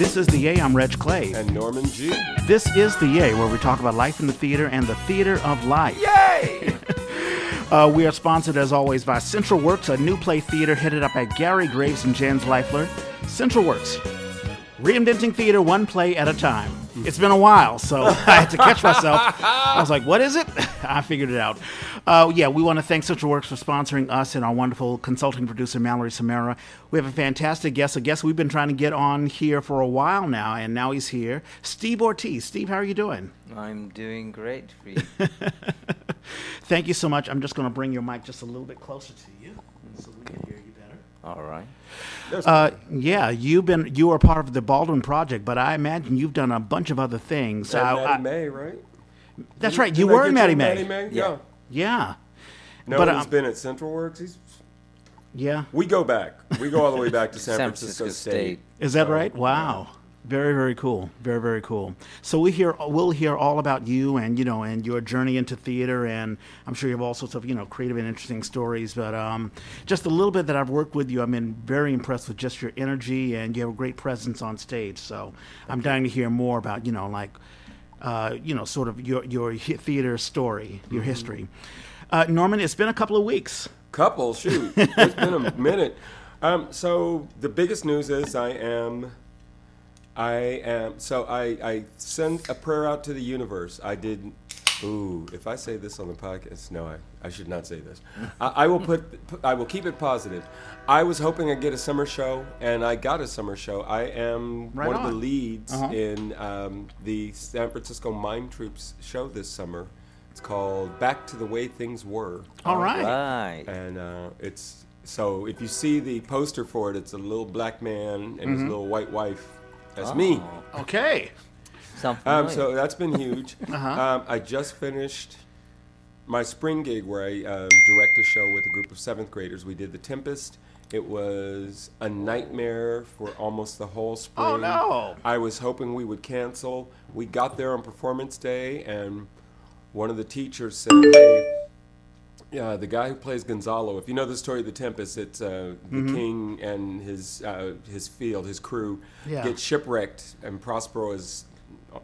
This is The Yay. I'm Reg Clay. And Norman G. This is The Yay, where we talk about life in the theater and the theater of life. Yay! Uh, we are sponsored, as always, by Central Works, a new play theater headed up at Gary Graves and Jan Zvaifler. Central Works, reinventing theater one play at a time. It's been a while, so I had to catch myself. I was like, what is it? I figured it out. Uh, yeah, we want to thank Central Works for sponsoring us and our wonderful consulting producer, Mallory Samara. We have a fantastic guest, a guest we've been trying to get on here for a while now, and now he's here. Steve Ortiz. Steve, how are you doing? I'm doing great for you. Thank you so much. I'm just going to bring your mic just a little bit closer to you so we can hear you. All right. Uh, yeah, you've been you are part of the Baldwin project, but I imagine you've done a bunch of other things. And I- Maddie I- May, right? that's Didn't- right. You didn't were get in you Maddie on May. Maddie May? Yeah. Yeah. Yeah, No, But, he's um, been at Central Works. He's yeah. we go back. We go all the way back to San, San Francisco, Francisco State. State. Is that So, right? Wow. Very, very cool. Very, very cool. So we hear we'll hear all about you and you know and your journey into theater, and I'm sure you have all sorts of you know creative and interesting stories. But um, just a little bit that I've worked with you, I've been very impressed with just your energy, and you have a great presence on stage. So I'm dying to hear more about you know like uh, you know sort of your your theater story, your history. Uh, Norman, it's been a couple of weeks. Couple, shoot, it's been a minute. Um, so the biggest news is I am, I am. So I I sent a prayer out to the universe. I did. Ooh, if I say this on the podcast, no, I, I should not say this. I, I will put, put- I will keep it positive. I was hoping I'd get a summer show, and I got a summer show. I am Right one of the leads Uh-huh. in um, the San Francisco Mime Troupe's show this summer. It's called Back to the Way Things Were All right. Right. and uh, it's so if you see the poster for it, it's a little black man and his little white wife. That's me. Oh, Okay. Sound Um, familiar. so that's been huge. Uh-huh. um, I just finished my spring gig where I um, direct a show with a group of seventh graders. We did The Tempest. It was a nightmare for almost the whole spring. Oh, no. I was hoping we would cancel. We got there on performance day, and one of the teachers said, "Hey, yeah, the guy who plays Gonzalo. If you know the story of the Tempest, it's uh, the Mm-hmm. king and his uh, his field, his crew, Yeah. get shipwrecked, and Prospero is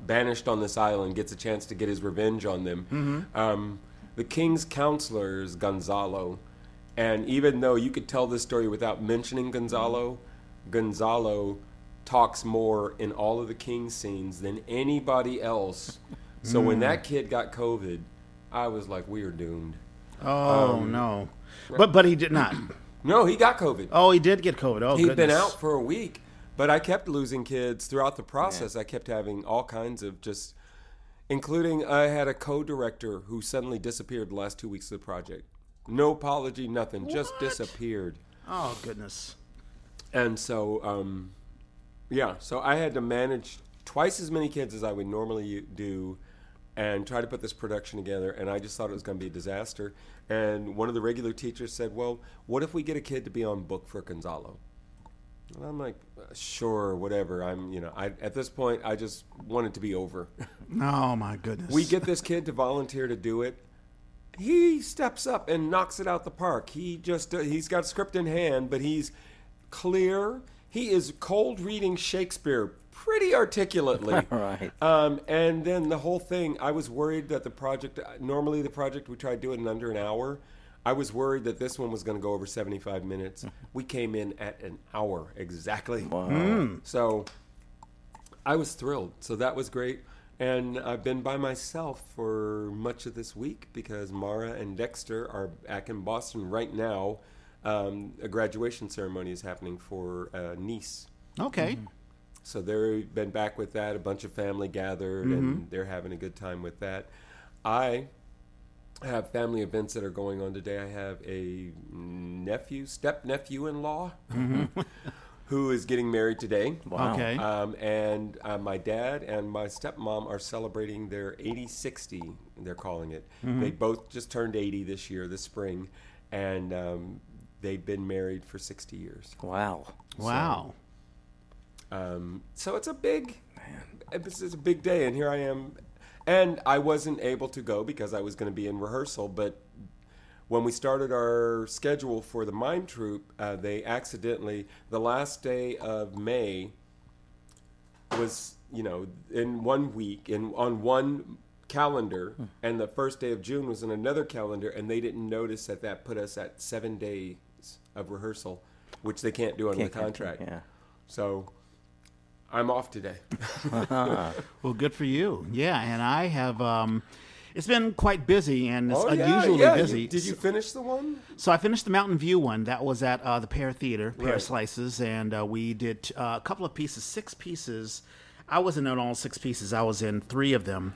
banished on this island. Gets a chance to get his revenge on them. Mm-hmm. Um, the king's counselor is Gonzalo, and even though you could tell this story without mentioning Gonzalo, Gonzalo talks more in all of the king's scenes than anybody else. So when that kid got COVID, I was like, we are doomed. Oh no. But but he did not. No, he got COVID. Oh, he did get COVID. Oh, He'd been out for a week, but I kept losing kids throughout the process. I kept having all kinds of just, including I had a co-director who suddenly disappeared the last two weeks of the project. No apology, nothing, just disappeared. Oh goodness. And so, um, yeah, so I had to manage twice as many kids as I would normally do and try to put this production together. And I just thought it was going to be a disaster. And one of the regular teachers said, Well, what if we get a kid to be on book for Gonzalo? And I'm like, sure, whatever. I'm, you know, I, at this point, I just want it to be over. Oh my goodness. we get this kid to volunteer to do it. He steps up and knocks it out the park. He just uh, he's got script in hand, but he's clear. He is cold reading Shakespeare pretty articulately. Right. Um, and then the whole thing, I was worried that the project. Normally, the project we try to do it in under an hour. I was worried that this one was going to go over 75 minutes. We came in at an hour exactly. Wow. So I was thrilled. So that was great. And I've been by myself for much of this week because Mara and Dexter are back in Boston right now. Um, a graduation ceremony is happening for a niece. Okay. So they've been back with that. A bunch of family gathered, and they're having a good time with that. I have family events that are going on today. I have a nephew, step nephew in law, who is getting married today. Wow. Okay. Um, and uh, my dad and my stepmom are celebrating their 80 60, they're calling it. They both just turned 80 this year, this spring, and um, they've been married for 60 years. Wow. wow. Um, so it's a big, it's, it's a big day, and here I am, and I wasn't able to go because I was going to be in rehearsal. But when we started our schedule for the mime troupe, uh, they accidentally the last day of May was you know in one week in on one calendar, Hmm. and the first day of June was in another calendar, and they didn't notice that that put us at seven days of rehearsal, which they can't do under the contract. Yeah. So I'm off today. Well, good for you. Yeah, and I have. Um, it's been quite busy and it's oh unusually yeah. You- busy. did you finish the one? So I finished the Mountain View one. That was at uh, the Pear Theater, Pear Right. Slices, and uh, we did uh, a couple of pieces, six pieces. I wasn't in all six pieces. I was in three of them.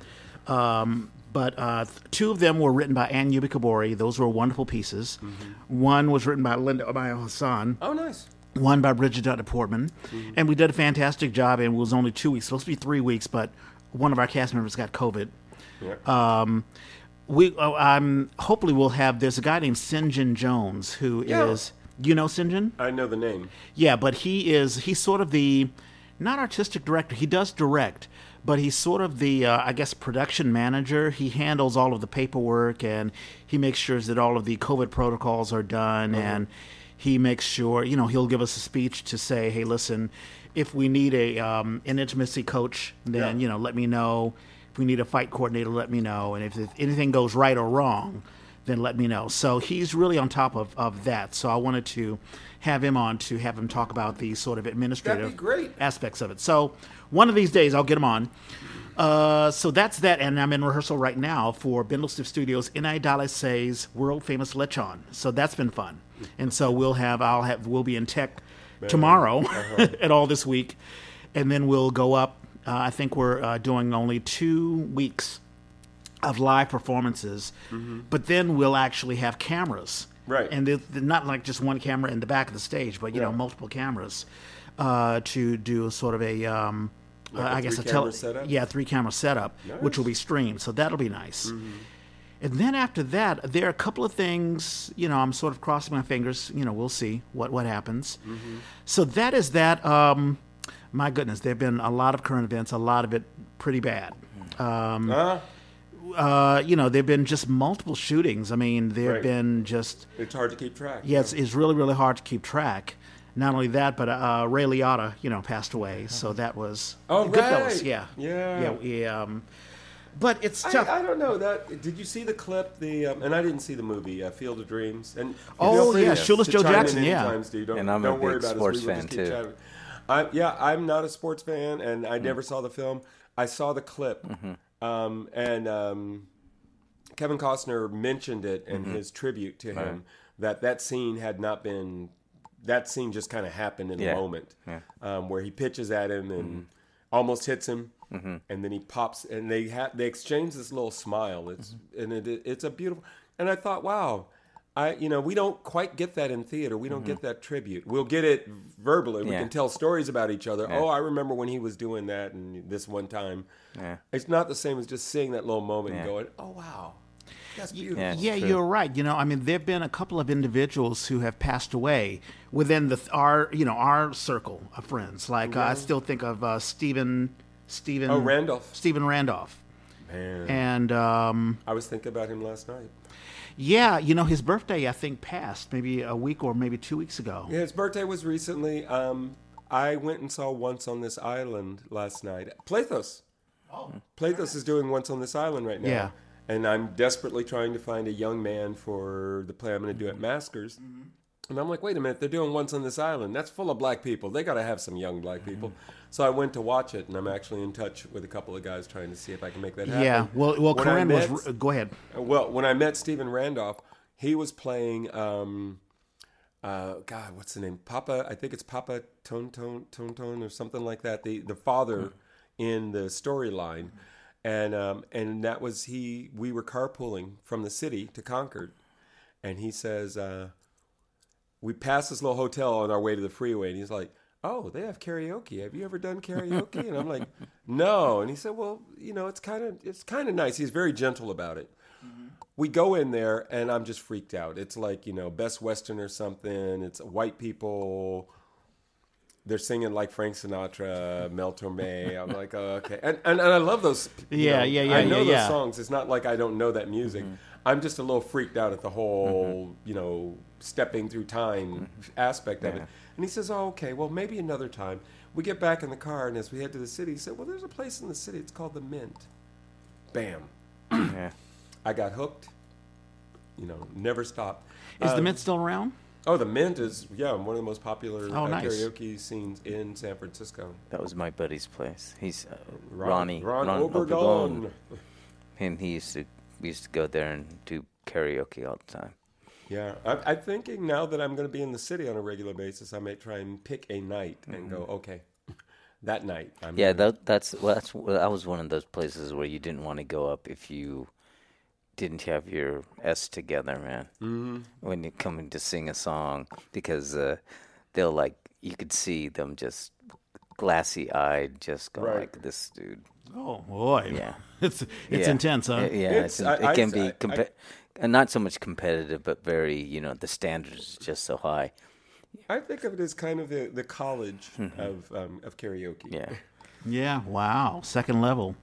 Um, but uh, th- two of them were written by Ann Yubikabori. Those were wonderful pieces. One was written by Linda Omayo Hassan Oh, nice. One by Bridget Dutta Portman, and we did a fantastic job. And it was only two weeks, supposed to be three weeks, but one of our cast members got COVID. Yeah. Um, we, uh, I'm hopefully we'll have. There's a guy named Sinjin Jones who is, Yeah. you know, Sinjin. I know the name. Yeah, but he is he's sort of the not artistic director. He does direct, but he's sort of the uh, I guess production manager. He handles all of the paperwork and he makes sure that all of the COVID protocols are done and he makes sure you know he'll give us a speech to say, hey, listen, if we need a um, an intimacy coach, then Yeah. you know let me know. If we need a fight coordinator, let me know. And if, if anything goes right or wrong, then let me know. So he's really on top of, of that. So I wanted to have him on to have him talk about the sort of administrative aspects of it. So one of these days I'll get him on. Uh, so that's that, and I'm in rehearsal right now for Bindlestiff Studios in Say's world famous Lechon. So that's been fun, and so we'll have I'll have we'll be in tech tomorrow and all this week, and then we'll go up. Uh, I think we're uh, doing only two weeks of live performances, but then we'll actually have cameras. Right. And they're, they're not like just one camera in the back of the stage, but you know multiple cameras uh, to do sort of a. Um, Like uh, a I guess a tele- setup? yeah, three camera setup, which will be streamed. So that'll be nice. And then after that, there are a couple of things. You know, I'm sort of crossing my fingers. You know, we'll see what what happens. So that is that. Um, my goodness, there have been a lot of current events. A lot of it pretty bad. Um, Huh? uh, you know, there have been just multiple shootings. I mean, there have Right. been just It's hard to keep track. yeah, it's, it's really really hard to keep track. Not only that, but uh, Ray Liotta, you know, passed away. So that was Oh, Goodfellas, right. yeah, Yeah. yeah. We, um, but it's tough. I don't know that. Did you see the clip? The um, and I didn't see the movie uh, Field of Dreams. And Oh, yeah, to- Shoeless Joe Jackson, yeah. anytime, Steve. Don't, And I'm a don't worry big about sports us. We will fan, too. I, yeah, I'm not a sports fan, and. I never saw the film. I saw the clip, Mm-hmm. um, and um, Kevin Costner mentioned it in Mm-hmm. his tribute to him that that scene had not been. That scene just kind of happened in Yeah. a moment, Yeah. um, where he pitches at him and Mm-hmm. almost hits him, and then he pops, and they ha- they exchange this little smile. It's and it, it's a beautiful. And I thought, wow, I you know we don't quite get that in theater. We don't get that tribute. We'll get it verbally. We Yeah. can tell stories about each other. Yeah. Oh, I remember when he was doing that and this one time. Yeah. It's not the same as just seeing that little moment and going, oh wow, that's beautiful. Yeah. Yeah, you're right. You know, I mean, there've been a couple of individuals who have passed away within the our you know our circle of friends. Like uh, I still think of uh, Stephen Stephen Oh, Randolph. Stephen Randolph, Man, and um, I was thinking about him last night. yeah, you know, his birthday I think passed maybe a week or maybe two weeks ago. Yeah, his birthday was recently. Um, I went and saw Once on This Island last night. Plathos. Oh, Plathos is doing Once on This Island right now. Yeah. And I'm desperately trying to find a young man for the play I'm going to do at Masquers. Mm-hmm. And I'm like, wait a minute, they're doing Once on This Island. That's full of black people. They got to have some young black Mm-hmm. So I went to watch it, and I'm actually in touch with a couple of guys trying to see if I can make that happen. Yeah, well, well, When Corinne was. Go ahead. well, when I met Stephen Randolph, he was playing. Um, uh, God, what's the name? Papa. I think it's Papa Tone Tone Tone Tone or something like that. The the father in the storyline, and um, and that was he. We were carpooling from the city to Concord, and he says, uh, we passed this little hotel on our way to the freeway, and he's like. Oh, they have karaoke. Have you ever done karaoke? And I'm like, no. And he said, well, you know, it's kind of it's kind of nice. He's very gentle about it we go in there and I'm just freaked out. It's like, you know, Best Western or something. It's white people. They're singing like Frank Sinatra, Mel Torme. I'm like, oh, okay. And, and, and I love those. Yeah, know, yeah, yeah, I know yeah, those yeah. songs. It's not like I don't know that music. Mm-hmm. I'm just a little freaked out at the whole, mm-hmm. you know, stepping through time mm-hmm. aspect of it. Yeah. And he says, "Oh, okay. Well, maybe another time." We get back in the car, and as we head to the city, he said, "Well, there's a place in the city. It's called the Mint." Bam! yeah. I got hooked. You know, never stopped. Is Uh, the Mint still around? Oh, the Mint is yeah one of the most popular Oh, uh, nice. karaoke scenes in San Francisco. That was my buddy's place. He's uh, Ron- Ronnie Ron, Ron Oberdon. Oberdon. And he used to we used to go there and do karaoke all the time. Yeah, I'm, I'm thinking now that I'm going to be in the city on a regular basis, I may try and pick a night and go, okay, that night. I'm Mm-hmm. Yeah, that that's well, that's well, that was one of those places where you didn't want to go up if you didn't have your S together, man. Mm-hmm. When you're coming to sing a song, because uh, they'll like you could see them just glassy eyed, just go Right. like this dude. Oh boy. Yeah. It's it's Yeah. intense, huh? Uh, Yeah, It's- it's, I- it I- can be I- compa- uh, not so much competitive, but very you know the standards just so high. I think of it as kind of the, the college of um, of karaoke. Mm-hmm. Yeah. Yeah, wow, second level.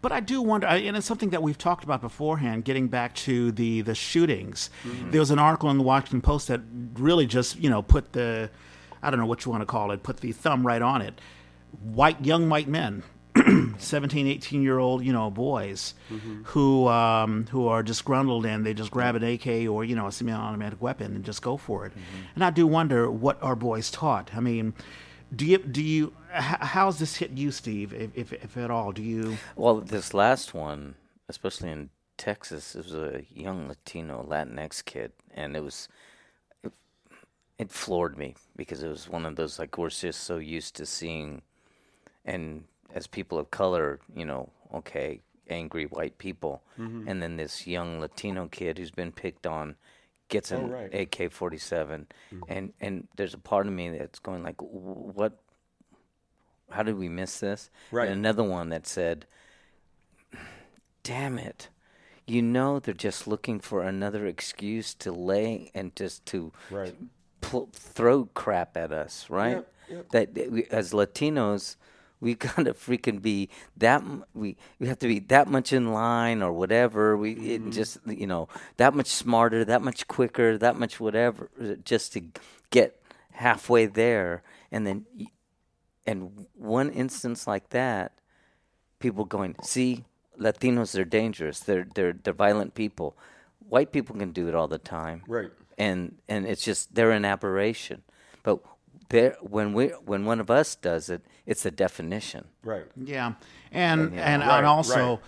But I do wonder, and it's something that we've talked about beforehand. Getting back to the the shootings, there was an article in the Washington Post that really just you know put the, I don't know what you want to call it, put the thumb right on it. White young white men, 17, 18 year old you know boys, who um, who are disgruntled and they just grab an AK or you know a semi-automatic weapon and just go for it. And I do wonder what our boys taught. I mean. Do you do you how's this hit you, Steve? If, if if at all, do you? Well, this last one, especially in Texas, it was a young Latino Latinx kid, and it was it, it floored me because it was one of those like we're just so used to seeing, and as people of color, you know, okay, angry white people, mm-hmm. and then this young Latino kid who's been picked on gets Oh, an right. AK-47, mm-hmm. and and there's a part of me that's going like, what? How did we miss this? Right. And another one that said, "Damn it." You know they're just looking for another excuse to lay and just to Right. pl- throw crap at us, right? Yep, yep. That as Latinos, we gotta freaking be that we we have to be that much in line or whatever. We Mm-hmm. it just you know that much smarter, that much quicker, that much whatever, just to get halfway there, and then and one instance like that, people going see Latinos are dangerous. They're they're they're violent people. White people can do it all the time Right. and and it's just they're an aberration. But there, when we when one of us does it, it's a definition. Right. Yeah, and and, Right, and also, right.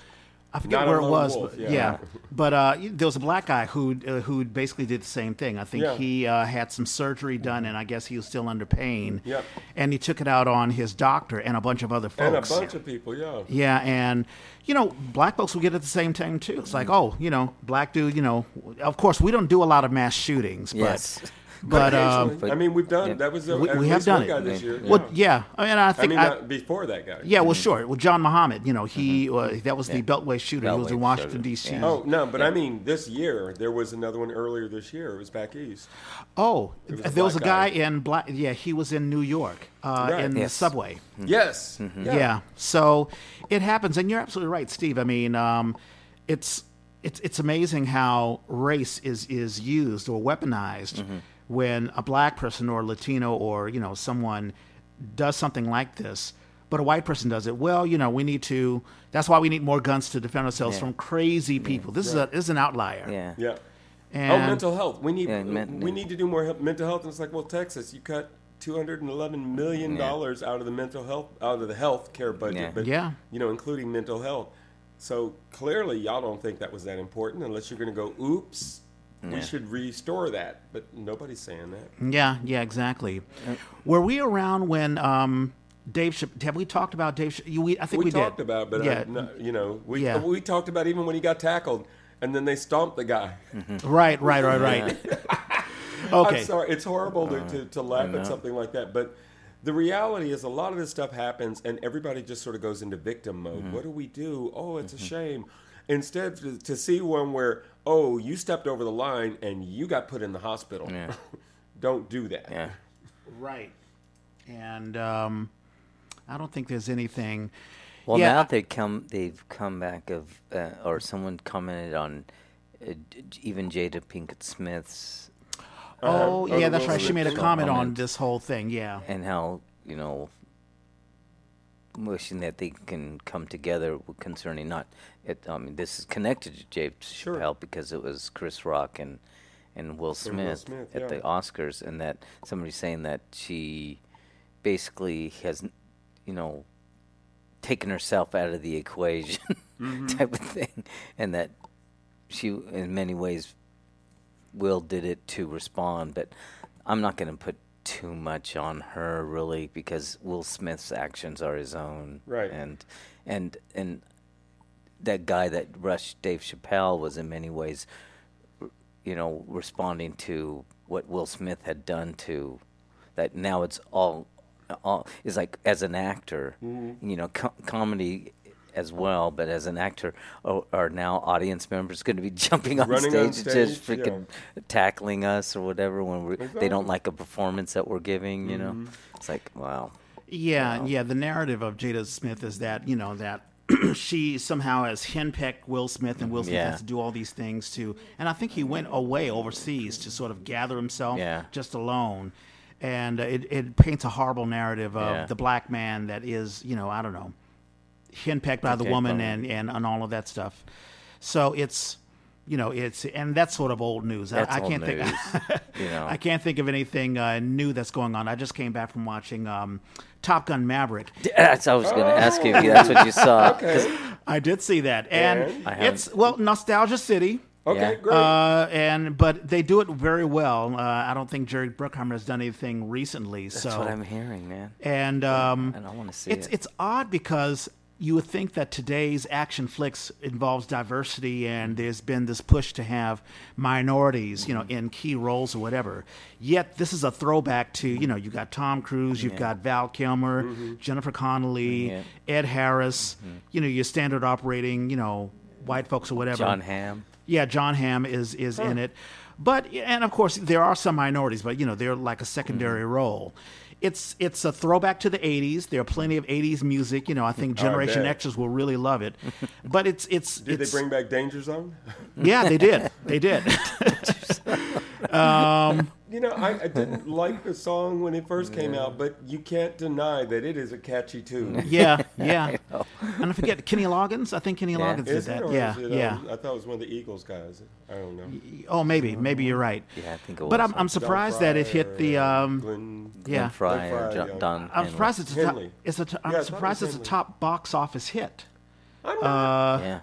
I forget Not where it was, wolf, but yeah. yeah, but uh, there was a black guy who uh, who basically did the same thing. I think Yeah. he uh, had some surgery done, and I guess he was still under pain. Yep. and he took it out on his doctor and a bunch of other folks. And a folks. bunch of people, yeah. Yeah, and you know, black folks will get it at the same time too. It's like, oh, you know, black dude, you know, of course we don't do a lot of mass shootings, but Yes. but um, Occasionally. I mean, we've done yeah. that. Was uh, we, we have done one guy it. this year. Well, yeah, I mean, I I think mean, I- not before that guy. Yeah, well, sure. Well, John Muhammad, you know, he uh, that was the Beltway shooter. he was in Washington D.C. yeah. Oh no, but I mean, this year there was another one earlier this year. It was back east. Oh, was there was a guy guy. in black. Yeah, he was in New York, uh, Right. in the Yes. subway. Yes. Yeah. So it happens, and you're absolutely right, Steve. I mean, um, it's it's it's amazing how race is is used or weaponized Mm-hmm. When a black person or Latino or you know someone does something like this. But a white person does it. Well, you know, we need to. That's why we need more guns to defend ourselves Yeah. from crazy people. This is a this is an outlier. Yeah. Yeah. Oh, and oh, mental health. We need Yeah, men- we need to do more help, mental health. And it's like, well, Texas, you cut two hundred and eleven million dollars out of the mental health out of the health care budget, Yeah. but Yeah. you know, including mental health. So clearly, y'all don't think that was that important, unless you're going to go, oops, we should restore that. But nobody's saying that. Yeah, yeah, exactly. Were we around when um, Dave? Chap- have we talked about Dave? Ch- we, I think we, we, did. talked about, but yeah, I, you know, we Yeah. we talked about even when he got tackled, and then they stomped the guy. right, right, right, right. okay, I'm sorry, it's horrible Uh, to, to, to laugh at something like that, but the reality is a lot of this stuff happens, and everybody just sort of goes into victim mode. Mm-hmm. What do we do? Oh, it's a shame. Instead, to, to see one where oh, you stepped over the line and you got put in the hospital. Yeah. Don't do that. Yeah. right. And um, I don't think there's anything. Well, Yeah, now they come. They've come back of, uh, or someone commented on uh, even Jada Pinkett Smith's Oh, oh, yeah, that's right. She made a comment on this whole thing. Yeah. and how you know wishing that they can come together concerning not it I mean this is connected to Dave Sure. Chappelle because it was Chris Rock and and Will Smith, Smith, at yeah. the Oscars and that somebody's saying that she basically has you know taken herself out of the equation Mm-hmm. type of thing and that she in many ways Will did it to respond, but I'm not going to put too much on her really because Will Smith's actions are his own. Right. And and and that guy that rushed Dave Chappelle was in many ways, you know, responding to what Will Smith had done to that. Now it's all all is like as an actor, Mm-hmm. you know, co- comedy. As well, but as an actor, are, are now audience members going to be jumping on Running stage, on and just stage, yeah. freaking tackling us or whatever when we they Exactly. don't like a performance that we're giving? You know, Mm-hmm. it's like wow. Yeah, yeah. The narrative of Jada Smith is that you know that she somehow has henpecked Will Smith, and Will Smith Yeah. has to do all these things to. And I think he went away overseas to sort of gather himself, Yeah. just alone. And uh, it it paints a horrible narrative of Yeah. the black man that is, you know, I don't know, henpecked by the woman and, and and all of that stuff. So it's. You know, it's and that's sort of old news. I- That's I, can't think. news, you know. I can't think of anything uh, new that's going on. I just came back from watching um, Top Gun Maverick. That's I was going to ask you if that's what you saw. 'cause I did see that, and And? It's well, nostalgia city. Okay, Yeah. great. Uh, and but they do it very well. Uh, I don't think Jerry Bruckheimer has done anything recently. So that's so what I'm hearing, man. and um, And I want to see it's it. it's odd because you would think that today's action flicks involves diversity and there's been this push to have minorities, you know, mm-hmm. in key roles or whatever. Yet this is a throwback to, you know, you got Tom Cruise, you've got Val Kilmer, mm-hmm. Jennifer Connelly, Yeah. Ed Harris, mm-hmm. you know, your standard operating, you know, white folks or whatever. Jon Hamm. Yeah, Jon Hamm is is in it, but and of course there are some minorities, but you know they're like a secondary Mm-hmm. role. It's it's a throwback to the '80s. There are plenty of '80s music. You know, I think Generation bet. Xers will really love it. But it's it's Did it's, they bring back Danger Zone? yeah, they did, they did. Um, You know, I, I didn't like the song when it first came out, but you can't deny that it is a catchy tune. yeah, yeah. And I forget Kenny Loggins. I think Kenny Loggins Is did it? that. Or yeah, is it, yeah. um, I thought it was one of the Eagles guys. I don't know. Oh, maybe, maybe you're right. Yeah, I think it But was. I'm I'm surprised that it hit the um. Glenn, Yeah, Frey or Fry, John, yeah. Don. I'm Henley. surprised it's a top, Henley. it's a t- I'm Yeah, I thought it surprised was it's a Henley. top box office hit. I don't Uh, Yeah.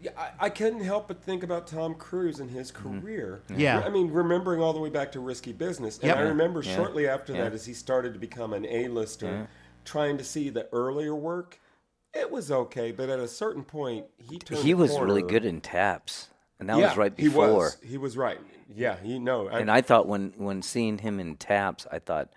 Yeah, I, I couldn't help but think about Tom Cruise and his Mm-hmm. career. Yeah. I mean, remembering all the way back to Risky Business. And Yep. I remember Yeah. shortly after Yeah. that, as he started to become an A-lister, Yeah. trying to see the earlier work, it was okay. But at a certain point, he turned He was really good in taps, and that was right He before. was. He was right. Yeah, he no. And I thought when when seeing him in taps, I thought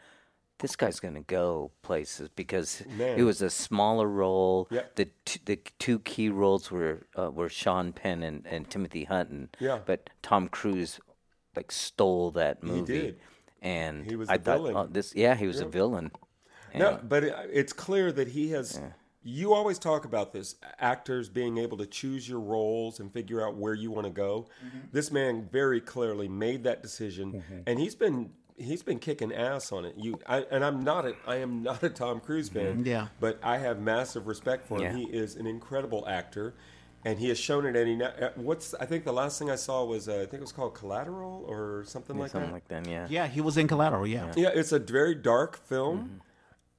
this guy's going to go places because Man. it was a smaller role. Yep. The t- the two key roles were uh, were Sean Penn and, and Timothy Hutton. Yeah. But Tom Cruise like stole that movie. He did. And He was I thought villain. oh, this yeah, he was a villain. No, but it, it's clear that he has. You always talk about this actors being able to choose your roles and figure out where you want to go. This man very clearly made that decision, and he's been he's been kicking ass on it. You I, and I'm not a I am not a Tom Cruise fan. Yeah. but I have massive respect for him. Yeah. He is an incredible actor. And he has shown it. Any uh, what's I think the last thing I saw was uh, I think it was called Collateral or something like that. something that. like that, yeah. Yeah, he was in Collateral. Yeah. Yeah, it's a very dark film. Mm-hmm.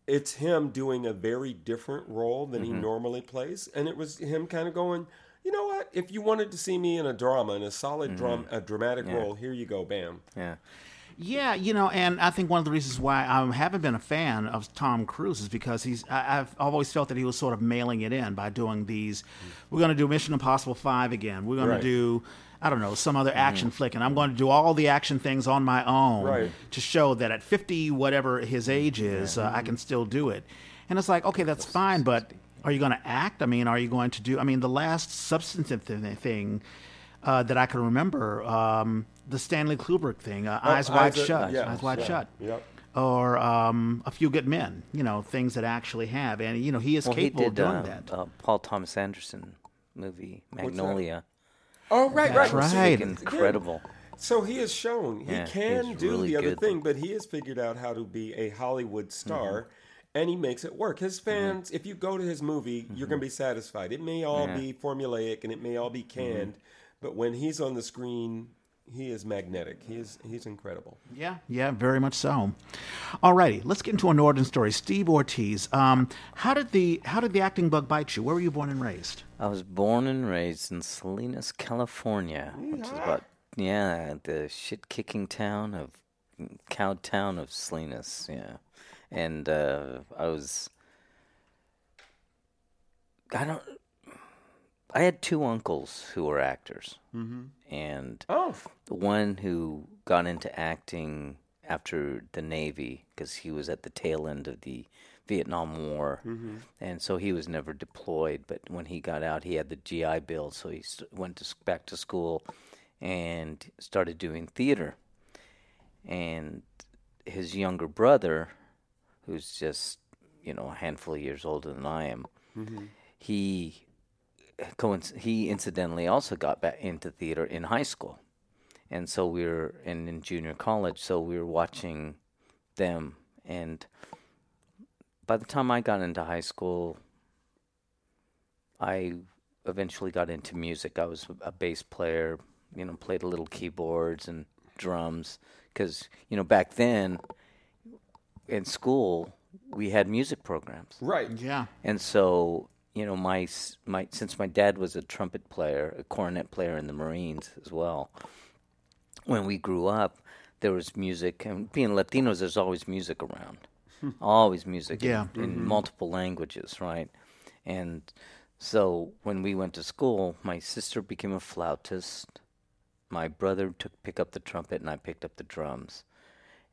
It's him doing a very different role than Mm-hmm. he normally plays, and it was him kind of going, you know what? If you wanted to see me in a drama, in a solid dram- a dramatic role, here you go, bam. Yeah. Yeah, you know, and I think one of the reasons why I haven't been a fan of Tom Cruise is because he's. I, I've always felt that he was sort of mailing it in by doing these. We're going to do Mission Impossible Five again. We're going Right. to do. I don't know some other action flick, and I'm going to do all the action things on my own Right. to show that at 50, whatever his age is, uh, I can still do it. And it's like, okay, that's fine, but are you going to act? I mean, are you going to do? I mean, the last substantive thing uh, that I can remember, um, the Stanley Kubrick thing, uh, Eyes Oh, Wide Eyes- Shut, yeah, Eyes Wide yeah, Shut, Yep. or um, A Few Good Men. You know, things that actually have, and you know, he is Well, he capable did of doing uh, that. uh, Paul Thomas Anderson movie? Magnolia. Oh, right, right. That's So- right. incredible. So he has shown he Yeah, can he's do really the other good. thing, but he has figured out how to be a Hollywood star. Mm-hmm. And he makes it work. His fans, if you go to his movie, you're going to be satisfied. It may all Mm-hmm. Yeah. Mm-hmm. be formulaic and it may all be canned, but when he's on the screen, he is magnetic. He is he's incredible. Yeah, yeah, very much so. Alrighty, let's get into an origin story. Steve Ortiz, um, how did the how did the acting bug bite you? Where were you born and raised? I was born and raised in Salinas, California, which is about yeah the shit kicking town of cow town of Salinas. Yeah, and uh, I was I don't. I had two uncles who were actors, mm-hmm. And Oh, the one who got into acting after the Navy because he was at the tail end of the Vietnam War, mm-hmm. and so he was never deployed. But when he got out, he had the GI Bill, so he st- went to, back to school and started doing theater. And his younger brother, who's just you know a handful of years older than I am, mm-hmm. he coinc- he incidentally also got back into theater in high school. And so we were in, in junior college so we were watching them. And by the time i got into high school i eventually got into music. I was a bass player you know played a little keyboards and drums. Because you know back then in school we had music programs. Right. Yeah, and so, you know, my my since my dad was a trumpet player, a cornet player in the Marines as well. When we grew up, there was music, and being Latinos, there's always music around, hmm. always music, in- Yeah. in, mm-hmm. multiple languages, right? And so when we went to school, my sister became a flautist. My brother took pick up the trumpet, and I picked up the drums.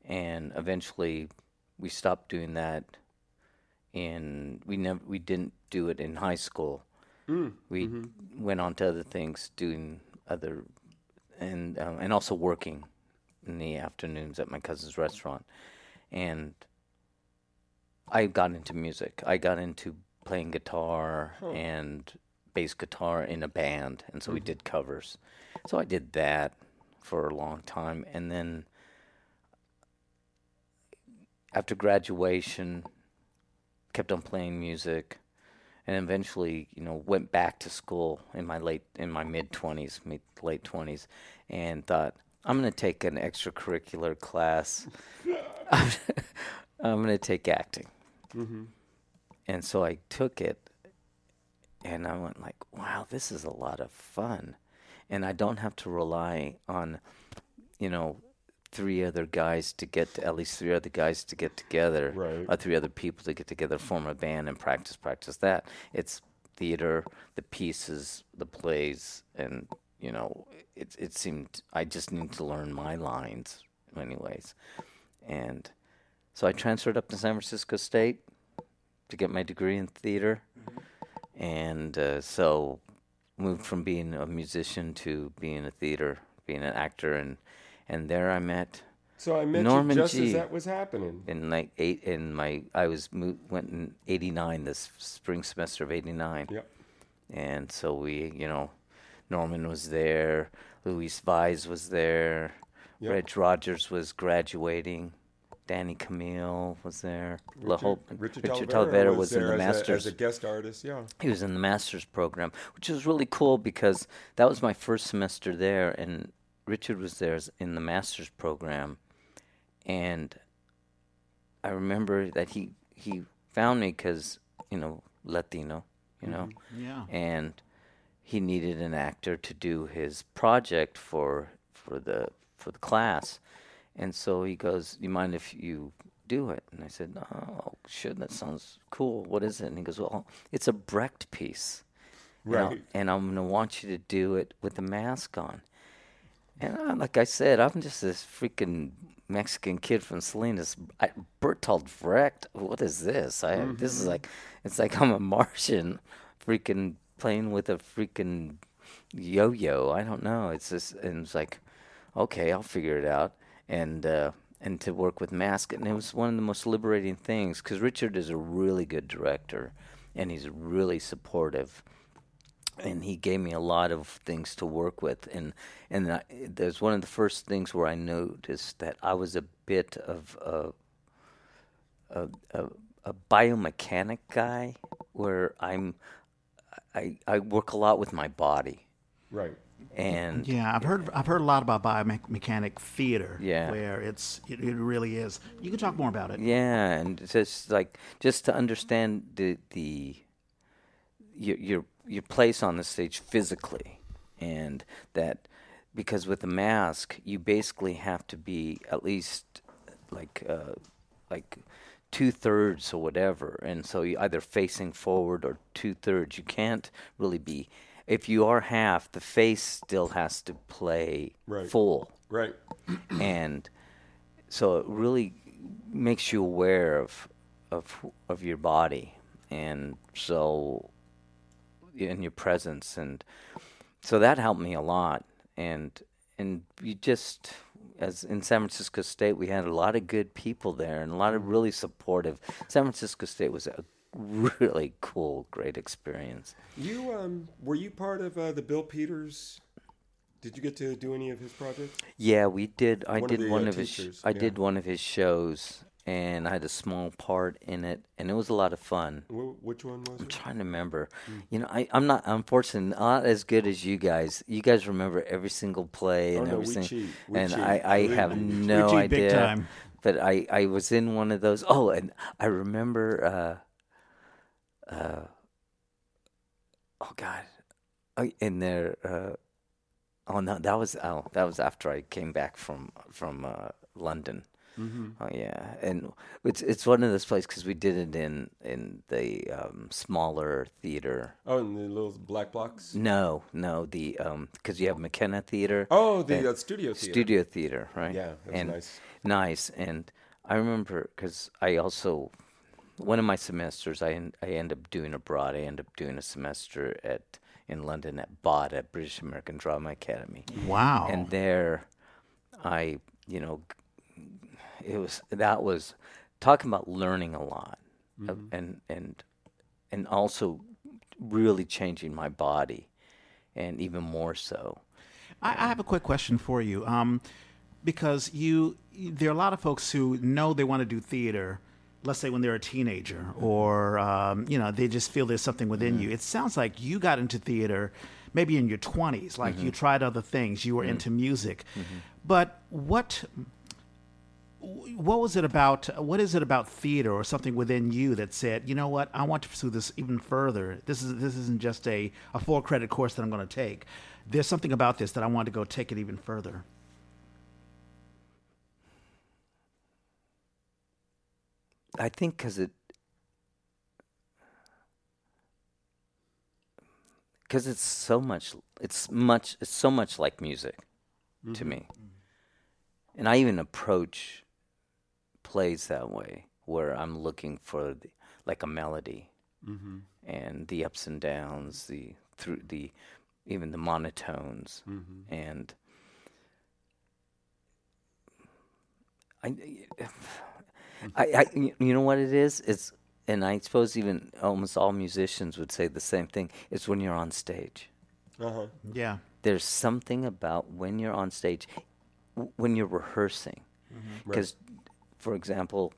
And eventually, we stopped doing that in we never we didn't do it in high school. Hmm, we mm-hmm. went on to other things, doing other, and um, and also working in the afternoons at my cousin's restaurant, and I got into music. I got into playing guitar and bass guitar in a band, and so we mm-hmm. did covers. So I did that for a long time, and then after graduation, kept on playing music, and eventually, you know, went back to school in my late in my mid twenties, mid late twenties, and thought I'm going to take an extracurricular class. I'm, going to take acting, mm-hmm. and so I took it, and I went like, wow, this is a lot of fun, and I don't have to rely on, you know, three other guys to get to, at least three other guys to get together, Right. or three other people to get together, form a band, and practice, practice that. It's theater, the pieces, the plays, and you know, it it seemed I just need to learn my lines, anyways, and so I transferred up to San Francisco State to get my degree in theater, and uh, so moved from being a musician to being a theater, being an actor, and and there I met So I met Norman you just G. as that was happening. in like eight in my I was went in '89 this spring semester of '89, Yep. and so we you know Norman was there, Luis Vise was there, Yep. Reg Rogers was graduating. Danny Camille was there. La whole, Richard, Richard Talavera Talavera was, in the as a- masters as a guest artist. Yeah. he was in the master's program, which was really cool because that was my first semester there, and Richard was there in the master's program, and I remember that he he found me because you know Latino, you know, mm-hmm. yeah. and he needed an actor to do his project for for the for the class, and so he goes, "Do you mind if you do it?" And I said, "Oh, sure, that sounds cool. What is it?" And he goes, "Well, it's a Brecht piece, Right. and I'm gonna want you to do it with the mask on." And I, like I said, I'm just this freaking Mexican kid from Salinas. I, Bertolt Brecht. What is this? I this is like it's like I'm a Martian, freaking playing with a freaking yo-yo. I don't know. It's just and it's like, okay, I'll figure it out. And uh, and to work with mask, and it was one of the most liberating things because Richard is a really good director, and he's really supportive and he gave me a lot of things to work with and and I, there's one of the first things where I noticed that I was a bit of a a, a, a biomechanic guy where I'm I, I work a lot with my body Right. and Yeah, I've heard I've heard a lot about biomechanic theater. Yeah. where it's it, it really is. You can talk more about it. Yeah, and it's just like just to understand the the your your your place on the stage physically, and that because with a mask you basically have to be at least like uh, like two thirds or whatever, and so you either facing forward or two thirds. You can't really be. If you are half, the face still has to play Right. full Right. and so it really makes you aware of of of your body and so in your presence and so that helped me a lot and and you just as in San Francisco State we had a lot of good people there and a lot of really supportive San Francisco State was a really cool great experience You um were you part of uh, the Bill Peters? Did you get to do any of his projects? Yeah, we did. I One of did the, one uh, of his. sh- teachers, I did one of his shows, and I had a small part in it, and it was a lot of fun. Wh- which one was I'm it? trying to remember. Hmm. You know, I, I'm not. Unfortunately, not as good as you guys. You guys remember every single play Oh, and no, we everything, cheat. We and cheat. I, I have me. We no cheat big idea. time. But I, I was in one of those. Oh, and I remember. Uh, uh, oh God, oh, in there. Uh, oh no, that was oh that was after I came back from from uh, London. Mm-hmm. Oh yeah, and it's it's one of those places because we did it in in the um, smaller theater. Oh, in the little black blocks. No, no, the because you have McKenna Theater, Oh, the uh, studio theater. Studio Theater, right? Yeah, that was and nice. nice. And I remember because I also one of my semesters I en- I end up doing abroad. I end up doing a semester at in London at BADA at British American Drama Academy. Wow. And there, I, you know, g- it was that was talking about learning a lot, uh, and and and also really changing my body, and even more so. I, I have a quick question for you, um, because you there are a lot of folks who know they want to do theater. Let's say when they're a teenager, or um, you know, they just feel there's something within you. It sounds like you got into theater maybe in your 20s, like you tried other things. You were into music, but what what was it about what is it about theater or something within you that said you know what? I want to pursue this even further. This is this isn't just a, a full credit course that i'm going to take. There's something about this that i want to go take it even further. I think because it because it's so much it's much it's so much like music to mm-hmm. me. And i even approach plays that way where i'm looking for the, like a melody mm-hmm. and the ups and downs the through the even the monotones mm-hmm. and I, I, I, you know what it is? It's, and I suppose even almost all musicians would say the same thing. It's when you're on stage. Uh huh. yeah There's something about when you're on stage, w- when you're rehearsing. Mm-hmm. Because, for example,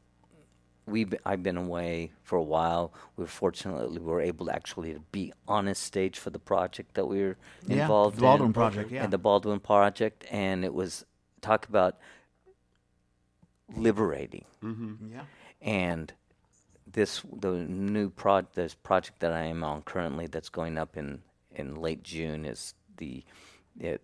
we I've been away for a while. We were fortunately we were able to actually to be on a stage for the project that we were Yeah, involved the Baldwin in. Project, yeah. And the Baldwin Project, and it was talk about liberating mm-hmm. yeah and this the new prod this project that I am on currently that's going up in in late June is the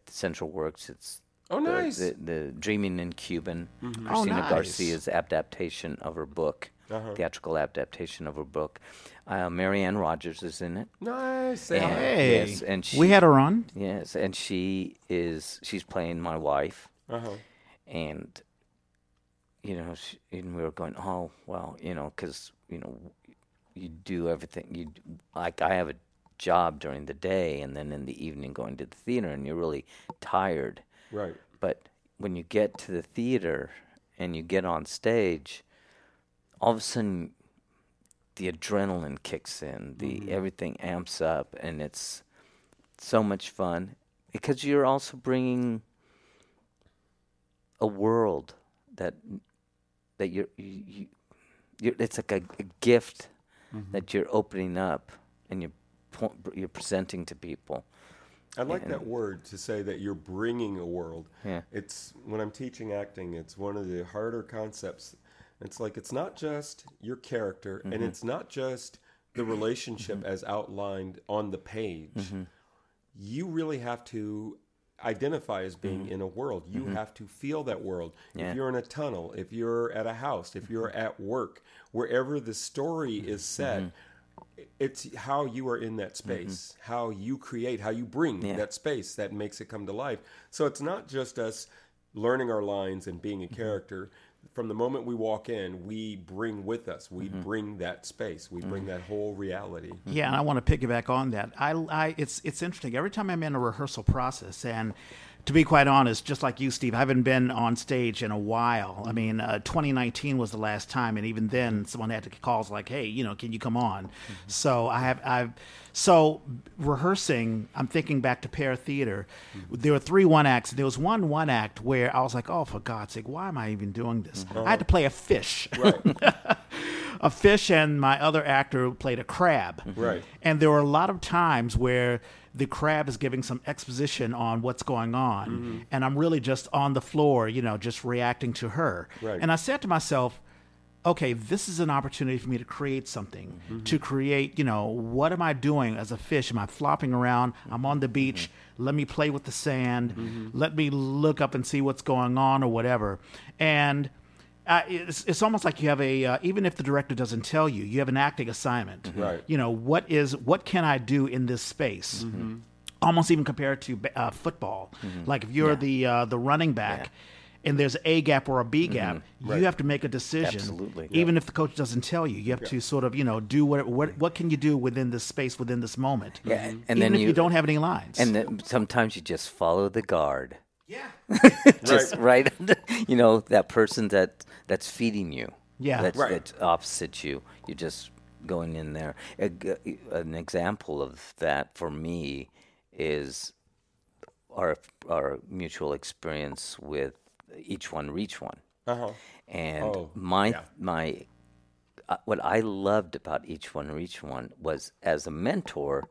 Central Works. It's Oh, the- nice. The, the Dreaming in Cuban, Oh, Cristina nice. Garcia's adaptation of her book, Uh-huh. theatrical adaptation of her book. Uh, Marianne Rogers is in it. Nice. And- hey yes, and we she- had her on Yes, and she is she's playing my wife Uh huh. and you know, sh and we were going, oh well, you know, because you know, you do everything. You like I have a job during the day, and then in the evening going to the theater, and you're really tired. Right. But when you get to the theater and you get on stage, all of a sudden the adrenaline kicks in, the everything amps up, and it's so much fun because you're also bringing a world that that you're you, you you're, it's like a, a gift Mm-hmm. that you're opening up and you're po- you're presenting to people. I like that word to say that you're bringing a world. Yeah. It's when I'm teaching acting, it's one of the harder concepts. It's like it's not just your character and mm-hmm. it's not just the relationship mm-hmm. as outlined on the page. Mm-hmm. You really have to identify as being in a world. You have to feel that world. Yeah. If you're in a tunnel, if you're at a house, if you're at work, wherever the story is set, it's how you are in that mm-hmm. space, how you create, how you bring Yeah. that space that makes it come to life. So it's not just us learning our lines and being a mm-hmm. character. From the moment we walk in, we bring with us, we mm-hmm. bring that space, we bring that whole reality. Yeah, and I want to piggyback on that. I, I, it's it's interesting. Every time I'm in a rehearsal process, and to be quite honest, just like you, Steve, I haven't been on stage in a while. I mean, uh, 2019 was the last time, and even then, someone had to calls like, "Hey, you know, can you come on?" Mm-hmm. So I have, I've, so rehearsing. I'm thinking back to Pear Theater. Mm-hmm. There were three one acts. There was one one act where I was like, "Oh, for God's sake, why am I even doing this?" Mm-hmm. I had to play a fish. a fish and my other actor played a crab. Right. And there were a lot of times where the crab is giving some exposition on what's going on, Mm-hmm. and I'm really just on the floor, you know, just reacting to her. Right. And I said to myself, okay, this is an opportunity for me to create something, Mm-hmm. to create, you know, what am I doing as a fish? Am I flopping around? I'm on the beach. Let me play with the sand. Mm-hmm. Let me look up and see what's going on or whatever. And uh, it's, it's almost like you have a uh, even if the director doesn't tell you, you have an acting assignment. Right. You know what is what can I do in this space? Mm-hmm. Almost even compared to uh, football. Like if you're the uh, the running back. And there's a gap or a B gap. Right. You have to make a decision, Absolutely. even if the coach doesn't tell you. You have to sort of, you know, do what what what can you do within this space, within this moment. Yeah, and even then if you, you- don't have any lines. And then sometimes you just follow the guard. Yeah, just right, you know that person that that's feeding you Yeah. that's, Right. that's opposite you you're just going in there A g- an example of that for me is our our mutual experience with each one reach one Uh-huh. and Oh, my yeah. my uh, what I loved about each one reach one was as a mentor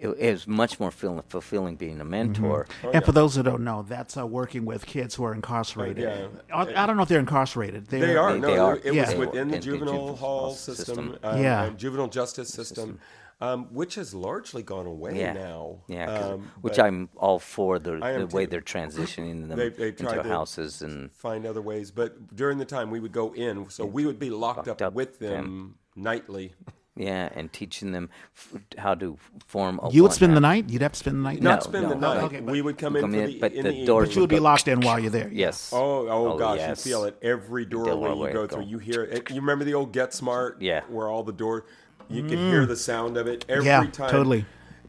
it, it was much more feel, fulfilling being a mentor and for those who don't know, that's uh, working with kids who are incarcerated. yeah. I, I don't know if they're incarcerated. They're, They are. They- no, they they- are. it was Yeah. within the In the juvenile juvenile hall hall system, system. um, Yeah. juvenile justice system, um, which has largely gone away yeah now. yeah 'cause- Um, which I'm all for the, the way too. they're transitioning them They've- they've into tried to- houses and find other ways. But during the time we would go in, so we would be locked, Locked up, up with them, them. nightly. yeah and teaching them f- how to form a you would one spend the night. You'd have to spend the night. Not No, spend the no, night. okay, but- we would come in Come for in, the, but in the the doors But you would be locked in while you're there. yes Oh, oh, Oh, gosh, yes. you feel it every doorway doorway you go go. through. You hear it. You remember the old Get Smart? Yeah. Where all the door, you could hear the sound of it every Yeah, time. totally.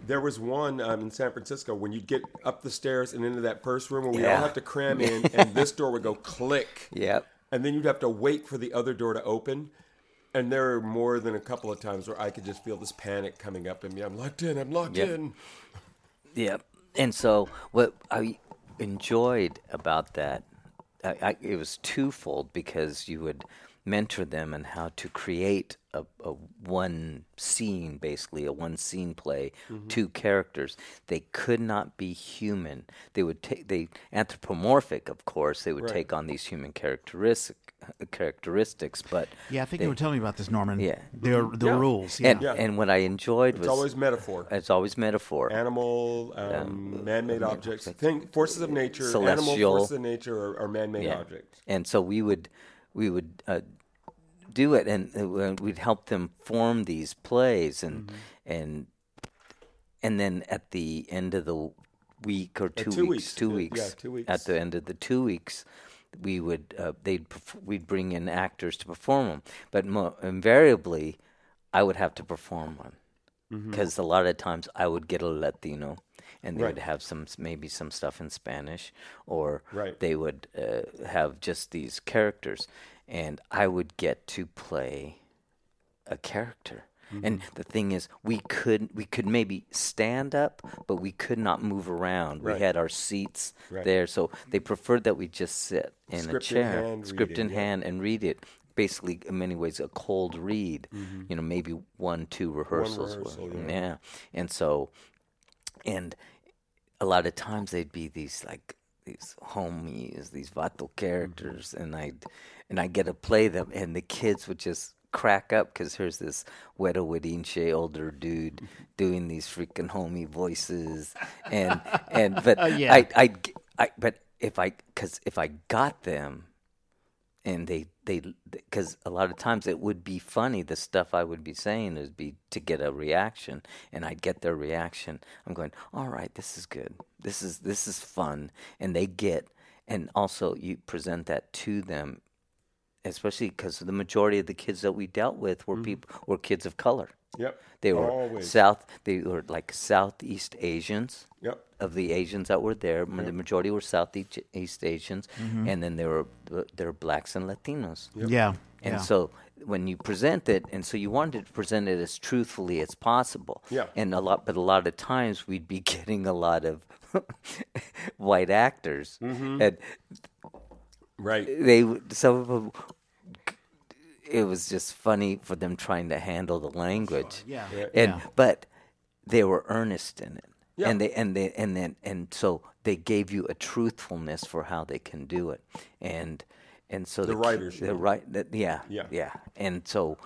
There was one um, in San Francisco when you'd get up the stairs and into that first room where we all have to cram in, and this door would go click. yep And then you'd have to wait for the other door to open. And there are more than a couple of times where I could just feel this panic coming up in me. I'm locked in. I'm locked in. Yeah. And so what I enjoyed about that, I, I, it was twofold because you would mentor them on how to create a, a one scene, basically a one scene play, mm-hmm. two characters. They could not be human. They would take they anthropomorphic, of course. They would Right. take on these human characteristic characteristics, but Yeah, I think they- you were telling me about this, Norman. Yeah. There, the Yeah. rules. Yeah. and Yeah. and what I enjoyed It's was always metaphor. it's always metaphor. Animal, um, man-made objects, thing, forces of nature, animal Celestial. forces of nature are, are man-made Yeah. objects. And so we would we would uh, do it, and uh, we'd help them form these plays, and Mm-hmm. and and then at the end of the week or two, two weeks, weeks. two weeks, yeah, two weeks. At the end of the two weeks, we would uh, they'd perf- we'd bring in actors to perform them, but mo- invariably, I would have to perform one Mm-hmm. because a lot of times I would get a Latino, and they Right. would have some maybe some stuff in Spanish, or Right. they would uh, have just these characters, and I would get to play a character. And the thing is, we could we could maybe stand up, but we could not move around. Right. We had our seats Right. there, so they preferred that we just sit in a Script in chair, hand, script in yeah. hand, and read it. Basically, in many ways, a cold read. You know, maybe one, two rehearsals. Mm-hmm. rehearsal, yeah. yeah, and so, and a lot of times they'd be these like these homies, these vato characters, and I and I get to play them, and the kids would just crack up because here's this Wedo Wedinche older dude doing these freaking homie voices, and and but oh, yeah. I, I I but if I because if I got them and they they because a lot of times it would be funny the stuff i would be saying would be to get a reaction. And i'd get their reaction. I'm going all right this is good. This is this is fun. And they get and also you present that to them especially because the majority of the kids that we dealt with were mm-hmm. people were kids of color Yep. they were Always. south they were like southeast asians Yep. of the Asians that were there. The majority were Southeast East Asians, mm-hmm. and then there were uh, there were blacks and Latinos. Yeah. And yeah. so when you present it, and so you wanted to present it as truthfully as possible. Yeah. And a lot, but a lot of times we'd be getting a lot of white actors, Mm-hmm. and Right. they some of them. It was just funny for them trying to handle the language. Yeah. Yeah. And Yeah. but they were earnest in it. Yeah. And they and they and then and so they gave you a truthfulness for how they can do it. And and so The ki- writers, the mean. right that, yeah, Yeah. yeah. And so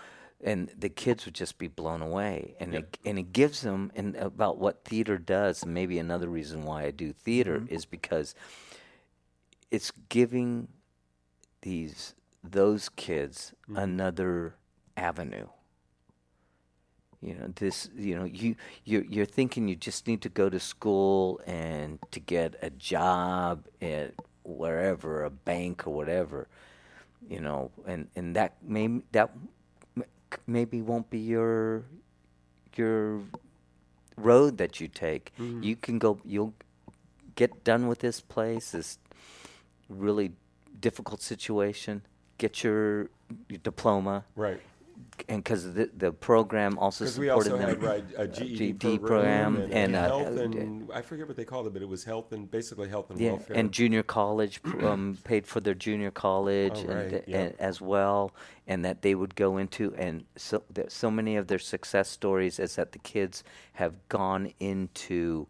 and the kids would just be blown away and it and it gives them and about what theater does and maybe another reason why I do theater Mm-hmm. is because it's giving these those kids Mm-hmm. another avenue. You know this you know you you're, you're thinking you just need to go to school and to get a job at wherever a bank or whatever you know and and that may that maybe won't be your your road that you take. You can go you'll get done with this place this really difficult situation get your, your diploma Right. and because the, the program also supported also them had right, a GED, GED program, program and, and, uh, health uh, and I forget what they called it, but it was health and basically health and yeah, welfare. and junior college um, paid for their junior college Oh, and, right, yeah. and as well, and that they would go into and so so many of their success stories is that the kids have gone into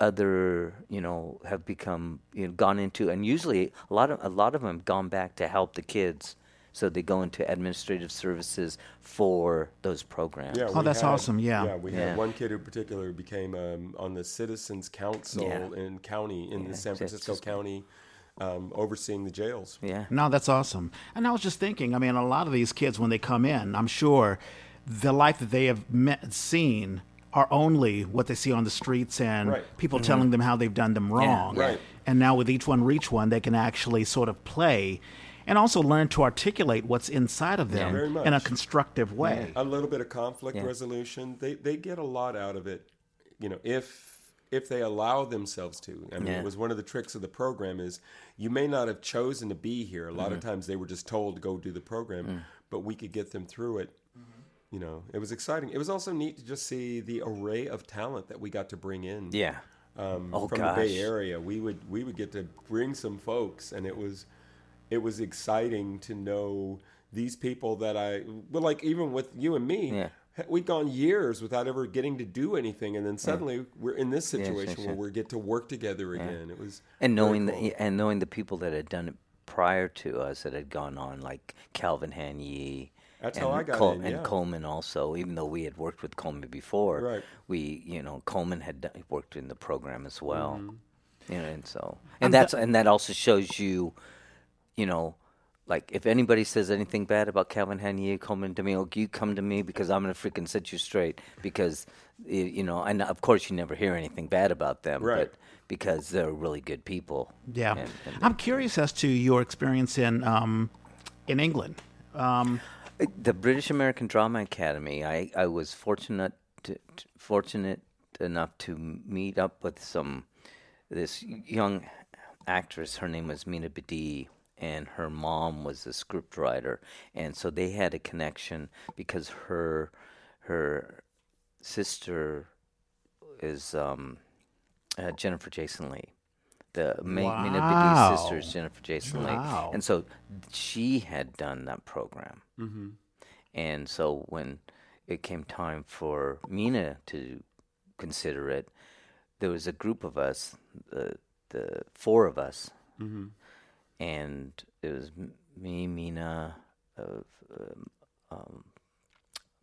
other you know have become you know gone into and usually a lot of a lot of them have gone back to help the kids so they go into administrative services for those programs Yeah, Oh, that's had- awesome, yeah. Yeah, we Yeah. had one kid in particular who became um, on the Citizens Council Yeah. in county in Yeah, the San San Francisco Francisco. County, um, overseeing the jails. yeah No, that's awesome. And I was just thinking, I mean, a lot of these kids, when they come in, I'm sure the life that they have met, seen are only what they see on the streets and Right. people telling them how they've done them wrong. Right. And now with each one reach one, they can actually sort of play and also learn to articulate what's inside of them Very in a constructive way. A little bit of conflict Yeah. resolution. They they get a lot out of it, you know, if if they allow themselves to. I mean, Yeah. it was one of the tricks of the program is you may not have chosen to be here. A lot Mm-hmm. of times they were just told to go do the program, Mm. but we could get them through it. You know, it was exciting. It was also neat to just see the array of talent that we got to bring in. yeah um, Oh, from gosh. the Bay Area. We would we would get to bring some folks, and it was it was exciting to know these people that I well, like even with you and me. Yeah. We'd gone years without ever getting to do anything, and then suddenly we're in this situation yes. where we get to work together again. It was and knowing cool. the, and knowing the people that had done it prior to us that had gone on, like Calvin Hanye. That's and how I got Col- in, and. Coleman also. Even though we had worked with Coleman before, Right. we you know Coleman had done, worked in the program as well. Mm-hmm. You know, and so and that's and that also shows you, you know. Like if anybody says anything bad about Calvin Hanye, Coleman to me, oh, you come to me because I'm gonna freaking set you straight. Because y- you know, and of course you never hear anything bad about them, Right. but because they're really good people. Yeah. And- and- I'm curious as to your experience in um, in England. Um, The British American Drama Academy. I, I was fortunate to, fortunate enough to meet up with some this young actress. Her name was Mina Badie, and her mom was a script writer, and so they had a connection because her her sister is um, uh, Jennifer Jason Leigh. The Ma- Mina Wow. Badie's sister is Jennifer Jason Wow. And so she had done that program. Mm-hmm. And so when it came time for Mina to consider it, there was a group of us, the the four of us, Mm-hmm. and it was me, Mina, uh, um, um,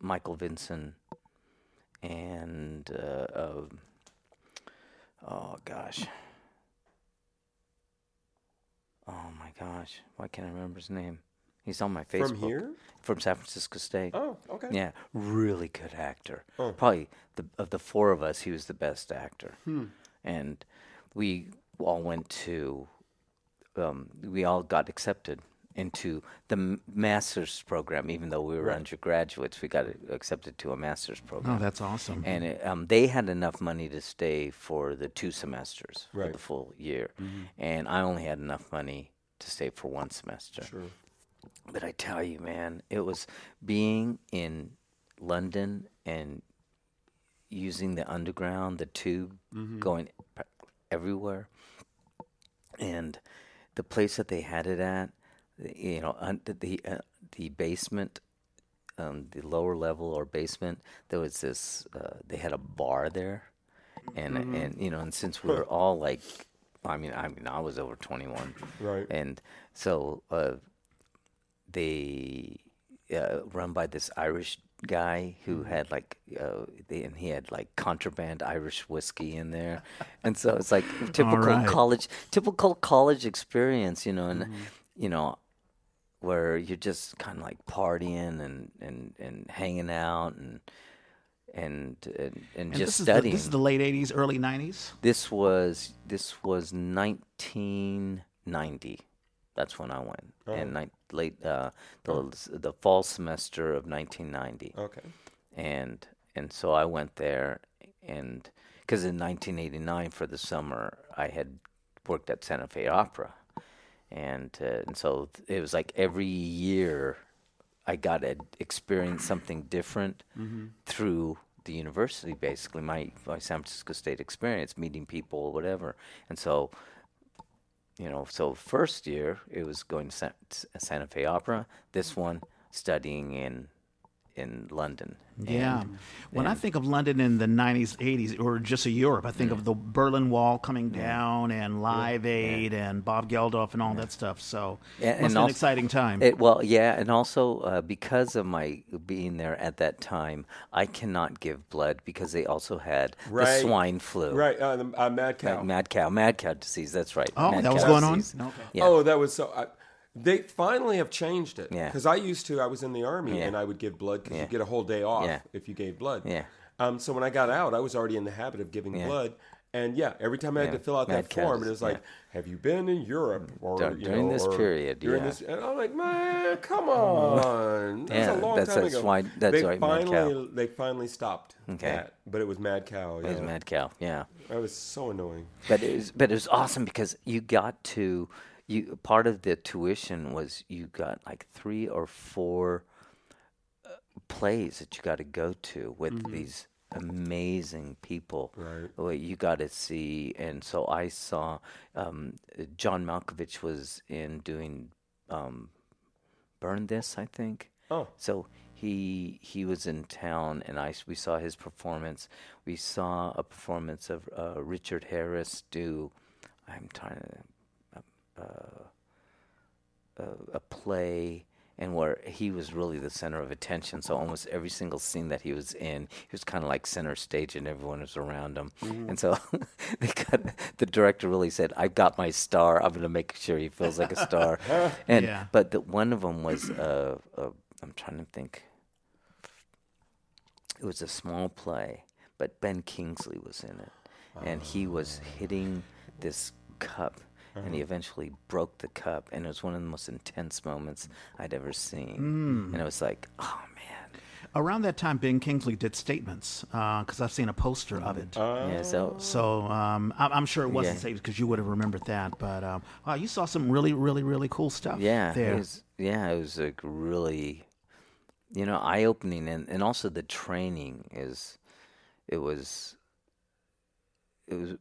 Michael Vinson, and uh, uh, oh gosh, oh my gosh, why can't I remember his name? He's on my Facebook. From here? from San Francisco State. Oh, okay. Yeah, really good actor. Oh. Probably the of the four of us, he was the best actor. Hmm. And we all went to, um, we all got accepted into the master's program. Even though we were Right. undergraduates, we got accepted to a master's program. Oh, that's awesome. and it, um, they had enough money to stay for the two semesters for the full year, Mm-hmm. and I only had enough money to stay for one semester. Sure. But I tell you, man, it was being in London and using the underground, the tube going everywhere. And the place that they had it at, you know, un- the the, uh, the basement, um, the lower level or basement, there was this. Uh, they had a bar there, and and you know, and since we were all like, I mean, I mean, I was over twenty one, Right. and so uh, they uh, run by this Irish guy who had like uh, they, and he had like contraband Irish whiskey in there, and so it's like typical right. college, typical college experience, you know, and you know where you're just kind of like partying and and and hanging out and and and, and, And just this is, the, studying. this is the late 80s, early 90s? This was this was 1990. That's when I went. And ni- late uh, the the fall semester of 1990. Okay. And and so I went there and cuz in 1989 for the summer I had worked at Santa Fe Opera. And uh, and so it was like every year I got to experience something different through the university, basically my my San Francisco State experience, meeting people, whatever. And so, you know, so first year it was going to Sa- Santa Fe Opera. This one studying in in London. Yeah. And- when I think of London in the 90s, 80s, or just a Europe, I think of the Berlin Wall coming down and Live Aid and Bob Geldof and all that stuff. So it and must an also- exciting time. It, well, yeah, and also uh, because of my being there at that time, I cannot give blood because they also had the swine flu. Right. Uh, the, uh, mad cow. Like mad cow, mad cow disease. That's right. oh, mad that was cow going on? disease. Okay. Yeah. Oh, that was so. I, they finally have changed it. Yeah. Because I used to, I was in the army Yeah. and I would give blood because Yeah. you get a whole day off Yeah. if you gave blood. Yeah. Um, so when I got out, I was already in the habit of giving Yeah. blood. And yeah, every time I had to fill out Mad that form, it was like, yeah. "Have you been in Europe or Dur- you during know, this or period, During yeah. this, and I'm like, man, come on, that's Yeah, a long that's- time that's ago. why- that's they right, Mad finally, Cow. they finally stopped Okay. that, but it was mad cow. It was mad cow. Yeah. that was so annoying. But it was, but it was awesome because you got to, you part of the tuition was you got like three or four uh, plays that you got to go to with these amazing people. Right. You got to see, and so I saw um, John Malkovich was in doing um, Burn This, I think. Oh, So he he was in town, and I we saw his performance. We saw a performance of uh, Richard Harris do. I'm trying to uh, uh, a play, and where he was really the center of attention. So almost every single scene that he was in, he was kind of like center stage, and everyone was around him. And so they got the director really said, "I've got my star. I'm going to make sure he feels like a star." and Yeah. but the, one of them was uh, uh, I'm trying to think. It was a small play, but Ben Kingsley was in it, and he was hitting this cup, and he eventually broke the cup, and it was one of the most intense moments I'd ever seen, and it was like, oh man, around that time, Ben Kingsley did statements because I've seen a poster of it. yeah, so So um, I'm, I'm sure it wasn't Yeah. saved because you would have remembered that. But um, wow, you saw some really, really, really cool stuff. yeah, there. it was yeah, it was like really, you know, eye opening, and and also the training is, it was, it was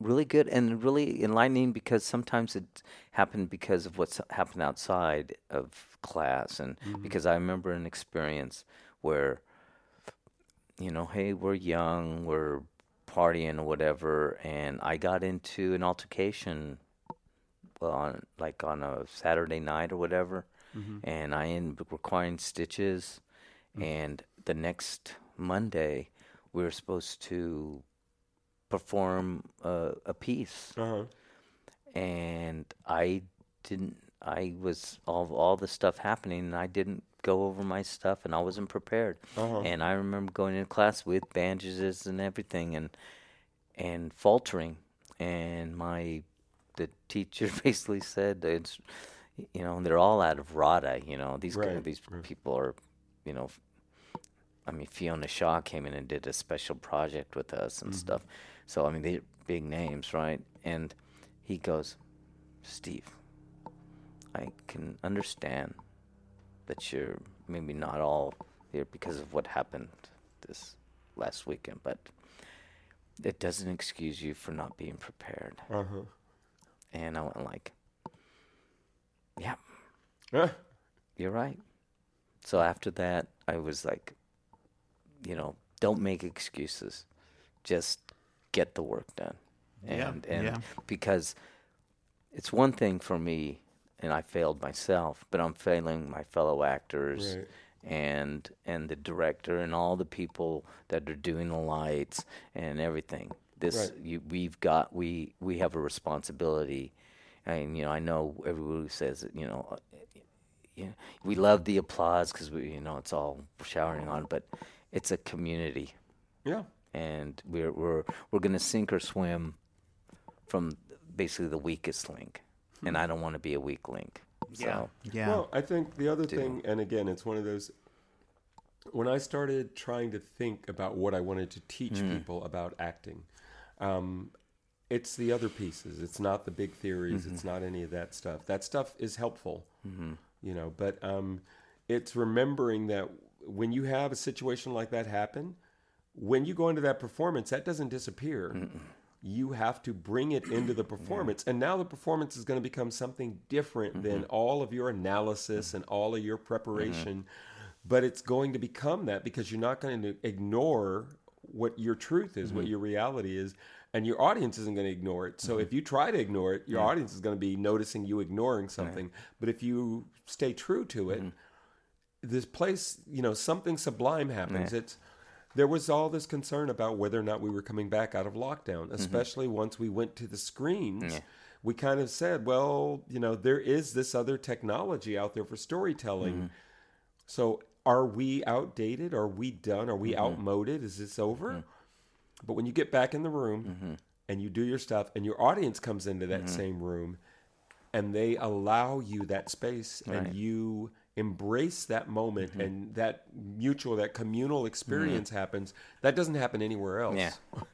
really good and really enlightening because sometimes it happened because of what's happened outside of class, and mm-hmm. because I remember an experience where, you know, hey, we're young, we're partying or whatever, and I got into an altercation on like on a Saturday night or whatever, mm-hmm. and I ended up requiring stitches. Mm. And the next Monday, we were supposed to perform a, a piece, Uh-huh. and I didn't. I was all all the stuff happening, and I didn't go over my stuff, and I wasn't prepared. And I remember going into class with bandages and everything, and and faltering, and my the teacher basically said it's you know they're all out of RADA. You know these Right, these people are you know. I mean, Fiona Shaw came in and did a special project with us and stuff. So I mean, they're big names, right? And he goes, Steve, I can understand that you're maybe not all here because of what happened this last weekend, but it doesn't excuse you for not being prepared. Uh-huh. And I went like, yeah, Ah, you're right. So after that, I was like, you know, don't make excuses. Just get the work done. Yeah, And and yeah. because it's one thing for me and I failed myself, but I'm failing my fellow actors Right. and and the director and all the people that are doing the lights and everything. This Right. you we've got we we have a responsibility and you know I know everyone who says that, you know uh, you know, we love the applause because we, you know, it's all showering on, but it's a community, yeah. And we're we're we're gonna sink or swim from basically the weakest link, and I don't want to be a weak link. So Yeah. Well, I think the other thing, and again, it's one of those. When I started trying to think about what I wanted to teach people about acting, um, it's the other pieces. It's not the big theories. It's not any of that stuff. That stuff is helpful, you know. But um, it's remembering that when you have a situation like that happen, when you go into that performance, that doesn't disappear. You have to bring it into the performance. And now the performance is going to become something different mm-hmm. than all of your analysis mm-hmm. and all of your preparation. Mm-hmm. But it's going to become that because you're not going to ignore what your truth is, what your reality is. And your audience isn't going to ignore it. So if you try to ignore it, your audience is going to be noticing you ignoring something. But if you stay true to it, this place, you know, something sublime happens. It's there was all this concern about whether or not we were coming back out of lockdown, mm-hmm. especially once we went to the screens. We kind of said, well, you know, there is this other technology out there for storytelling. Mm-hmm. So are we outdated? Are we done? Are we mm-hmm. outmoded? Is this over? But when you get back in the room and you do your stuff and your audience comes into that same room and they allow you that space and you embrace that moment mm-hmm. and that mutual that communal experience mm-hmm. happens that doesn't happen anywhere else. Yeah,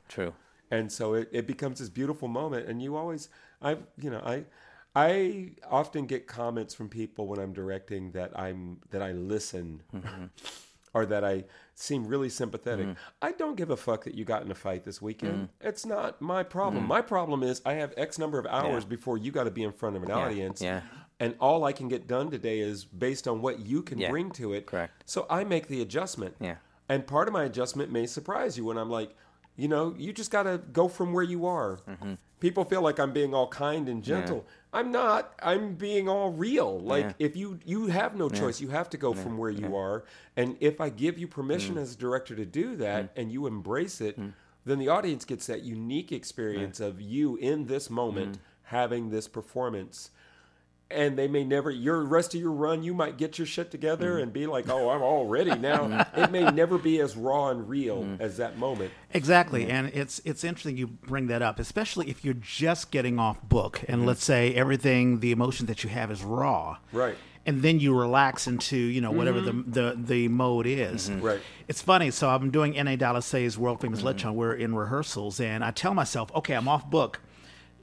true. and so it, it becomes this beautiful moment and you always i you know i i often get comments from people when i'm directing that i'm that i listen mm-hmm. or that i seem really sympathetic. I don't give a fuck that you got in a fight this weekend. It's not my problem. My problem is i have x number of hours before you got to be in front of an audience yeah. And all i can get done today is based on what you can Yeah, bring to it correct. so i make the adjustment Yeah. and part of my adjustment may surprise you when I'm like, you know, you just got to go from where you are. Mm-hmm. People feel like I'm being all kind and gentle. I'm not. I'm being all real. Like Yeah. if you you have no choice, you have to go from where you are. And if I give you permission Mm. as a director to do that and you embrace it, then the audience gets that unique experience of you in this moment Mm. having this performance and they may never your rest of your run you might get your shit together Mm. and be like oh i'm all ready now mm-hmm. it may never be as raw and real Mm. as that moment Exactly, and it's it's interesting you bring that up, especially if you're just getting off book, and let's say everything, the emotion that you have is raw, Right. and then you relax into you know whatever the the the mode is. Right. It's funny. So I'm doing Inay Dalisay's world famous Lechon. We're in rehearsals, and I tell myself, okay, I'm off book.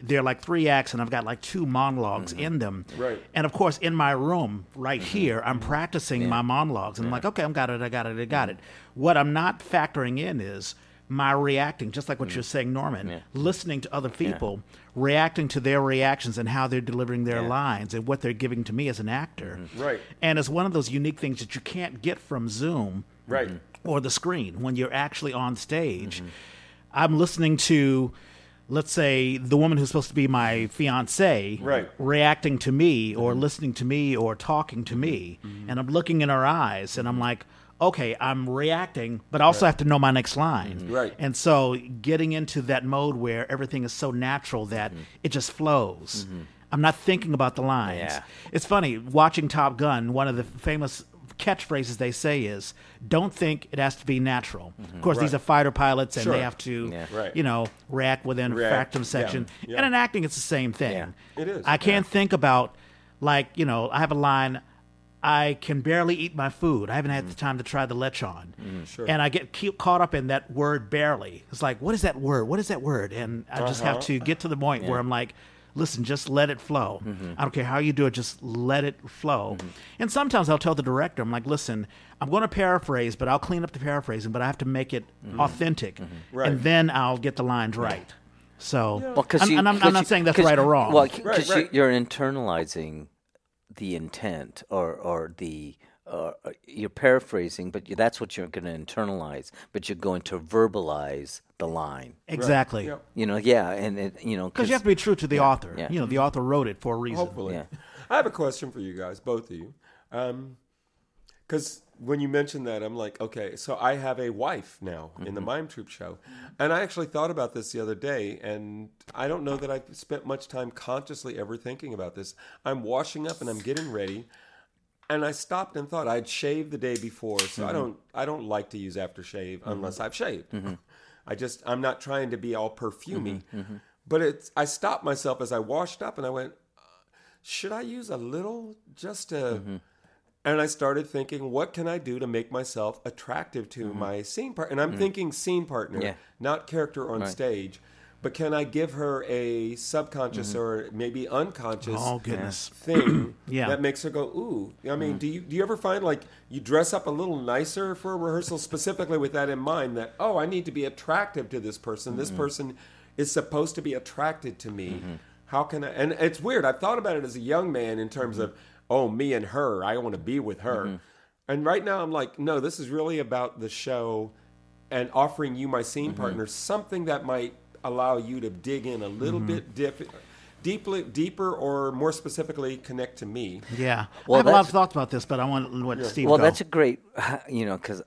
There are like three acts, and I've got like two monologs mm-hmm. in them. Right. And of course, in my room right mm-hmm. here, I'm practicing my monologues, and I'm like, okay, I'm got it, I got it, I got mm-hmm. it. What I'm not factoring in is my reacting, just like what mm. you're saying, Norman, listening to other people, reacting to their reactions and how they're delivering their lines and what they're giving to me as an actor. Right. And it's one of those unique things that you can't get from Zoom Right. or the screen when you're actually on stage. I'm listening to, let's say, the woman who's supposed to be my fiance, Right. reacting to me or mm-hmm. listening to me or talking to me, mm-hmm. and I'm looking in her eyes, and I'm mm-hmm. like. Okay, I'm reacting, but I also have to know my next line. Right. And so getting into that mode where everything is so natural that it just flows. I'm not thinking about the lines. Yeah. It's funny watching Top Gun. One of the famous catchphrases they say is, "Don't think it has to be natural." Of course, these are fighter pilots, and Sure. they have to, Yeah. Right. you know, react within React, fractum section. yeah. And in acting, it's the same thing. Yeah. It is, I can't think about, like, you know, I have a line. I can barely eat my food. I haven't had the time to try the lechon. Mm-hmm. sure. And I get caught up in that word barely. It's like, what is that word? What is that word? And I just have Uh-huh. to get to the point where I'm like, listen, just let it flow. Mm-hmm. I don't care how you do it, just let it flow. And sometimes I'll tell the director, I'm like, listen, I'm going to paraphrase, but I'll clean up the paraphrasing, but I have to make it authentic. Mm-hmm. Right. And then I'll get the lines right. So, Well, 'cause and, you, and I'm, 'cause I'm not you- saying that's right or wrong. Well, Right, because right. you, are internalizing the intent, or or the Uh, uh, you're paraphrasing, but that's what you're going to internalize. But you're going to verbalize the line. exactly. Yep. You know, yeah, and it, you know, Because you have to be true to the author. yeah. You know, the author wrote it for a reason. Hopefully. Yeah. I have a question for you guys, both of you. Um, because when you mentioned that, I'm like, okay, so I have a wife now in the mm-hmm. Mime Troupe show. And I actually thought about this the other day, and I don't know that I've spent much time consciously ever thinking about this. I'm washing up and I'm getting ready. And I stopped and thought I'd shaved the day before, so I mm-hmm. don't I don't like to use aftershave mm-hmm. unless I've shaved. Mm-hmm. I just I'm not trying to be all perfumey. But it's I stopped myself as I washed up and I went, uh, should I use a little just to and I started thinking, what can I do to make myself attractive to my scene partner? And I'm mm. thinking scene partner, Yeah. not character on stage. But can I give her a subconscious mm-hmm. or maybe unconscious Oh, goodness. thing Yeah. that makes her go, ooh. I mean, mm. do you do you ever find like you dress up a little nicer for a rehearsal specifically with that in mind that, oh, I need to be attractive to this person. This mm-hmm. person is supposed to be attracted to me. Mm-hmm. How can I and it's weird. I've thought about it as a young man in terms of, oh, me and her, I want to be with her. And right now I'm like, no, this is really about the show and offering you my scene partner something that might allow you to dig in a little bit dip, deeply deeper or more specifically connect to me Yeah. Well, I have a lot of that's- thoughts about this, but I want to let Steve Well, go. that's a great, you know, because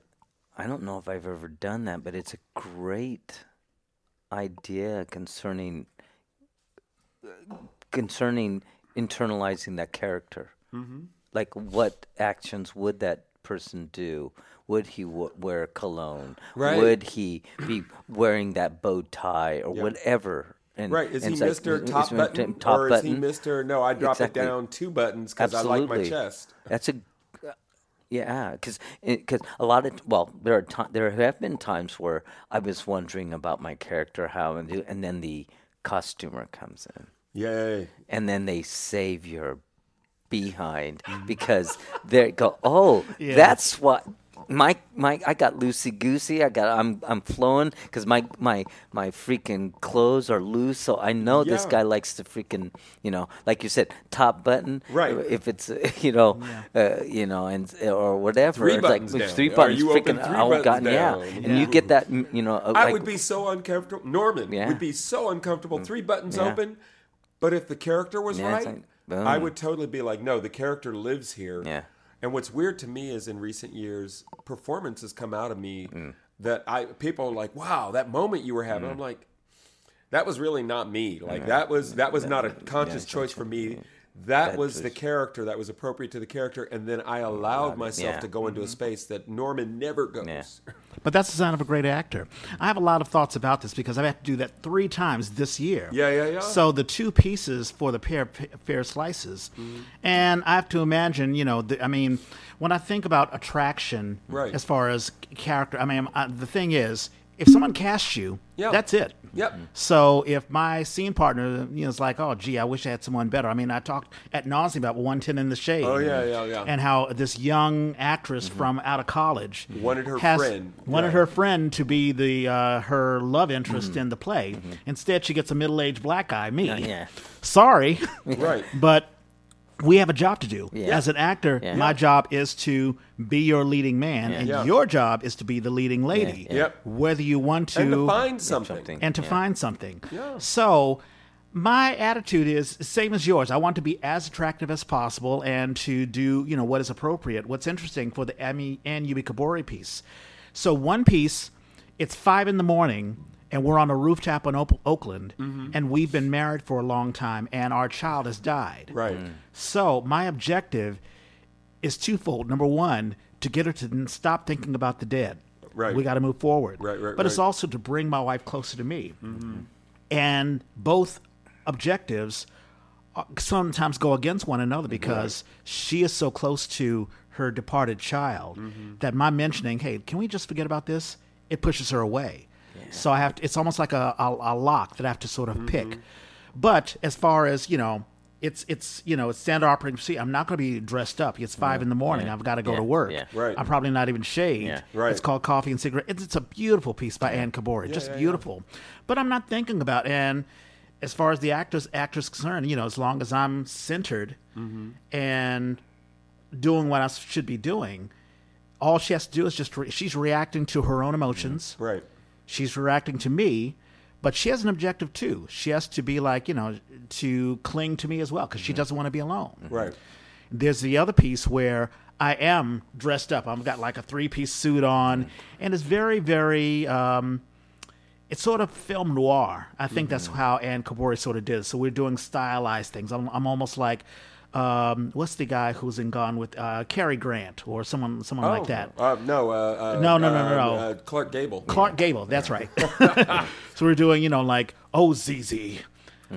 I don't know if I've ever done that, but it's a great idea concerning concerning internalizing that character. Mm-hmm. Like, what actions would that person do? Would he w- wear cologne? Right. Would he be wearing that bow tie or whatever? And, right is he like, mr mm, top button top or button? is he mr no i drop Exactly. it down two buttons because i like my chest That's a uh, yeah, because because a lot of well, there are ti there have been times where I was wondering about my character, how and do, and then the costumer comes in, yay and then they save your behind mm-hmm. because they go, oh, that's what. My my I got loosey goosey. I got I'm I'm flowing because my my my freaking clothes are loose. So I know this guy likes to freaking you know like you said top button. Right. If it's you know uh, you know and or whatever. Three it's buttons like down. three Are buttons. you open freaking three oh, buttons God, yeah. down? And you get that mm, you know. uh, i like- would be so uncomfortable norman Yeah. Mm. would be so uncomfortable three buttons Yeah. open but if the character was Yeah, right boom. i would totally be like no the character lives here Yeah. And what's weird to me is in recent years performances come out of me Mm. that i people are like wow that moment you were having i'm like that was really not me. Like that was that was not a conscious choice for me that That was the character that was appropriate to the character, and then I allowed myself yeah. to go into a space that Norman never goes. Yeah. But that's the sign of a great actor. I have a lot of thoughts about this because I've had to do that three times this year. Yeah, yeah, yeah. So the two pieces for the Pear fair slices, Mm-hmm. and I have to imagine, you know, the, I mean, when I think about attraction, Right. as far as character, I mean, I, the thing is, if someone casts you, Yeah. that's it. Yep. So if my scene partner, you know, is like, oh, gee, I wish I had someone better. I mean, I talked at nauseam about 110 in the Shade. Oh, yeah, yeah, yeah. And how this young actress mm-hmm. from out of college Wanted her has- friend. wanted Yeah. her friend to be the uh, her love interest mm-hmm. in the play. Mm-hmm. Instead, she gets a middle aged black guy, me. Yeah. Sorry, Right. but we have a job to do. Yeah. As an actor, Yeah. my job is to be your leading man, and Yeah. your job is to be the leading lady. Yeah. Yep. Whether you want to, And to find something. something. and to Yeah. find something. Yeah. So my attitude is same as yours. I want to be as attractive as possible and to do, you know, what is appropriate. What's interesting for the Emmy and Yubi Kabori piece. So one piece, it's five in the morning and we're on a rooftop in Oak- Oakland and we've been married for a long time and our child has died. Right. So my objective is twofold. Number one, to get her to stop thinking about the dead. Right. We got to move forward. Right, right, But it's also to bring my wife closer to me. And both objectives uh, sometimes go against one another because she is so close to her departed child Mm-hmm. that my mentioning, hey, can we just forget about this? It pushes her away. So I have to, it's almost like a, a, a lock that I have to sort of Mm-hmm. pick. But as far as, you know, it's it's you know it's standard operating procedure. I'm not going to be dressed up. It's five in the morning. Yeah. I've got to go Yeah. to work. Yeah. Right. I'm probably not even shaved. Yeah. Right. It's called Coffee and Cigarette. It's, it's a beautiful piece by Anne Kabori. Just yeah, yeah. beautiful. But I'm not thinking about and as far as the actors actress concerned, you know, as long as I'm centered Mm-hmm. and doing what I should be doing, all she has to do is just re- she's reacting to her own emotions. Right. She's reacting to me, but she has an objective too. She has to be like you know to cling to me as well because she mm-hmm. doesn't want to be alone. Mm-hmm. Right. There's the other piece where I am dressed up. I've got like a three piece suit on, mm-hmm. and it's very, very. Um, it's sort of film noir. I think that's how Anne Kabori sort of did. So we're doing stylized things. I'm, I'm almost like, um, what's the guy who's in Gone with uh, Cary Grant or someone, someone like that. Uh, no, uh, uh, No, no, no, uh, no, no. Uh, Clark Gable. Clark Gable. That's right. so we're doing, you know, like, oh, ZZ,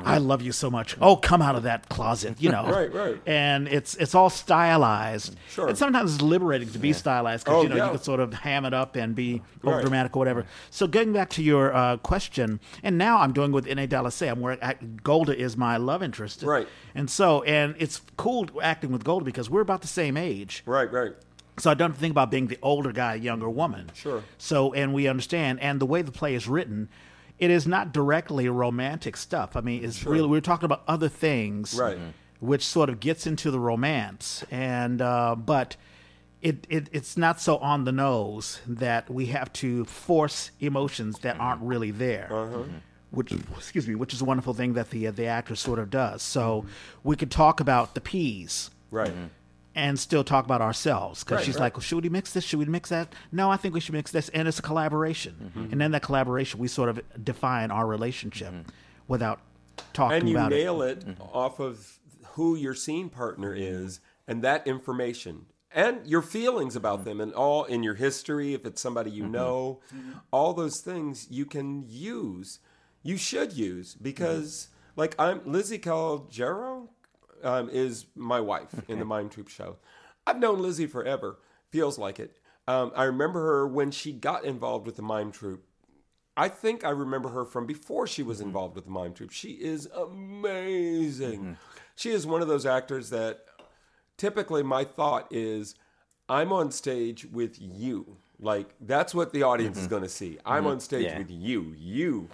I love you so much. Oh, come out of that closet, you know. Mm-hmm. Right, right. And it's it's all stylized. Sure. And sometimes it's liberating to be stylized because Oh, you know yeah. you can sort of ham it up and be over Right. dramatic or whatever. So going back to your uh, question, and now I'm doing with Inay Dalisay. I'm where Golda is my love interest. Right. And so, and it's cool acting with Golda because we're about the same age. Right, right. So I don't think about being the older guy, younger woman. Sure. So and we understand, and the way the play is written, it is not directly romantic stuff. I mean, it's really we're talking about other things, Right. Which sort of gets into the romance, and uh, but. It, it it's not so on the nose that we have to force emotions that aren't really there Uh-huh. which excuse me, which is a wonderful thing that the uh, the actor sort of does. So we could talk about the peas Right. And still talk about ourselves because Right, she's right. like, well, should we mix this? Should we mix that? No, I think we should mix this, and it's a collaboration. Mm-hmm. And then that collaboration, we sort of define our relationship without talking And about it. And you nail it, Mm-hmm. off of who your scene partner is and that information and your feelings about them and all in your history, if it's somebody Mm-hmm. you know, all those things you can use. You should use because, like, I'm Lizzie Calogero um, is my wife in the Mime Troupe show. I've known Lizzie forever. Feels like it. Um, I remember her when she got involved with the Mime Troupe. I think I remember her from before she was involved with the Mime Troupe. She is amazing. She is one of those actors that typically my thought is I'm on stage with you. Like that's what the audience is going to see. I'm on stage Yeah. with you, you.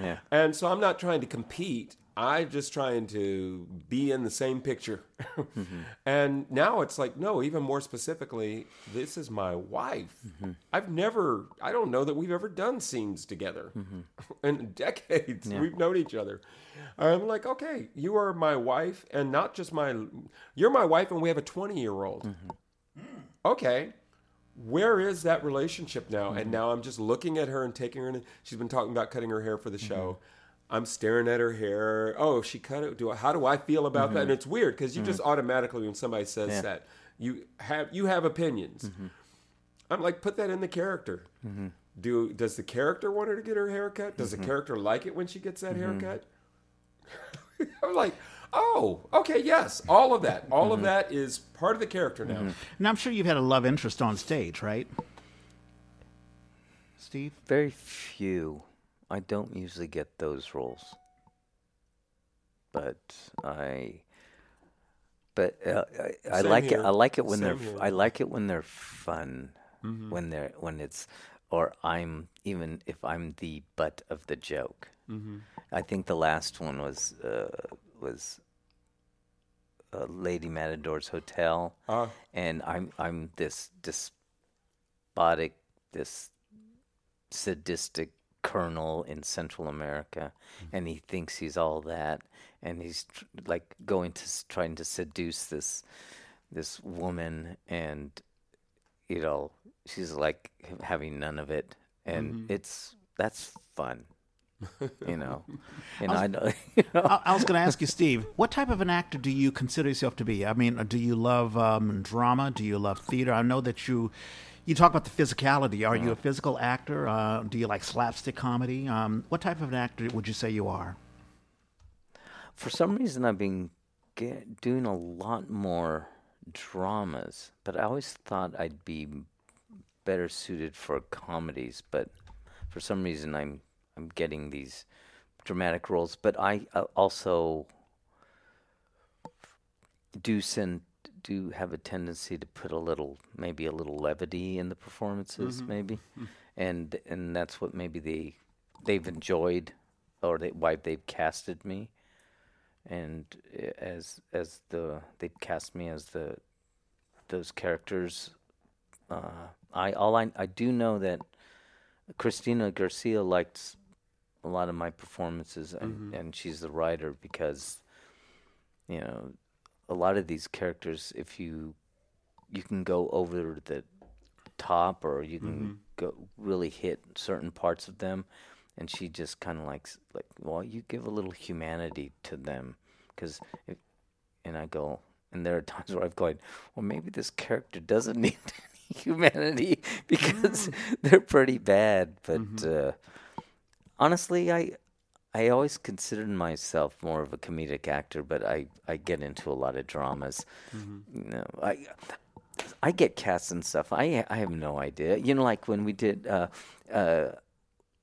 Yeah. And so I'm not trying to compete. I'm just trying to be in the same picture. Mm-hmm. And now it's like, no, even more specifically, this is my wife. Mm-hmm. I've never, I don't know that we've ever done scenes together mm-hmm. in decades. We've known each other. I'm like, okay, you are my wife, and not just my, you're my wife, and we have a 20 year old. Mm. Okay. Where is that relationship now? And now I'm just looking at her and taking her in. She's been talking about cutting her hair for the show. I'm staring at her hair. Oh, she cut it. Do I, how do I feel about that? And mm-hmm. it's weird because you just mm-hmm. automatically, when somebody says Yeah. that, you have you have opinions. Mm-hmm. I'm like, put that in the character. Do does the character want her to get her hair cut? Does the character like it when she gets that haircut? I'm like, oh, okay, yes, all of that, all of that is part of the character now. Now, I'm sure you've had a love interest on stage, right? Steve? Very few. I don't usually get those roles, but I. But uh, I, I like here. it. I like it when they're. Here. I like it when they're fun. When they're when it's, or I'm even if I'm the butt of the joke. I think the last one was uh, was uh, Lady Matador's Hotel, Ah. and I'm I'm this despotic, this sadistic colonel in Central America, and he thinks he's all that, and he's tr- like going to s- trying to seduce this this woman, and you know she's like having none of it, and it's that's fun, you know, and I know. You know I, I was going to ask you, Steve, what type of an actor do you consider yourself to be? I mean, do you love um, drama? Do you love theater? I know that you you talk about the physicality. Are you a physical actor? Uh, do you like slapstick comedy? Um, what type of an actor would you say you are? For some reason, I've been get, doing a lot more dramas, but I always thought I'd be better suited for comedies. But for some reason, I'm I'm getting these dramatic roles. But I uh, also do send do have a tendency to put a little maybe a little levity in the performances mm-hmm. maybe. Mm-hmm. And and that's what maybe they they've enjoyed or they why they've casted me. And as as the they cast me as the those characters uh i all i i do know that Cristina Garcia liked a lot of my performances and mm-hmm. and she's the writer because you know a lot of these characters if you you can go over the top or you can mm-hmm. go really hit certain parts of them. And she just kind of likes like well you give a little humanity to them. Because and i go and there are times where i've gone well maybe this character doesn't need any humanity because mm. they're pretty bad. But mm-hmm. uh, honestly i I always considered myself more of a comedic actor, but I, I get into a lot of dramas. You know, I I get cast and stuff. I I have no idea. You know, like when we did. Uh, uh,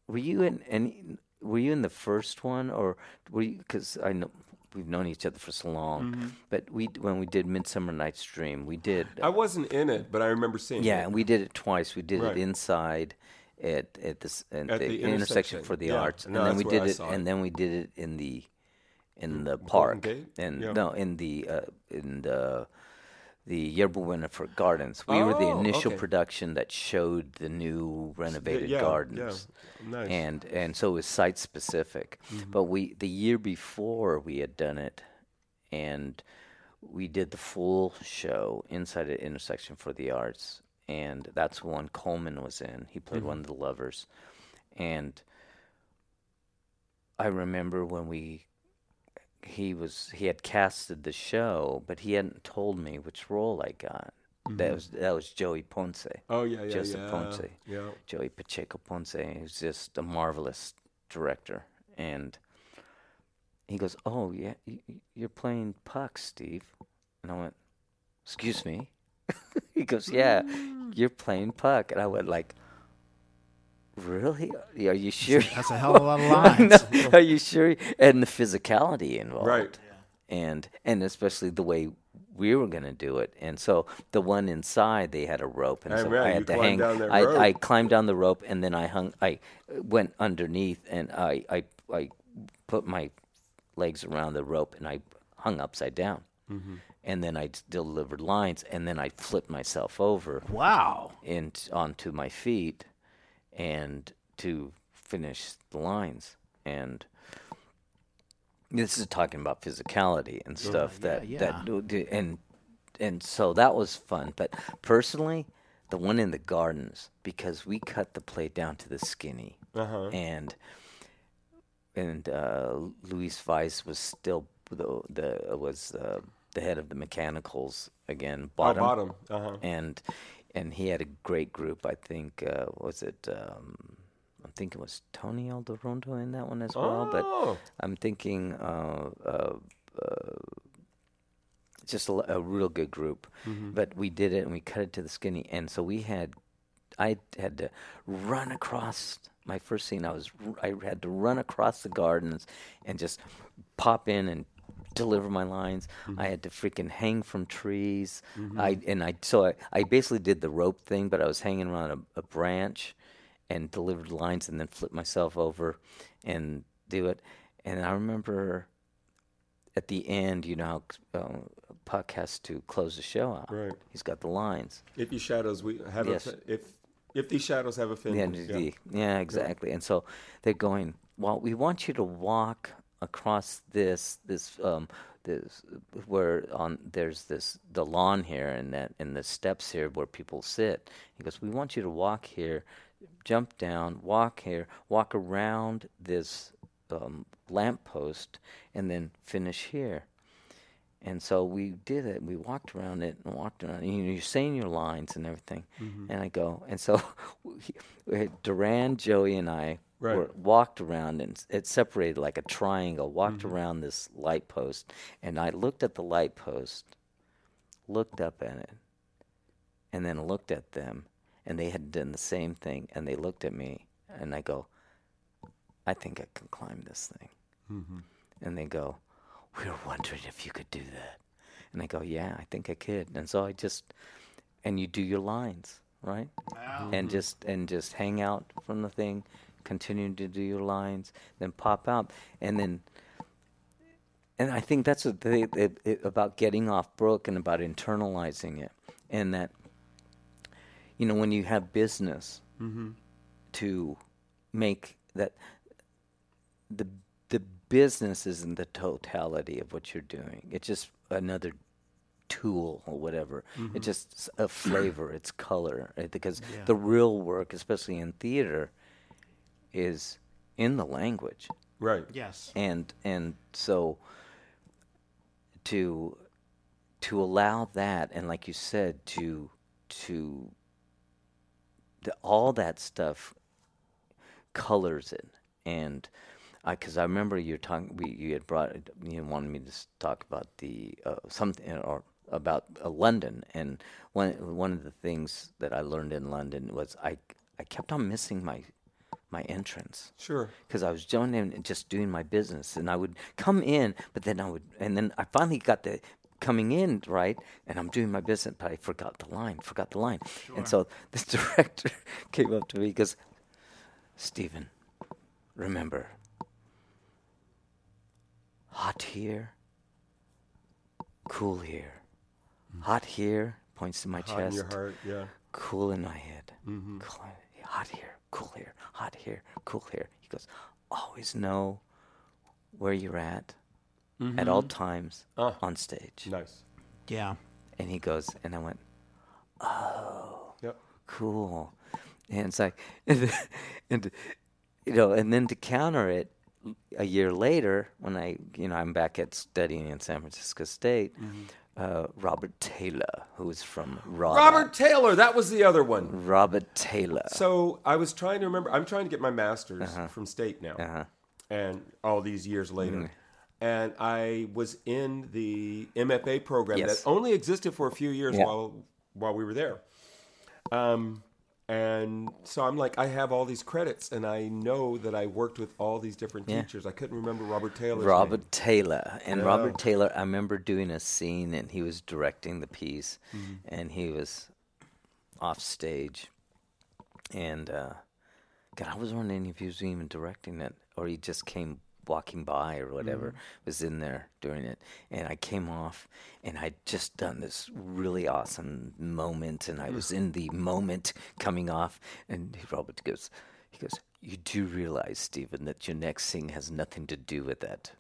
were you in any? Were you in the first one, or were you? Because I know we've known each other for so long. But we when we did Midsummer Night's Dream, we did. I wasn't in it, but I remember seeing Yeah, it. and we did it twice. We did Right. it inside at at this at, At the, the intersection intersection, for the yeah. arts, and No, then we did I it, and then we did it in the in the park, and Yeah. no, in the uh, in the the Yerba Buena for Gardens. We were the Oh, initial okay. production that showed the new renovated yeah, gardens. Nice. And and so it was site specific. But we the year before we had done it and we did the full show inside at intersection for the arts and that's one Coleman was in. He played mm-hmm. one of the lovers. And I remember when we he was he had casted the show, but he hadn't told me which role I got. That mm-hmm. was that was Joey Ponce. oh yeah, yeah, Joseph yeah. Ponce. Yeah. Joey Pacheco Ponce, who's just a marvelous director. And he goes, "Oh yeah, you're playing Puck, Steve." And I went, "Excuse me." he goes, "Yeah, you're playing Puck." And I went like, "Really? Are you sure?" That's a hell of a lot of lines. know. Are you sure? And the physicality involved, Right. And and especially the way we were going to do it. And so the one inside, they had a rope, and I so remember, I you had to hang. down that I, I climbed down the rope, and then I hung. I went underneath, and I I I put my legs around the rope, and I hung upside down. Mm-hmm. And then I d- delivered lines, and then I flipped myself over Wow. in onto my feet and to finish the lines and this is talking about physicality and stuff that yeah. that do- do- and and so that was fun but personally the one in the gardens because we cut the play down to the skinny Uh-huh. and and uh, Luis Weiss was still the the was uh, the head of the mechanicals again. Oh, Bottom, bottom. Uh-huh. and and he had a great group. I think uh, was it. Um, I'm thinking it was Tony Alderondo in that one as well, but Oh. I'm thinking uh, uh, just a, real good group. But we did it and we cut it to the skinny, and so we had, I had to run across my first scene. I was I had to run across the gardens and just pop in and deliver my lines. I had to freaking hang from trees. I and I so I, I basically did the rope thing, but I was hanging around a, a branch and delivered lines and then flip myself over and do it. And I remember at the end, you know how uh, Puck has to close the show out. Right. He's got the lines. If these shadows we have Yes. a, if if these shadows have a fin. Yeah, yeah. yeah, exactly. And so they're going. Well, we want you to walk across this this um this where on there's this the lawn here and that and the steps here where people sit. He goes, we want you to walk here, jump down, walk here, walk around this um, lamp post, and then finish here. And so we did it. We walked around it and walked around. And you're saying your lines and everything. Mm-hmm. And I go, and so Duran, Joey, and I Right. were, walked around, and it separated like a triangle. Walked Mm-hmm. around this light post, and I looked at the light post, looked up at it, and then looked at them, and they had done the same thing. And they looked at me, and I go, I think I can climb this thing. Mm-hmm. And they go, We were wondering if you could do that. And I go, Yeah, I think I could. And so I just, and you do your lines, right? And just and just hang out from the thing, continue to do your lines, then pop out, and then. And I think that's what they, it, it, about getting off book and about internalizing it, and that, you know, when you have business, mm-hmm. to make that the the business isn't the totality of what you're doing. It's just another tool or whatever. Mm-hmm. It's just a flavor. it's color. right? Because Yeah. the real work, especially in theater, is in the language Right. Yes. and and so to to allow that and like you said to to the, all that stuff colors it and I because I remember you talking we you had brought you wanted me to talk about the uh, something or about uh, London and one one of the things that I learned in London was I I kept on missing my my entrance Sure. because I was doing in and just doing my business, and I would come in, but then I would, and then I finally got the coming in right, and I'm doing my business, but I forgot the line, forgot the line, and so this director came up to me because, Stephen, remember, hot here, cool here, mm-hmm. hot here, points to my Hot in chest your heart. Yeah. cool in my head. Mm-hmm. Cool, hot here, cool here, hot here, cool here. He goes, always know where you're at at all times Ah. on stage. Nice. Yeah. And he goes, and I went, oh, Yep. cool. And it's like, and, and you know, and then to counter it, a year later, when I, you know, I'm back at studying in San Francisco State, uh, Robert Taylor, who was from. Robert Taylor. That was the other one. Robert Taylor. So I was trying to remember. I'm trying to get my master's from state now, Uh-huh. and all these years later. Mm. And I was in the MFA program Yes. that only existed for a few years Yeah. while while we were there. Um, and so I'm like, I have all these credits, and I know that I worked with all these different Yeah. teachers. I couldn't remember Robert Taylor. Robert name. Taylor. And. Robert Taylor, I remember doing a scene and he was directing the piece Mm-hmm. and he was off stage. And uh, God, I was wondering if he was even directing it or he just came walking by or whatever, Mm-hmm. was in there doing it. And I came off and I'd just done this really awesome moment and I was in the moment coming off. And Robert goes, he goes, you do realize, Stephen, that your next scene has nothing to do with that,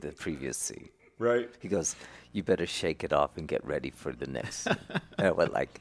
the previous scene. Right. He goes, "You better shake it off and get ready for the next." and I went like,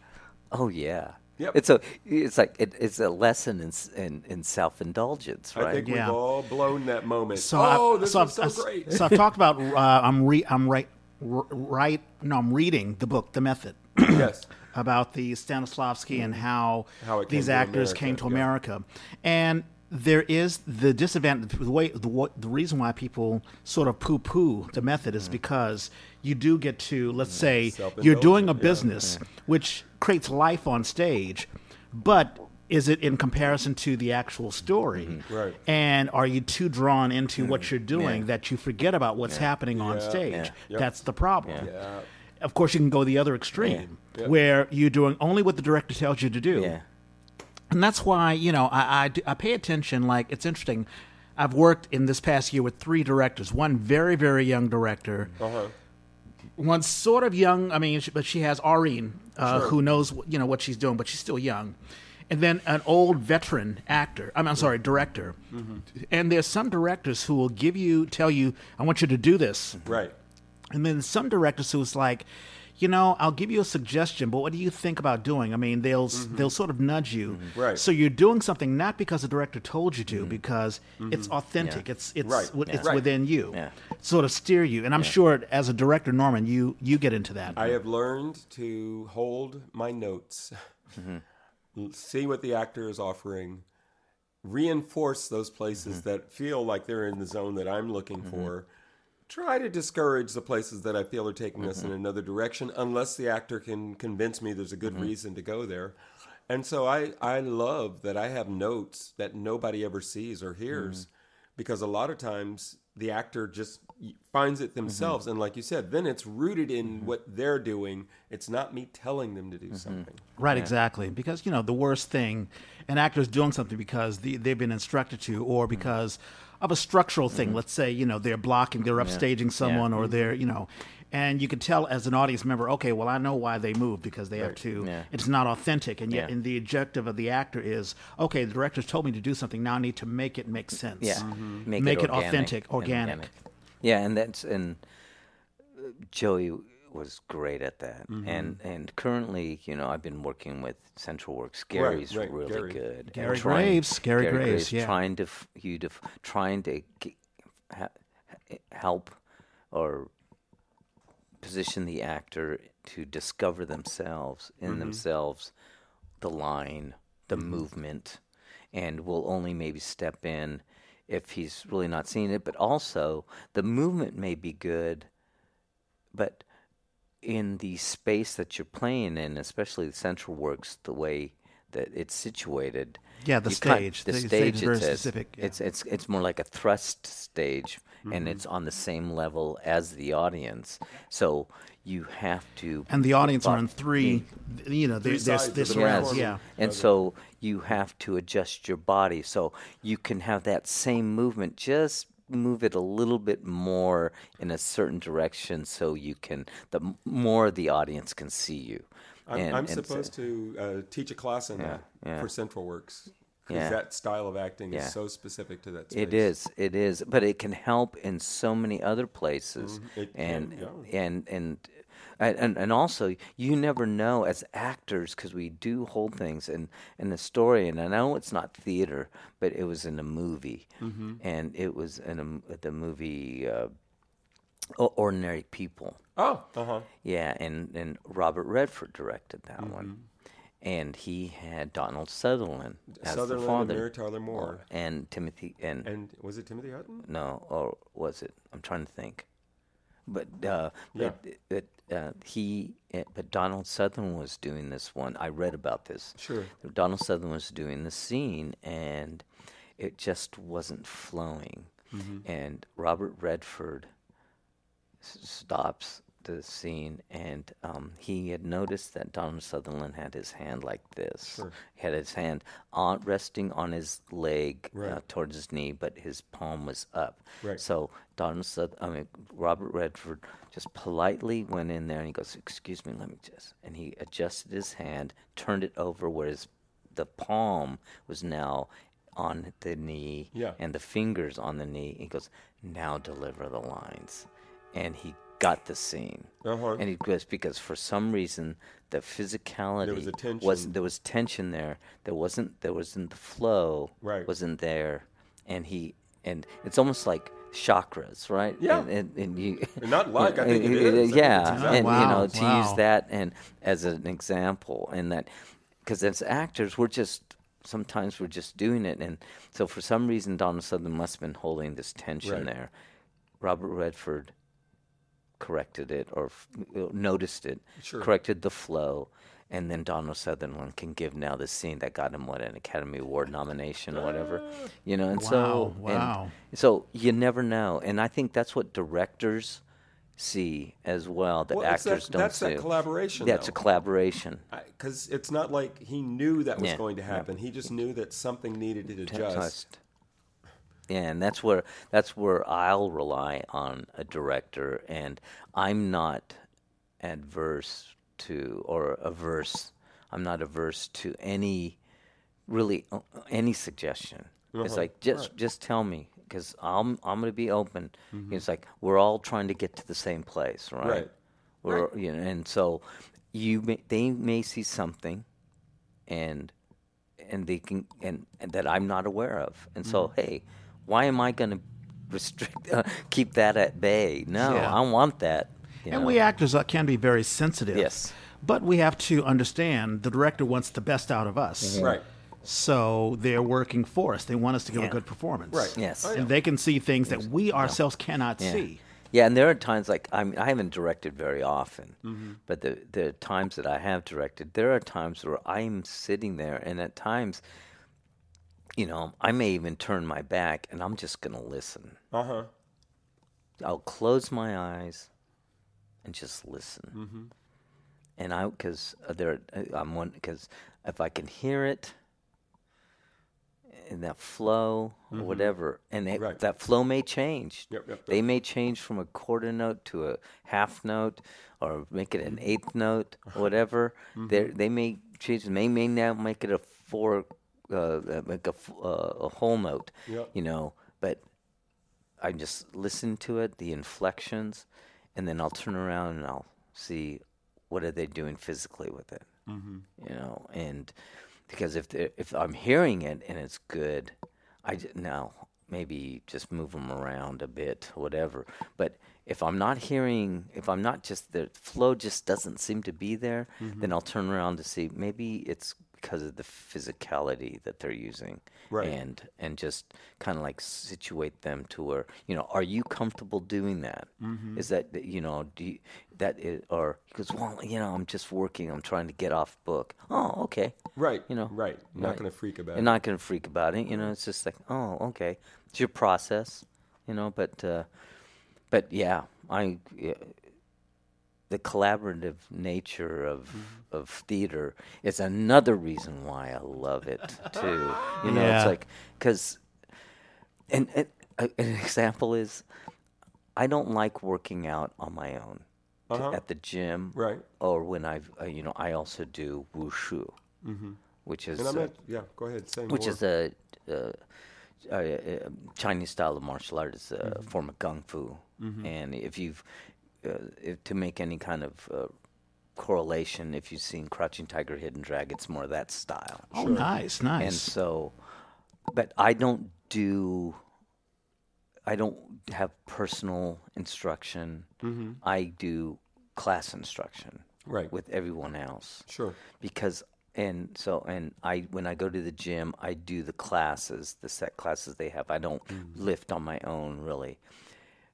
"Oh yeah." Yep. It's a it's like it, it's a lesson in in, in self indulgence, right? I think Yeah. we've all blown that moment. So oh, I, this so was so I've, great. So I've talked about. Uh, I'm re, I'm right, right. No, I'm reading the book, The Method, yes. about the Stanislavski and how, How it came these to actors America, came to yeah. America, and there is the disadvantage. The way the the reason why people sort of poo poo the method is mm. because you do get to let's mm. say you're doing a Self-indulgent, yeah. business which creates life on stage, but is it in comparison to the actual story? Mm-hmm. Right. And are you too drawn into mm. what you're doing Yeah. that you forget about what's happening on Yeah. stage? Yeah. Yep. That's the problem. Yeah. Of course, you can go the other extreme, Yeah. where you're doing only what the director tells you to do. And that's why, you know, I, I, do- I pay attention. Like, it's interesting. I've worked in this past year with three directors. One very, very young director. Uh-huh. One sort of young. I mean, but she has Aureen, uh, who knows, you know, what she's doing, but she's still young. And then an old veteran actor. I mean, I'm sorry, director. And there's some directors who will give you, tell you, I want you to do this. Right. And then some directors who's like, you know, I'll give you a suggestion, but what do you think about doing? I mean, they'll mm-hmm. they'll sort of nudge you. Mm-hmm. Right. So you're doing something not because the director told you to, mm-hmm. because it's authentic. Yeah. It's it's Right. wi- it's Right. within you. Yeah. Sort of steer you. And I'm sure as a director, Norman, you you get into that. I have learned to hold my notes, Mm-hmm. see what the actor is offering, reinforce those places Mm-hmm. that feel like they're in the zone that I'm looking for. Try to discourage the places that I feel are taking us Mm-hmm. in another direction, unless the actor can convince me there's a Mm-hmm. good reason to go there. And so I, I love that I have notes that nobody ever sees or hears Mm-hmm. because a lot of times the actor just finds it themselves. And like you said, then it's rooted in what they're doing. It's not me telling them to do something. Right, exactly. Because you know the worst thing, an actor's doing something because the, they've been instructed to, or because of a structural thing. Let's say you know they're blocking, they're upstaging someone, or they're you know, and you can tell as an audience member, okay, well I know why they move because they have to. Yeah. It's not authentic, and yet, Yeah. and the objective of the actor is, okay, the director's told me to do something. Now I need to make it make sense. Yeah, Make it organic authentic, and organic. Yeah, and that's and uh, Joey was great at that. Mm-hmm. And and currently, you know, I've been working with Central Works. Gary's right, really Gary. good. and Gary trying- Graves, Gary Graves, yeah. trying to f- you to f- trying to g- ha- ha- help or position the actor to discover themselves in themselves the line the movement and will only maybe step in if he's really not seeing it but also the movement may be good but in the space that you're playing in especially the central works the way that it's situated Yeah, the you kind- stage. the The stage stage is very it's, specific, yeah. it's it's it's more like a thrust stage Mm-hmm. and it's on the same level as the audience so you have to And the audience are But- in three. You know, Three there's there's this the round. Yeah. and so you have to adjust your body so you can have that same movement, just move it a little bit more in a certain direction so you can, the more the audience can see you. I'm, And- I'm and so- supposed to uh, teach a class in that yeah. for Central Works because Yeah. that style of acting Yeah. is so specific to that space. It is, it is, but it can help in so many other places, Mm-hmm. it and, can, yeah. and and and and also you never know as actors because we do hold things in in the story, and I know it's not theater, but it was in a movie, Mm-hmm. and it was in a, the movie uh, Ordinary People. Oh, uh huh. Yeah, and, and Robert Redford directed that Mm-hmm. one. And he had Donald Sutherland as Sutherland the and father. Mary Tyler Moore. And Timothy and, And was it Timothy Hutton? no, or was it? I'm trying to think. But uh, Yeah. but, but uh, he uh, but Donald Sutherland was doing this one. I read about this. Sure. Donald Sutherland was doing the scene, and it just wasn't flowing. Mm-hmm. And Robert Redford s- stops the scene, and um, he had noticed that Donald Sutherland had his hand like this. Sure. He had his hand on resting on his leg uh, towards his knee, but his palm was up. Right. So Donald Suth- I mean Robert Redford just politely went in there and he goes, "Excuse me, let me just," and he adjusted his hand, turned it over where his the palm was now on the knee Yeah. and the fingers on the knee. He goes, "Now deliver the lines," and he got the scene. Uh-huh. And it was because for some reason the physicality There was a tension. was there was tension there. There wasn't there wasn't the flow Right. wasn't there, and he and it's almost like chakras, right? Yeah. And, and, and you Not like, I think it think Yeah, exactly- and you know to wow. use that and as an example, and that because as actors we're just sometimes we're just doing it, and so for some reason Donald Sutherland must have been holding this tension Right. there. Robert Redford corrected it or f- noticed it, Sure. corrected the flow, and then Donald Sutherland can give now the scene that got him what an Academy Award nomination or whatever, you know. And so, Wow, and so you never know, and I think that's what directors see as well that Well, it's that- actors don't that's see. that collaboration, That's a collaboration. Because it's not like he knew that was Yeah, going to yeah. happen. He just knew that something needed to adjust. Yeah, and that's where that's where I'll rely on a director, and I'm not adverse to or averse. I'm not averse to any really uh, any suggestion. It's Uh-huh, like just right. just tell me because I'm I'm going to be open. Mm-hmm. It's like we're all trying to get to the same place, right? Right. We're Right. you know, and so you may, they may see something, and and they can and, and that I'm not aware of. And so, Mm-hmm. hey, why am I going to restrict uh, keep that at bay? No, Yeah. I want that. you And know. we actors uh, can be very sensitive. Yes. But we have to understand the director wants the best out of us. Right. So they're working for us. They want us to give Yeah. a good performance. Right. Yes. Oh, yeah. And they can see things that we ourselves cannot Yeah. see. Yeah, and there are times like I mean I haven't directed very often, Mm-hmm. but the the times that I have directed, there are times where I'm sitting there, and at times, you know, I may even turn my back and I'm just gonna listen. Uh huh. I'll close my eyes and just listen. Mm-hmm. And I, because there, uh, I'm one, because if I can hear it in that flow or whatever, and it, Mm-hmm. Right. that flow may change. Yep, yep, They may change from a quarter note to a half note, or make it an Mm-hmm. eighth note, or whatever. They they may change. They may now make it a four, uh, uh, like a, uh, a whole note. Yep. You know, but I just listen to it, the inflections, and then I'll turn around and I'll see what are they doing physically with it. Mm-hmm. You know, and because if if I'm hearing it and it's good, I j- now maybe just move them around a bit, whatever. But if I'm not hearing, if I'm not just the flow just doesn't seem to be there, then I'll turn around to see maybe it's because of the physicality that they're using Right. and and just kind of like situate them to where you know are you comfortable doing that Is that you know do you, that is, or he goes well you know i'm just working i'm trying to get off book oh okay Right. you know Right. Not right. going to freak about and it. not gonna freak about it you know it's just like oh okay it's your process you know but uh but yeah i yeah, the collaborative nature of Mm-hmm. of theater is another reason why I love it too. You know, Yeah. it's like because, and, and uh, an example is, I don't like working out on my own Uh-huh. at the gym, Right. Or when I've uh, you know I also do wushu, which is Mm-hmm. And I'm uh, not, yeah, go ahead. Say which more. is a, uh a, Chinese style of martial art. It's a Mm-hmm. form of kung fu, and if you've Uh, if, to make any kind of uh, correlation, if you've seen Crouching Tiger, Hidden Dragon, it's more that style. Oh, nice, nice. And so, but I don't do. I don't have personal instruction. Mm-hmm. I do class instruction Right. with everyone else Sure. because and so and I when I go to the gym I do the classes the set classes they have I don't mm. lift on my own really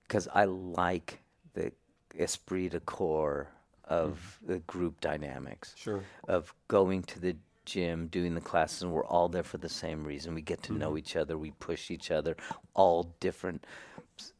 because I like the esprit de corps of mm-hmm. the group dynamics Sure. of going to the gym doing the classes and we're all there for the same reason. We get to know mm-hmm. each other. We push each other. All different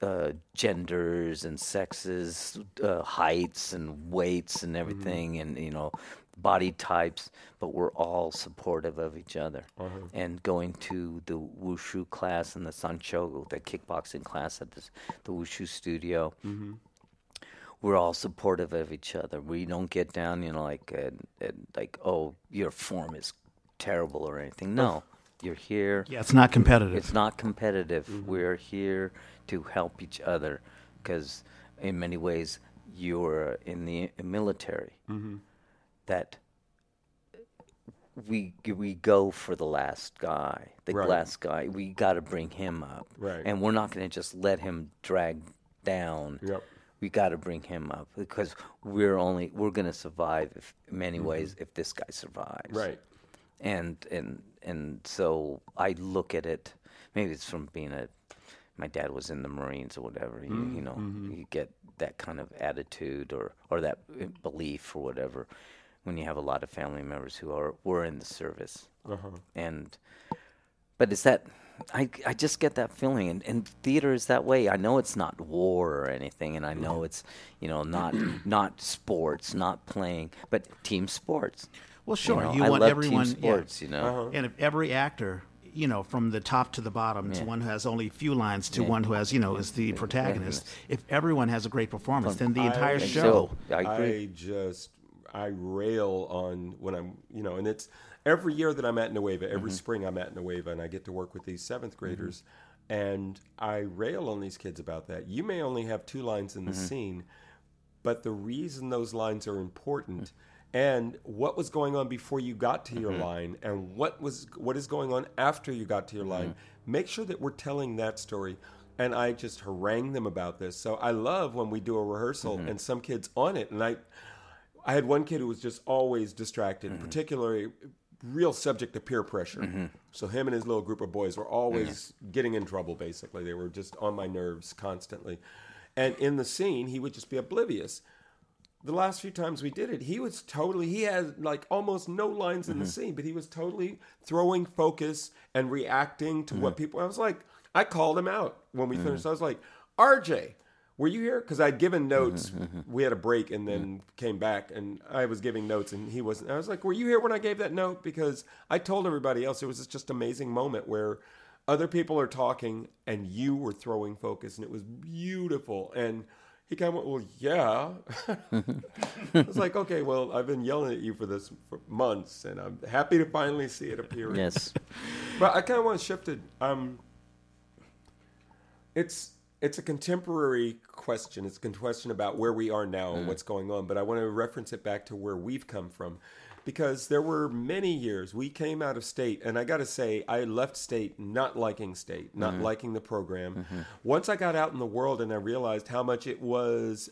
uh, genders and sexes uh, heights and weights and mm-hmm. everything and you know body types but we're all supportive of each other. Uh-huh. And going to the wushu class and the sanshou the kickboxing class at this, the wushu studio we're all supportive of each other. We don't get down, you know, like and, and like, oh, your form is terrible or anything. No, you're here. yeah, it's not competitive. It's not competitive. We're here to help each other because, in many ways, you're in the military, Mm-hmm. that we we go for the last guy, the Right. last guy. We got to bring him up, Right. and we're not going to just let him drag down. Yep. We got to bring him up because we're only we're going to survive if, in many ways if this guy survives Mm-hmm. Right. and and and so I look at it. Maybe it's from being a. My dad was in the Marines or whatever. You, you know, you get that kind of attitude or or that uh, belief or whatever when you have a lot of family members who are were in the service. Uh-huh. And but it's that I I just get that feeling, and, and theater is that way. I know it's not war or anything, and I know it's you know not not sports, not playing, but team sports. Well, sure. know, You I want love everyone. team yeah. sports, you know. Uh-huh. And if every actor, you know, from the top to the bottom, to one who has only a few lines to Yeah. one who has, you know, is the protagonist, if everyone has a great performance, then the entire I- show. So, I agree. I just I rail on when I'm you know, and it's every year that I'm at Nueva, every Mm-hmm. spring I'm at Nueva, and I get to work with these seventh mm-hmm. graders, and I rail on these kids about that. You may only have two lines in the Mm-hmm. scene, but the reason those lines are important. Mm. And what was going on before you got to your mm-hmm. line, and what was what is going on after you got to your line? Mm-hmm. Make sure that we're telling that story and I just harangue them about this. So I love when we do a rehearsal and some kids on it, and I, I had one kid who was just always distracted, particularly real subject to peer pressure. Mm-hmm. So him and his little group of boys were always mm-hmm. getting in trouble. Basically, they were just on my nerves constantly, and in the scene he would just be oblivious. The last few times we did it, he was totally, he had like almost no lines in the mm-hmm. scene, but he was totally throwing focus and reacting to what people, I was like, I called him out when we finished. I was like, RJ, were you here? Because I'd given notes. Mm-hmm, mm-hmm. We had a break and then mm-hmm. came back, and I was giving notes, and he wasn't. I was like, "Were you here when I gave that note?" Because I told everybody else it was this just amazing moment where other people are talking and you were throwing focus, and it was beautiful. And he kind of went, "Well, yeah." I was like, "Okay, well, I've been yelling at you for this for months, and I'm happy to finally see it appear." Yes. But I kind of want to shift it. Um, it's it's a contemporary question. It's a question about where we are now and mm. what's going on. But I want to reference it back to where we've come from, because there were many years we came out of state, and I got to say, I left state not liking state, not mm-hmm. liking the program. Mm-hmm. Once I got out in the world and I realized how much it was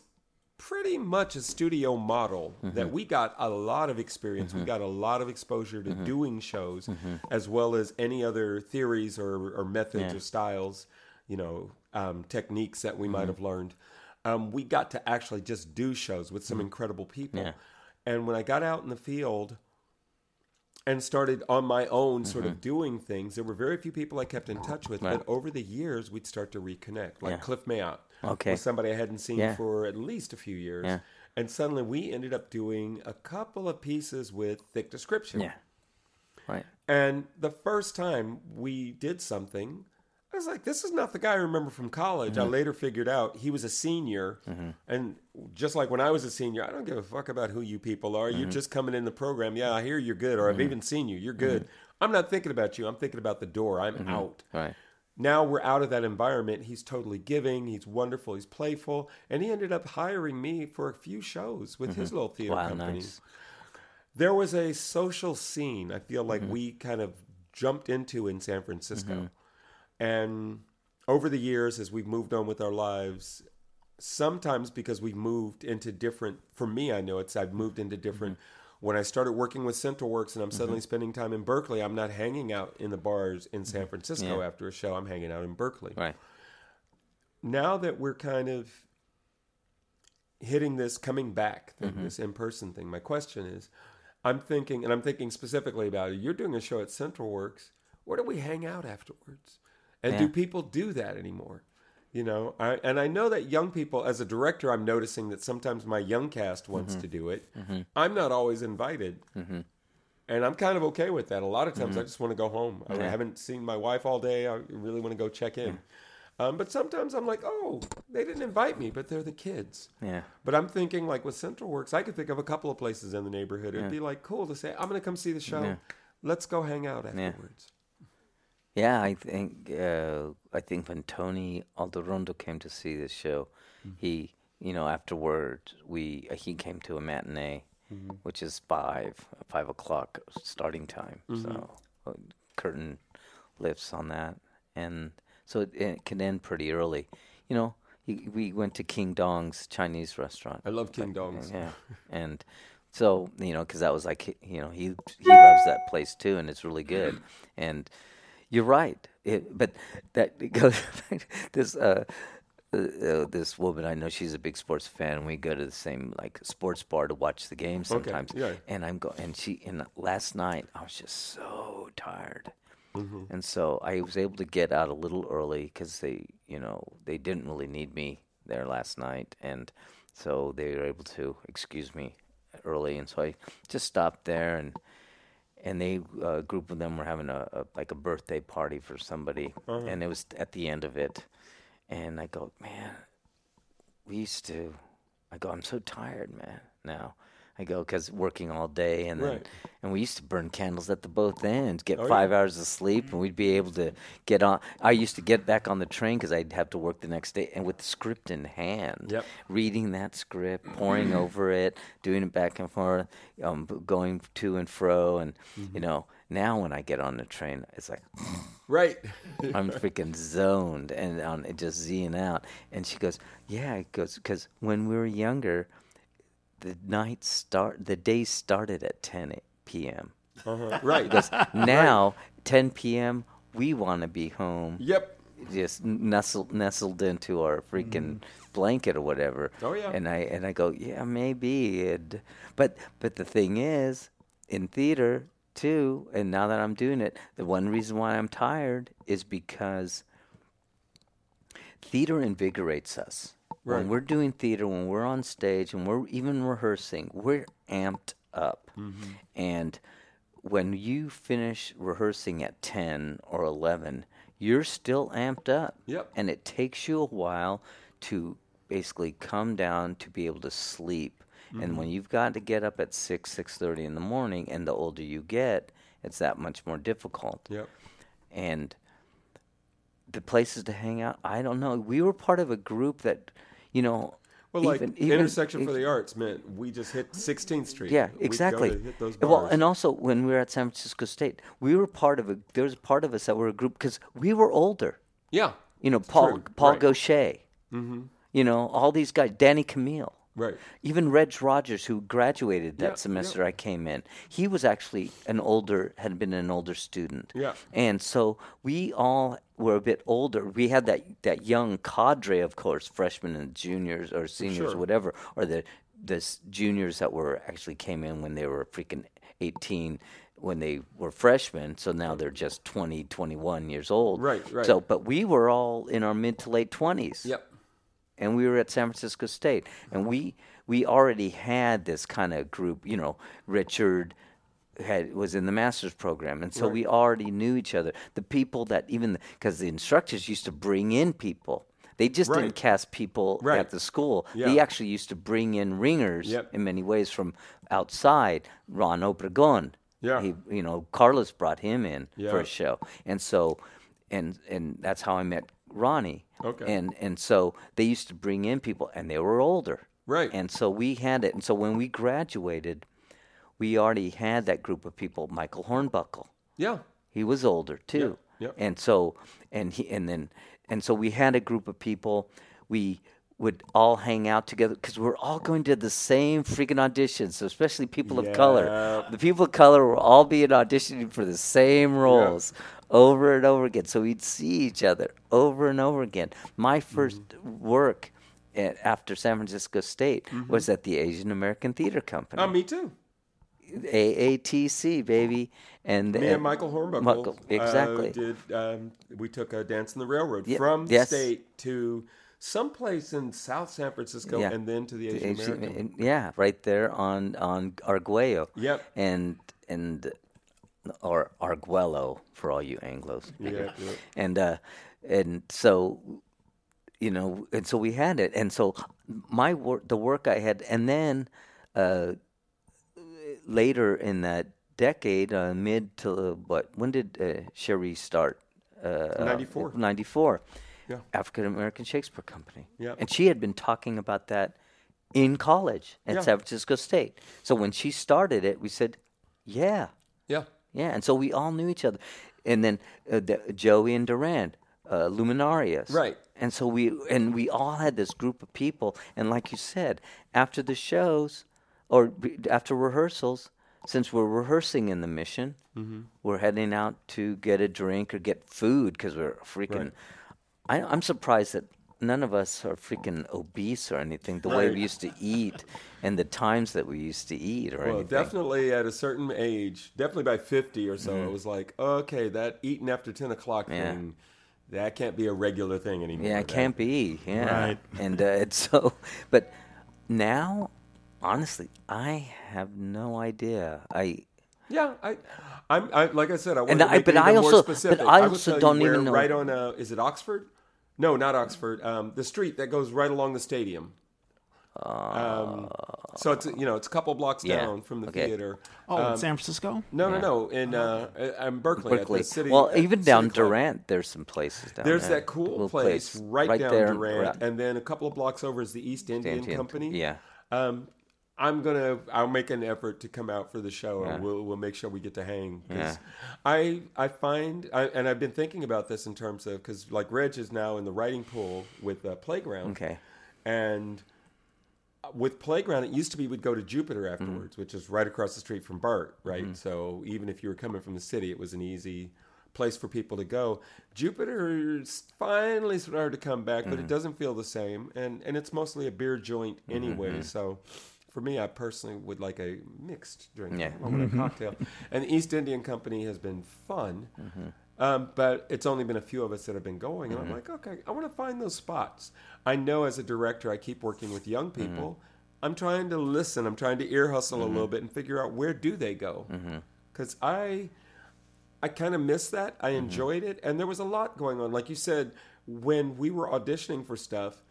pretty much a studio model mm-hmm. that we got a lot of experience we got a lot of exposure to doing shows as well as any other theories or, or methods Yeah. or styles you know um, techniques that we might have learned um, we got to actually just do shows with some incredible people Yeah. and when i got out in the field and started on my own sort of doing things there were very few people i kept in touch with Mm-hmm. Right. but over the years we'd start to reconnect like Yeah. cliff mayotte Okay. was somebody I hadn't seen Yeah. for at least a few years. And suddenly we ended up doing a couple of pieces with thick description. Yeah. Right. And the first time we did something, I was like, this is not the guy I remember from college. Mm-hmm. I later figured out he was a senior. Mm-hmm. And just like when I was a senior, I don't give a fuck about who you people are. Mm-hmm. You're just coming in the program. Yeah, I hear you're good, or I've mm-hmm. even seen you. You're mm-hmm. good. I'm not thinking about you. I'm thinking about the door. I'm out Right. now we're out of that environment. He's totally giving. He's wonderful. He's playful, and he ended up hiring me for a few shows with his little theater Wow, company. nice. There was a social scene. I feel like we kind of jumped into in San Francisco, and over the years, as we've moved on with our lives, sometimes because we've moved into different. For me, I know it's I've moved into different. Mm-hmm. When I started working with Central Works and I'm mm-hmm. suddenly spending time in Berkeley, I'm not hanging out in the bars in mm-hmm. San Francisco Yeah. after a show. I'm hanging out in Berkeley Right. now that we're kind of hitting this coming back thing, this in person thing, my question is I'm thinking, and I'm thinking specifically about it. You're doing a show at Central Works. Where do we hang out afterwards? And do people do that anymore? You know, I, and I know that young people, as a director, I'm noticing that sometimes my young cast wants mm-hmm. to do it. Mm-hmm. I'm not always invited. Mm-hmm. And I'm kind of okay with that. A lot of times I just want to go home. I haven't seen my wife all day. I really want to go check in. Um, but sometimes I'm like, oh, they didn't invite me, but they're the kids. Yeah. But I'm thinking, like with Central Works, I could think of a couple of places in the neighborhood. It'd be like cool to say, I'm going to come see the show. Yeah. Let's go hang out afterwards. Yeah, I think uh, I think when Tony Alderondo came to see this show, he you know, afterward, we he came to a matinee, which is five five o'clock starting time. So uh, curtain lifts on that, and so it, it can end pretty early. You know, he, we went to King Dong's Chinese restaurant. I love King Dongs. Yeah, and so you know, because that was like you know he he loves that place too, and it's really good. And you're right, it, but that goes this uh, uh, uh, this woman I know she's a big sports fan. We go to the same like sports bar to watch the game sometimes. Okay. yeah. And I'm going and she and last night I was just so tired. Mm-hmm. And so I was able to get out a little early because they, you know, they didn't really need me there last night, and so they were able to excuse me early, and so I just stopped there, and and they a group of them were having a, a like a birthday party for somebody, uh-huh. and it was at the end of it, and I go, man, we used to, I go, I'm so tired, man. Now. I go because working all day, and then Right. and we used to burn candles at the both ends, get Oh, yeah. five hours of sleep, and we'd be able to get on. I used to get back on the train because I'd have to work the next day, and with the script in hand, Yep. reading that script, poring over it, doing it back and forth, um, going to and fro, and Mm-hmm. you know. Now when I get on the train, it's like Right. I'm freaking zoned and on it just zing out. And she goes, "Yeah," it goes because when we were younger, the night start, the day started at 10 p.m. Uh-huh. Right. Because now 10 p.m. we want to be home, Yep. just nestled nestled into our freaking blanket or whatever. Oh, yeah. And I and I go, yeah, maybe. It, but but the thing is, in theater too, and now that I'm doing it, the one reason why I'm tired is because theater invigorates us. Right. When we're doing theater, when we're on stage, and we're even rehearsing, we're amped up. Mm-hmm. And when you finish rehearsing at 10 or 11, you're still amped up. Yep. And it takes you a while to basically come down to be able to sleep. Mm-hmm. And when you've got to get up at 6, 6.30 in the morning, and the older you get, it's that much more difficult Yep. and the places to hang out. I don't know. We were part of a group that, you know, Well, like even- even- intersection for the arts meant we just hit 16th Street. Yeah, exactly. Well, and also when we were at San Francisco State, we were part of a. There was a part of us that were a group because we were older. yeah. You know, Paul True, Paul right. Gaucher. Mm-hmm. You know, all these guys. Danny Camille. Right. Even Reg Rogers, who graduated that Yeah, yeah. semester I came in, he was actually an older, had been an older student. Yeah. And so we all were a bit older. We had that, that young cadre, of course, freshmen and juniors or seniors, Sure. whatever, or the the juniors that were actually came in when they were freaking 18 when they were freshmen so now they're just 20 21 years old Right, right. so but we were all in our mid to late 20s Yep. And we were at San Francisco State, and we we already had this kind of group. You know, Richard had was in the master's program, and so Right. we already knew each other. The people that even because the instructors used to bring in people. They just Right. didn't cast people Right. at the school. They actually used to bring in ringers Yep. in many ways from outside. Ron Obregon. Yeah. He, you know, Carlos brought him in for a show, and so, and and that's how I met Ronnie. Okay. And and so they used to bring in people, and they were older. Right. And so we had it. And so when we graduated, we already had that group of people. Michael Hornbuckle, Yeah. he was older too. yep. And so and he and then and so we had a group of people. We would all hang out together because we're all going to the same freaking auditions, so especially people of color. Yeah. The people of color were all being auditioning for the same roles over and over again. So we'd see each other over and over again. My 1st work at, after San Francisco State was at the Asian American Theater Company. Oh, me too. AATC, baby. And Me and Michael Hornbuckle Michael- uh, exactly. did. Um, we took a Dance and the Railroad Yeah, from yes. state to someplace in South San Francisco, Yeah. and then to the Asian Asian- American. and- yeah, right there on on Arguello. Yep. And and or Arguello for all you Anglos. Yeah, yeah. And uh, and so you know, and so we had it, and so my work, the work I had, and then uh, later in that decade, uh, mid to what? When did uh, Sherri start? Uh, 94. 94. Yeah. African American Shakespeare Company. Yeah. And she had been talking about that in college at Yeah. San Francisco State. So when she started it, we said, yeah, Yeah. Yeah. And so we all knew each other. And then uh, the, Joey and Durand, uh, Luminarias. Right. And so we and we all had this group of people. And like you said, after the shows or after rehearsals, since we're rehearsing in the mission, Mm-hmm. we're heading out to get a drink or get food because we're freaking. I, I'm surprised that none of us are freaking obese or anything. The way we used to eat and the times that we used to eat or anything. Well, anything. definitely at a certain age, definitely by 50 or so, Mm-hmm. it was like, okay, that eating after 10 o'clock Yeah. thing, that can't be a regular thing anymore. Yeah, it can't be. Yeah. Right. And uh, it's so, but now, honestly, I have no idea. I Yeah, I, I'm, I, like I said, I want to I- but I also- more but. I also tell you don't where, even know- Right on, uh, is it Oxford? No, not Oxford. Um, the street that goes right along the stadium. um, so it's you know it's a couple blocks Uh, Yeah, down from the okay. theater. Oh, Um, in San Francisco? no, no, no. In uh, I'm Berkeley, at Berkeley. the city. well, at even City down Club. Durant, there's some places down There's there. that cool Little place, right, down there, Durant, right- and then a couple of blocks over is the East Indian, Indian, Company. yeah. Um, I'm gonna. I'll make an effort to come out for the show, Yeah. and we'll we'll make sure we get to hang. 'cause Yeah. I I find, I, and I've been thinking about this in terms of because like Reg is now in the writing pool with uh, Playground. Okay. And with Playground, it used to be we'd go to Jupiter Mm-hmm. afterwards, which is right across the street from Bart, right? So even if you were coming from the city, it was an easy place for people to go. Jupiter's finally started to come back, Mm-hmm. but it doesn't feel the same, and and it's mostly a beer joint anyway. Mm-hmm. So. For me, I personally would like a mixed drink, Yeah. I want a mm-hmm. cocktail. And the East Indian Company has been fun, Mm-hmm. um, but it's only been a few of us that have been going, and I'm mm-hmm. like, okay, I want to find those spots. I know as a director, I keep working with young mm-hmm. people. I'm trying to listen. I'm trying to ear hustle a little bit and figure out where do they go, because I, I kind of missed that. I enjoyed it, and there was a lot going on. Like you said, when we were auditioning for stuff.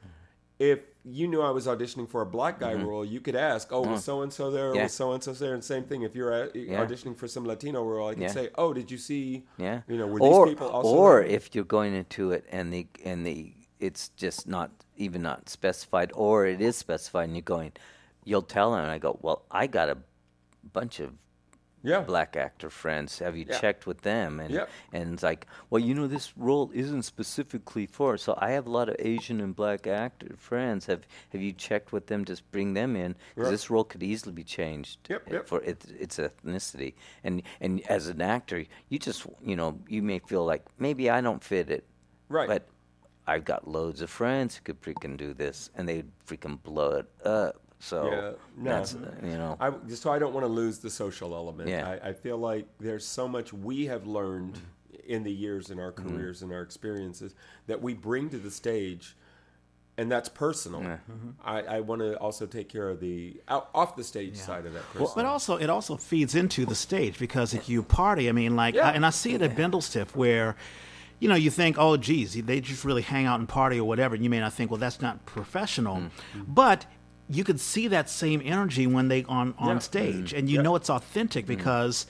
If you knew I was auditioning for a black guy role, you could ask, "Oh, was so and so there? Yeah. Was so and so there?" And same thing. If you're uh, Yeah. auditioning for some Latino role, I could Yeah. say, "Oh, did you see? Yeah. You know, were or, these people also or there? if you're going into it and the and the it's just not even not specified, or it is specified, and you're going, you'll tell them. And I go, well, I got a bunch of yeah, black actor friends. Have you Yeah. checked with them? And Yep. and it's like, well, you know, this role isn't specifically for. So I have a lot of Asian and black actor friends. Have Have you checked with them? Just bring them in because Right. this role could easily be changed Yep, uh, yep. for its, its ethnicity. And and as an actor, you just you know you may feel like maybe I don't fit it, Right. But I've got loads of friends who could freaking do this, and they'd freaking blow it up. So Yeah, no. that's uh, you know. I, so I don't want to lose the social element. Yeah. I, I feel like there's so much we have learned in the years in our Mm-hmm. careers and our experiences that we bring to the stage, and that's personal. Mm-hmm. I, I want to also take care of the out, off the stage side of that person. But also, it also feeds into the stage because if you party, I mean, like, Yeah. I, and I see it at Bindlestiff where, you know, you think, oh, geez, they just really hang out and party or whatever. And you may not think, well, that's not professional, but you could see that same energy when they on on Yeah. stage, and you Yeah. know it's authentic because.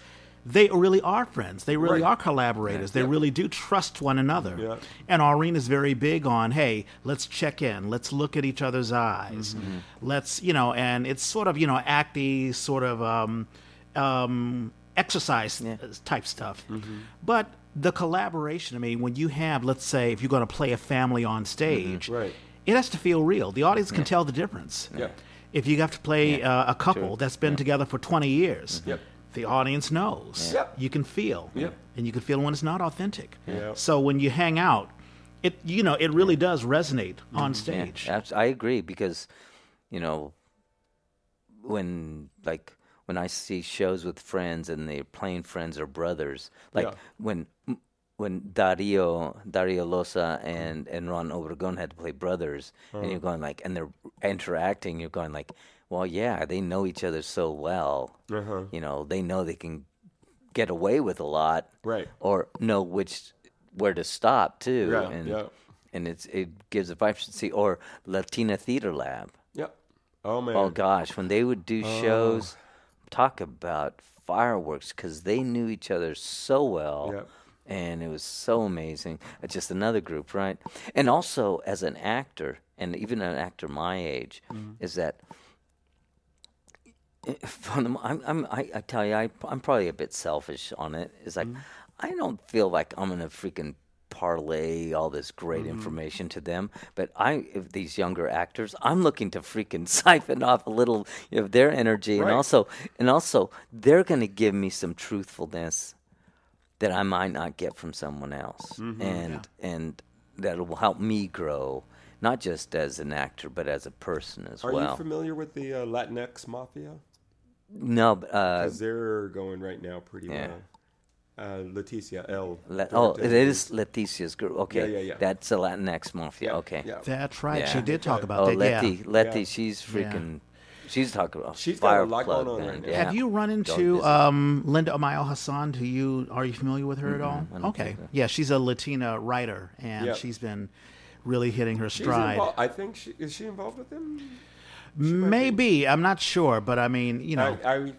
They really are friends. They really Right. are collaborators. They Yeah. really do trust one another. And Aureen is very big on, hey, let's check in. Let's look at each other's eyes. Mm-hmm. Let's, you know, and it's sort of, you know, acty sort of um, um, exercise type stuff. Mm-hmm. But the collaboration, I mean, when you have, let's say, if you're going to play a family on stage, Right. It has to feel real. The audience can tell the difference. Yeah. If you have to play uh, a couple that's been together for 20 years, Yep. the audience knows. Yep. You can feel. Yep. And you can feel when it's not authentic. Yeah. So when you hang out, it you know, it really does resonate on stage. I agree because, you know, when like when I see shows with friends and they're playing friends or brothers, like Yeah. when when Dario Dario Losa and and Ron Obregon had to play brothers, and Uh-huh. you're going like, and they're interacting, you're going like, well, yeah, they know each other so well, Uh-huh. you know, they know they can get away with a lot, Right. Or know which where to stop too, Yeah, and yeah. and it's it gives a vibrancy. Or Latina Theater Lab. Yep. Oh man. Oh gosh, when they would do Oh. shows, talk about fireworks because they knew each other so well. Yep. And it was so amazing. Uh, just another group, right? And also as an actor, and even an actor my age, mm-hmm. is that eh, from the, I'm, I'm, I, I tell you, I, I'm probably a bit selfish on it. It's like mm-hmm. I don't feel like I'm gonna freaking parlay all this great mm-hmm. information to them. But I, these younger actors, I'm looking to freaking siphon off a little of their energy, and also, and also, they're gonna give me some truthfulness that I might not get from someone else, and and that will help me grow. Not just as an actor, but as a person as Are well. Are you familiar with the uh, Latinx mafia? no, but, uh, Because they're going right now pretty Yeah. well. Uh, Leticia L. Le- oh, it is directed is Leticia's girl. Okay, yeah, yeah. that's a Latinx mafia. Yeah, okay. Yeah. That's right. She did talk about Oh, that. Letty, yeah. Letty, Yeah. she's freaking. She's talking about She's got a fire lot going on man. right now. Yeah. Have you run into um, Linda Amayo Hassan? Do you are you familiar with her at all? Okay, so. yeah, she's a Latina writer, and Yeah. she's been really hitting her She's stride. involved. I think she is she involved with them. Maybe I'm not sure, but I mean, you know, I, I,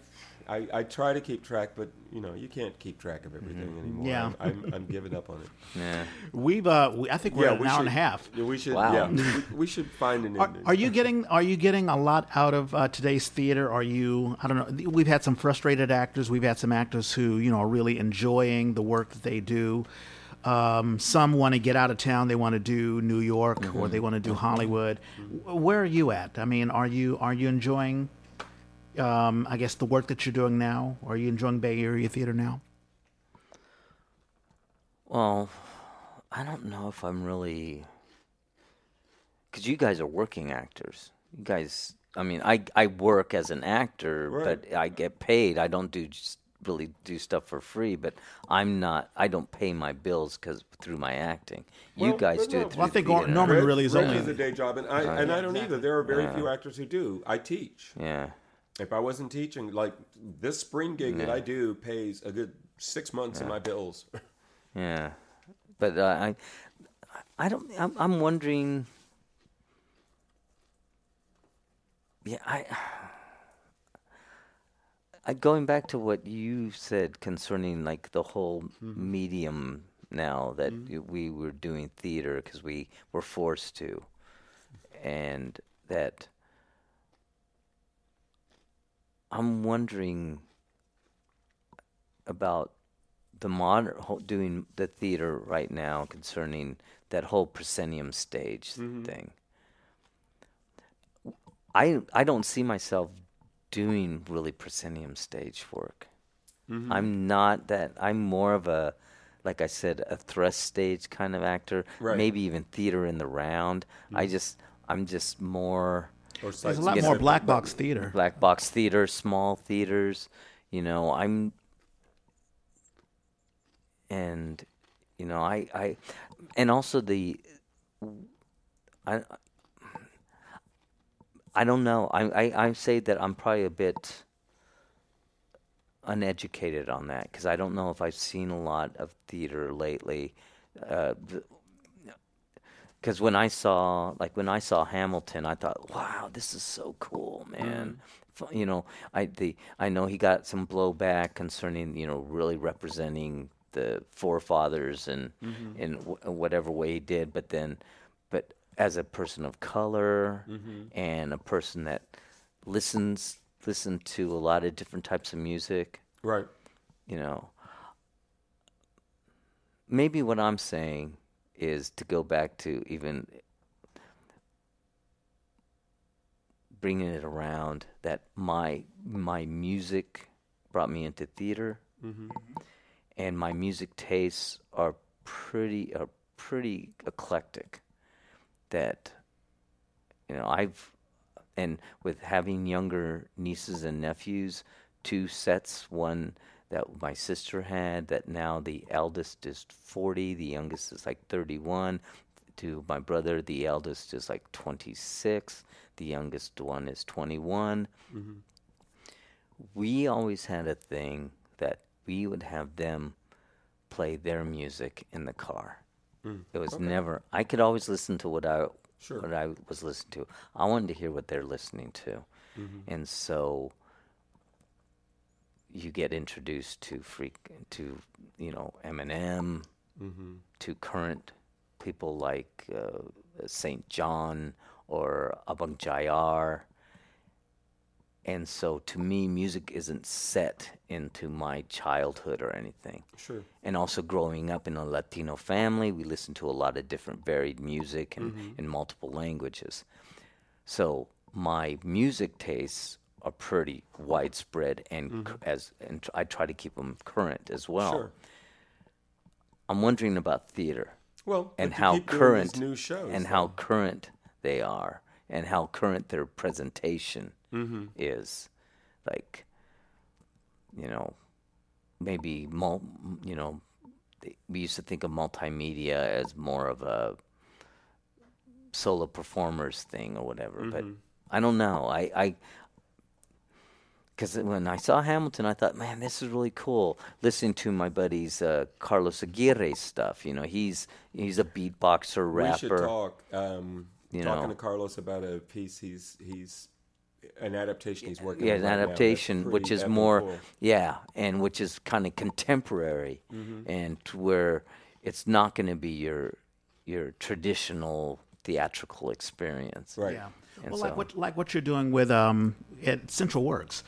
I, I try to keep track, but you know you can't keep track of everything anymore. Mm-hmm. Yeah. I'm, I'm, I'm giving up on it. Yeah. we've uh, we, I think we're at an we hour should, and a half. Yeah, we should. Wow. Yeah, we, we should find an. Are, ending. are you getting Are you getting a lot out of uh, today's theater? Are you? I don't know. We've had some frustrated actors. We've had some actors who you know are really enjoying the work that they do. Um, some want to get out of town. They want to do New York Mm-hmm. or they want to do Hollywood. W- Where are you at? I mean, are you are you enjoying? Um, I guess the work that you're doing now. Are you enjoying Bay Area theater now? Well, I don't know if I'm really. Because you guys are working actors. You guys, I mean, I I work as an actor, Right. but I get paid. I don't do just really do stuff for free, but I'm not. I don't pay my bills because through my acting. you guys but do no. it through Well, I think theater. Norman really is Reg only- is a day job, and I and I don't either. There are very few actors who do. I teach. Yeah. If I wasn't teaching, like this spring gig that I do pays a good six months of my bills. Yeah, but uh, I, I don't. I'm, I'm wondering. Yeah, I, I. Going back to what you said concerning like the whole medium now that y- we were doing theater because we were forced to, and that. I'm wondering about the modern doing the theater right now concerning that whole proscenium stage mm-hmm. thing. I I don't see myself doing really proscenium stage work. Mm-hmm. I'm not that. I'm more of a, like I said, a thrust stage kind of actor. Right. Maybe even theater in the round. I mm-hmm. just I'm just more Or There's a site lot more specific, black box theater. black box theater, small theaters. You know, I'm, and you know, I, I, and also the, I, I don't know. I, I, I say that I'm probably a bit uneducated on that because I don't know if I've seen a lot of theater lately. Uh, because when I saw like when I saw Hamilton, I thought, wow, this is so cool, man. Mm. F- You know, I the I know he got some blowback concerning you know really representing the forefathers and mm-hmm. in w- whatever way he did, but then, but as a person of color mm-hmm. and a person that listens listen to a lot of different types of music, Right. you know maybe what i'm saying is to go back to even bringing it around that my my music brought me into theater. Mm-hmm. And my music tastes are pretty are pretty eclectic that you know i've and with having younger nieces and nephews two sets one that my sister had that now the eldest is 40 the youngest is like 31 to my brother the eldest is like 26 the youngest one is 21 mm-hmm. we always had a thing that we would have them play their music in the car. Mm. It was never i could always listen to what i Sure. what i was listening to. I wanted to hear what they're listening to. Mm-hmm. And so you get introduced to freak to you know Eminem, to current people like uh, Saint John or Abang Jayar. And so to me, music isn't set into my childhood or anything. Sure. And also growing up in a Latino family, we listen to a lot of different varied music and in multiple languages. So my music tastes are pretty widespread and c- as and tr- I try to keep them current as well. Sure. I'm wondering about theater Well, and how current new shows and how current they are and how current their presentation Mm-hmm. is like you know maybe mul- you know we used to think of multimedia as more of a solo performers thing or whatever but Mm-hmm. i don't know i i because when I saw Hamilton, I thought, man, this is really cool. Listening to my buddy's uh, Carlos Aguirre stuff, you know, he's he's a beatboxer, rapper. We should talk. Um, You talking know. to Carlos about a piece he's he's an adaptation he's working yeah, on Yeah, an right now adaptation, which is effing more, cool. yeah, and which is kind of contemporary, Mm-hmm. and where it's not going to be your your traditional theatrical experience. Right. Yeah. And Well, like what like what you're doing with um at Central Works.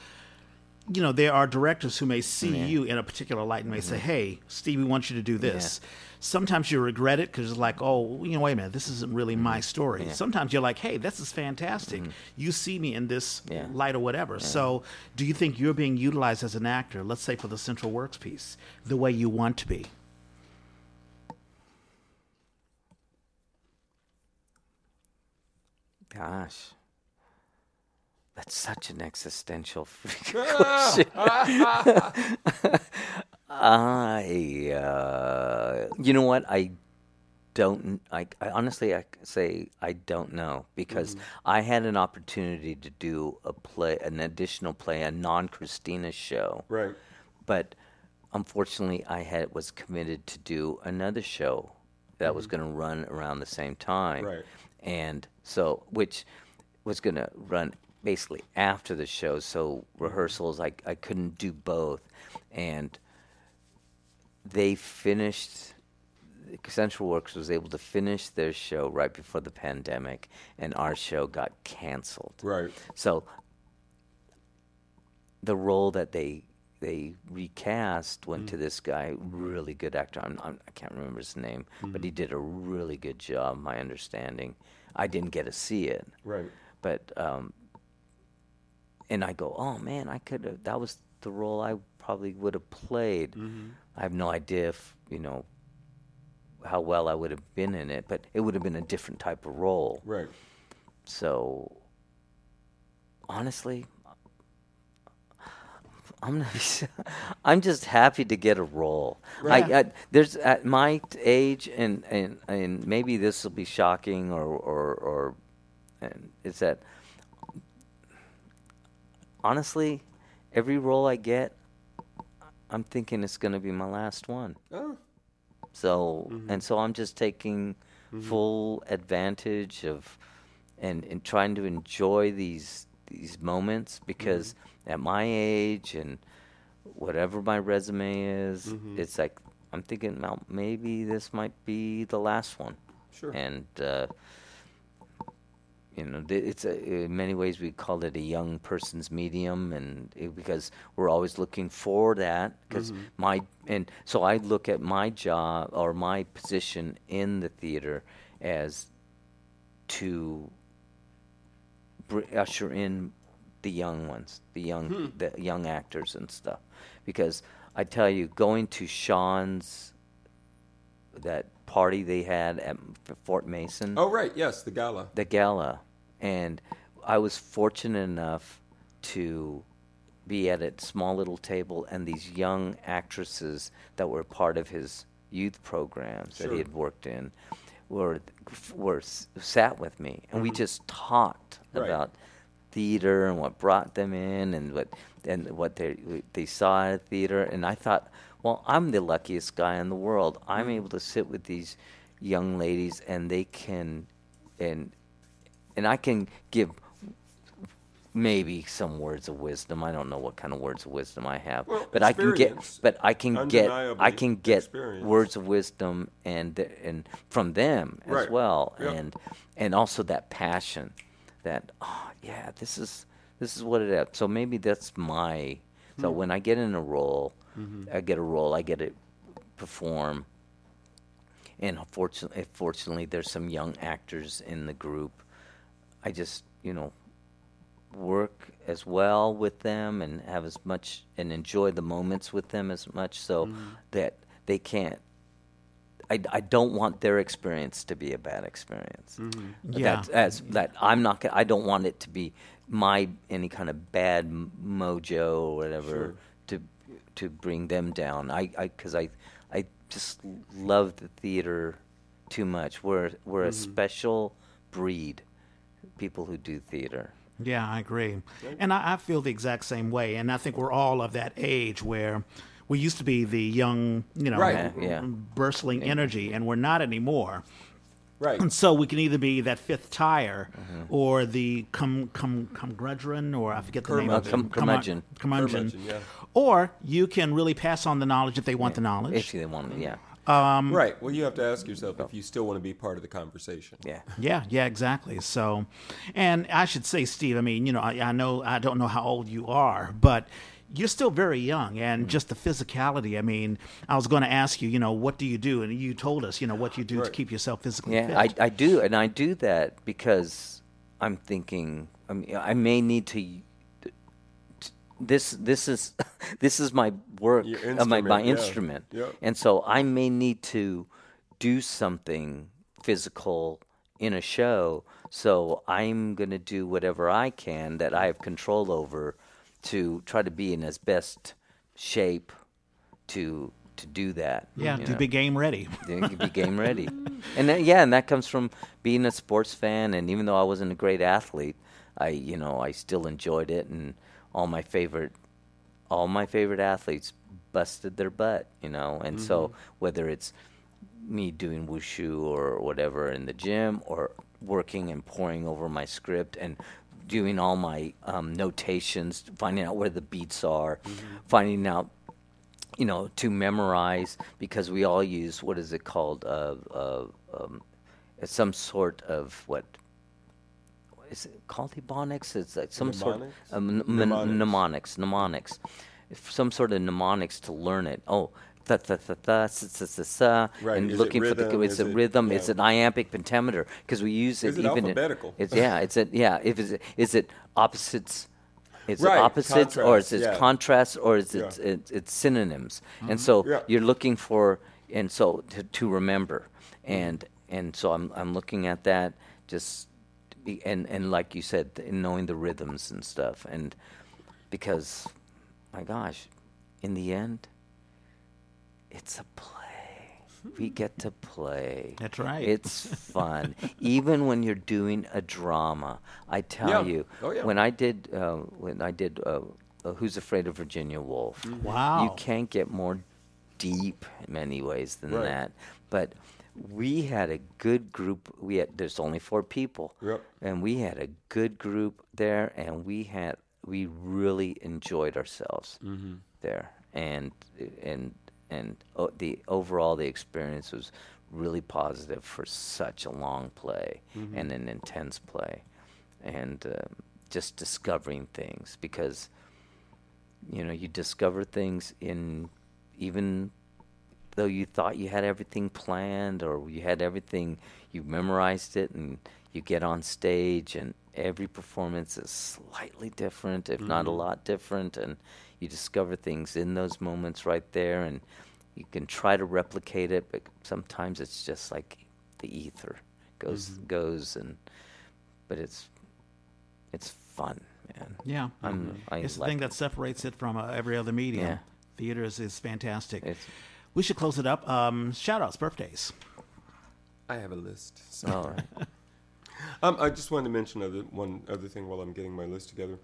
You know, there are directors who may see you in a particular light and may say, Mm-hmm. "Hey, Stevie wants you to do this." Sometimes you regret it because it's like, "Oh, you know, wait a minute, this isn't really Mm-hmm. my story." Sometimes you're like, "Hey, this is fantastic. You see me in this Yeah. light or whatever." So, do you think you're being utilized as an actor? Let's say for the Central Works piece, the way you want to be. Gosh, that's such an existential question. I, uh, you know what? I don't. I, I honestly, I say I don't know because I had an opportunity to do a play, an additional play, a non-Cristina show, Right. but unfortunately, I had was committed to do another show that was going to run around the same time, Right. and so which was going to run basically after the show. So rehearsals, I I couldn't do both, and they finished. Central Works was able to finish their show right before the pandemic, and our show got canceled. Right. So the role that they they recast went to this guy, really good actor. I'm, I'm, I can't remember his name, but he did a really good job. My understanding, I didn't get to see it, Right. but um, and I go, oh man, I could have. That was the role I probably would have played. Mm-hmm. I have no idea if you know how well I would have been in it, but it would have been a different type of role. Right. So honestly, I'm I'm just happy to get a role. Right. I, I there's at my age and and and maybe this will be shocking or or or and it's that honestly, every role I get, I'm thinking it's going to be my last one. Oh. So mm-hmm. and so I'm just taking mm-hmm. full advantage of and and trying to enjoy these these moments because mm-hmm. at my age and whatever my resume is, it's like I'm thinking well maybe this might be the last one. Sure. And uh, you know, it's a, in many ways we call it a young person's medium, and it, because we're always looking for that. Because mm-hmm. my and so I look at my job or my position in the theater as to br- usher in the young ones, the young hmm. the young actors and stuff. Because I tell you, going to Sean's that party they had at Fort Mason Oh, right. Yes, the gala. the gala, and I was fortunate enough to be at a small little table, and these young actresses that were part of his youth programs that he had worked in were were sat with me, and we just talked Mm-hmm. Right. about theater and what brought them in and what and what they they saw at theater and I thought well I'm the luckiest guy in the world I'm Mm-hmm. able to sit with these young ladies and they can and and I can give maybe some words of wisdom. I don't know what kind of words of wisdom I have, Well, but I can get, but I can get, I can get experience. words of wisdom and and from them as Right. well, Yep. and and also that passion, that oh yeah, this is this is what it is. So maybe that's my. Hmm. So when I get in a role, Mm-hmm. I get a role, I get to perform. And fortunately, fortunately, there's some young actors in the group. I just, you know, work as well with them and have as much and enjoy the moments with them as much so Mm-hmm. that they can't I, I don't want their experience to be a bad experience. Mm-hmm. Yeah. That, as, that I'm not. I don't want it to be my any kind of bad mojo or whatever Sure. to to bring them down. I because I, I just love the theater too much. We're we're Mm-hmm. a special breed, people who do theater. Yeah, I agree. And I, I feel the exact same way. And I think we're all of that age where we used to be the young, you know, Right. Yeah, yeah. energy, and we're not anymore. Right. And so we can either be that fifth tire Mm-hmm. or the cum cum curmudgeon or I forget the name of it. Curmudgeon. Cum- curmudgeon. Curmudgeon. Curmudgeon, yeah. Or you can really pass on the knowledge if they want the knowledge. If they want, yeah, Um, right. Well, you have to ask yourself if oh. you still want to be part of the conversation. yeah. Yeah, yeah, exactly. So, and I should say, Steve, I mean, you know, I, I know, I don't know how old you are, but you're still very young and mm-hmm. just the physicality. I mean, I was going to ask you, you know, what do you do? And you told us, you know, what you do to keep yourself physically Yeah, I. I do, and I do that because I'm thinking. I mean, I may need to. This this is this is my work, Your uh, my my instrument, yeah. instrument, Yep. and so I may need to do something physical in a show. So I'm going to do whatever I can that I have control over to try to be in as best shape to to do that. yeah, to know? be game ready. Then be game ready. And then, yeah, and that comes from being a sports fan. And even though I wasn't a great athlete, I, you know, I still enjoyed it. And all my favorite, all my favorite athletes busted their butt, you know. And so whether it's me doing wushu or whatever in the gym, or working and pouring over my script and doing all my um, notations, finding out where the beats are, finding out you know, to memorize because we all use what is it called? Uh, uh, um, some sort of what is it called? Ebonics? It's like some sort of um, Mnemonics. mnemonics. Mnemonics. Some sort of mnemonics to learn it. Oh. Tha, tha, tha, tha, sa, sa, sa, sa, Right. and Is it looking for the it's Is a it- rhythm. yeah. It's an iambic pentameter because we use it Is it even in- alphabetical? it's yeah. It's a yeah. If it's is it opposites? Is Right, it opposites or is it yeah. contrast or is it Yeah. it's, it's synonyms? And so Yeah. you're looking for and so to, to remember and and so I'm I'm looking at that just and and like you said in knowing the rhythms and stuff and because my gosh in the end it's a play we get to play That's right. it's fun even when you're doing a drama i tell Yeah. you Oh, yeah. when i did uh, when i did uh, uh, who's afraid of virginia woolf Wow. you can't get more deep in many ways than Right. that but we had a good group we had there's only four people Yep. and we had a good group there and we had we really enjoyed ourselves Mm-hmm. there and and and o- the overall the experience was really positive for such a long play Mm-hmm. and an intense play and um, just discovering things because you know you discover things in even though you thought you had everything planned or you had everything you memorized it and you get on stage and every performance is slightly different if not a mm-hmm. lot different and you discover things in those moments right there and you can try to replicate it but sometimes it's just like the ether goes mm-hmm. goes and but it's it's fun man yeah. I'm, mm-hmm. I it's the like thing that separates it from uh, every other medium. Yeah. Theater is, is fantastic. It's- we should close it up. Um, shout outs, birthdays. I have a list. So. all right Um, I just wanted to mention other, one other thing while I'm getting my list together.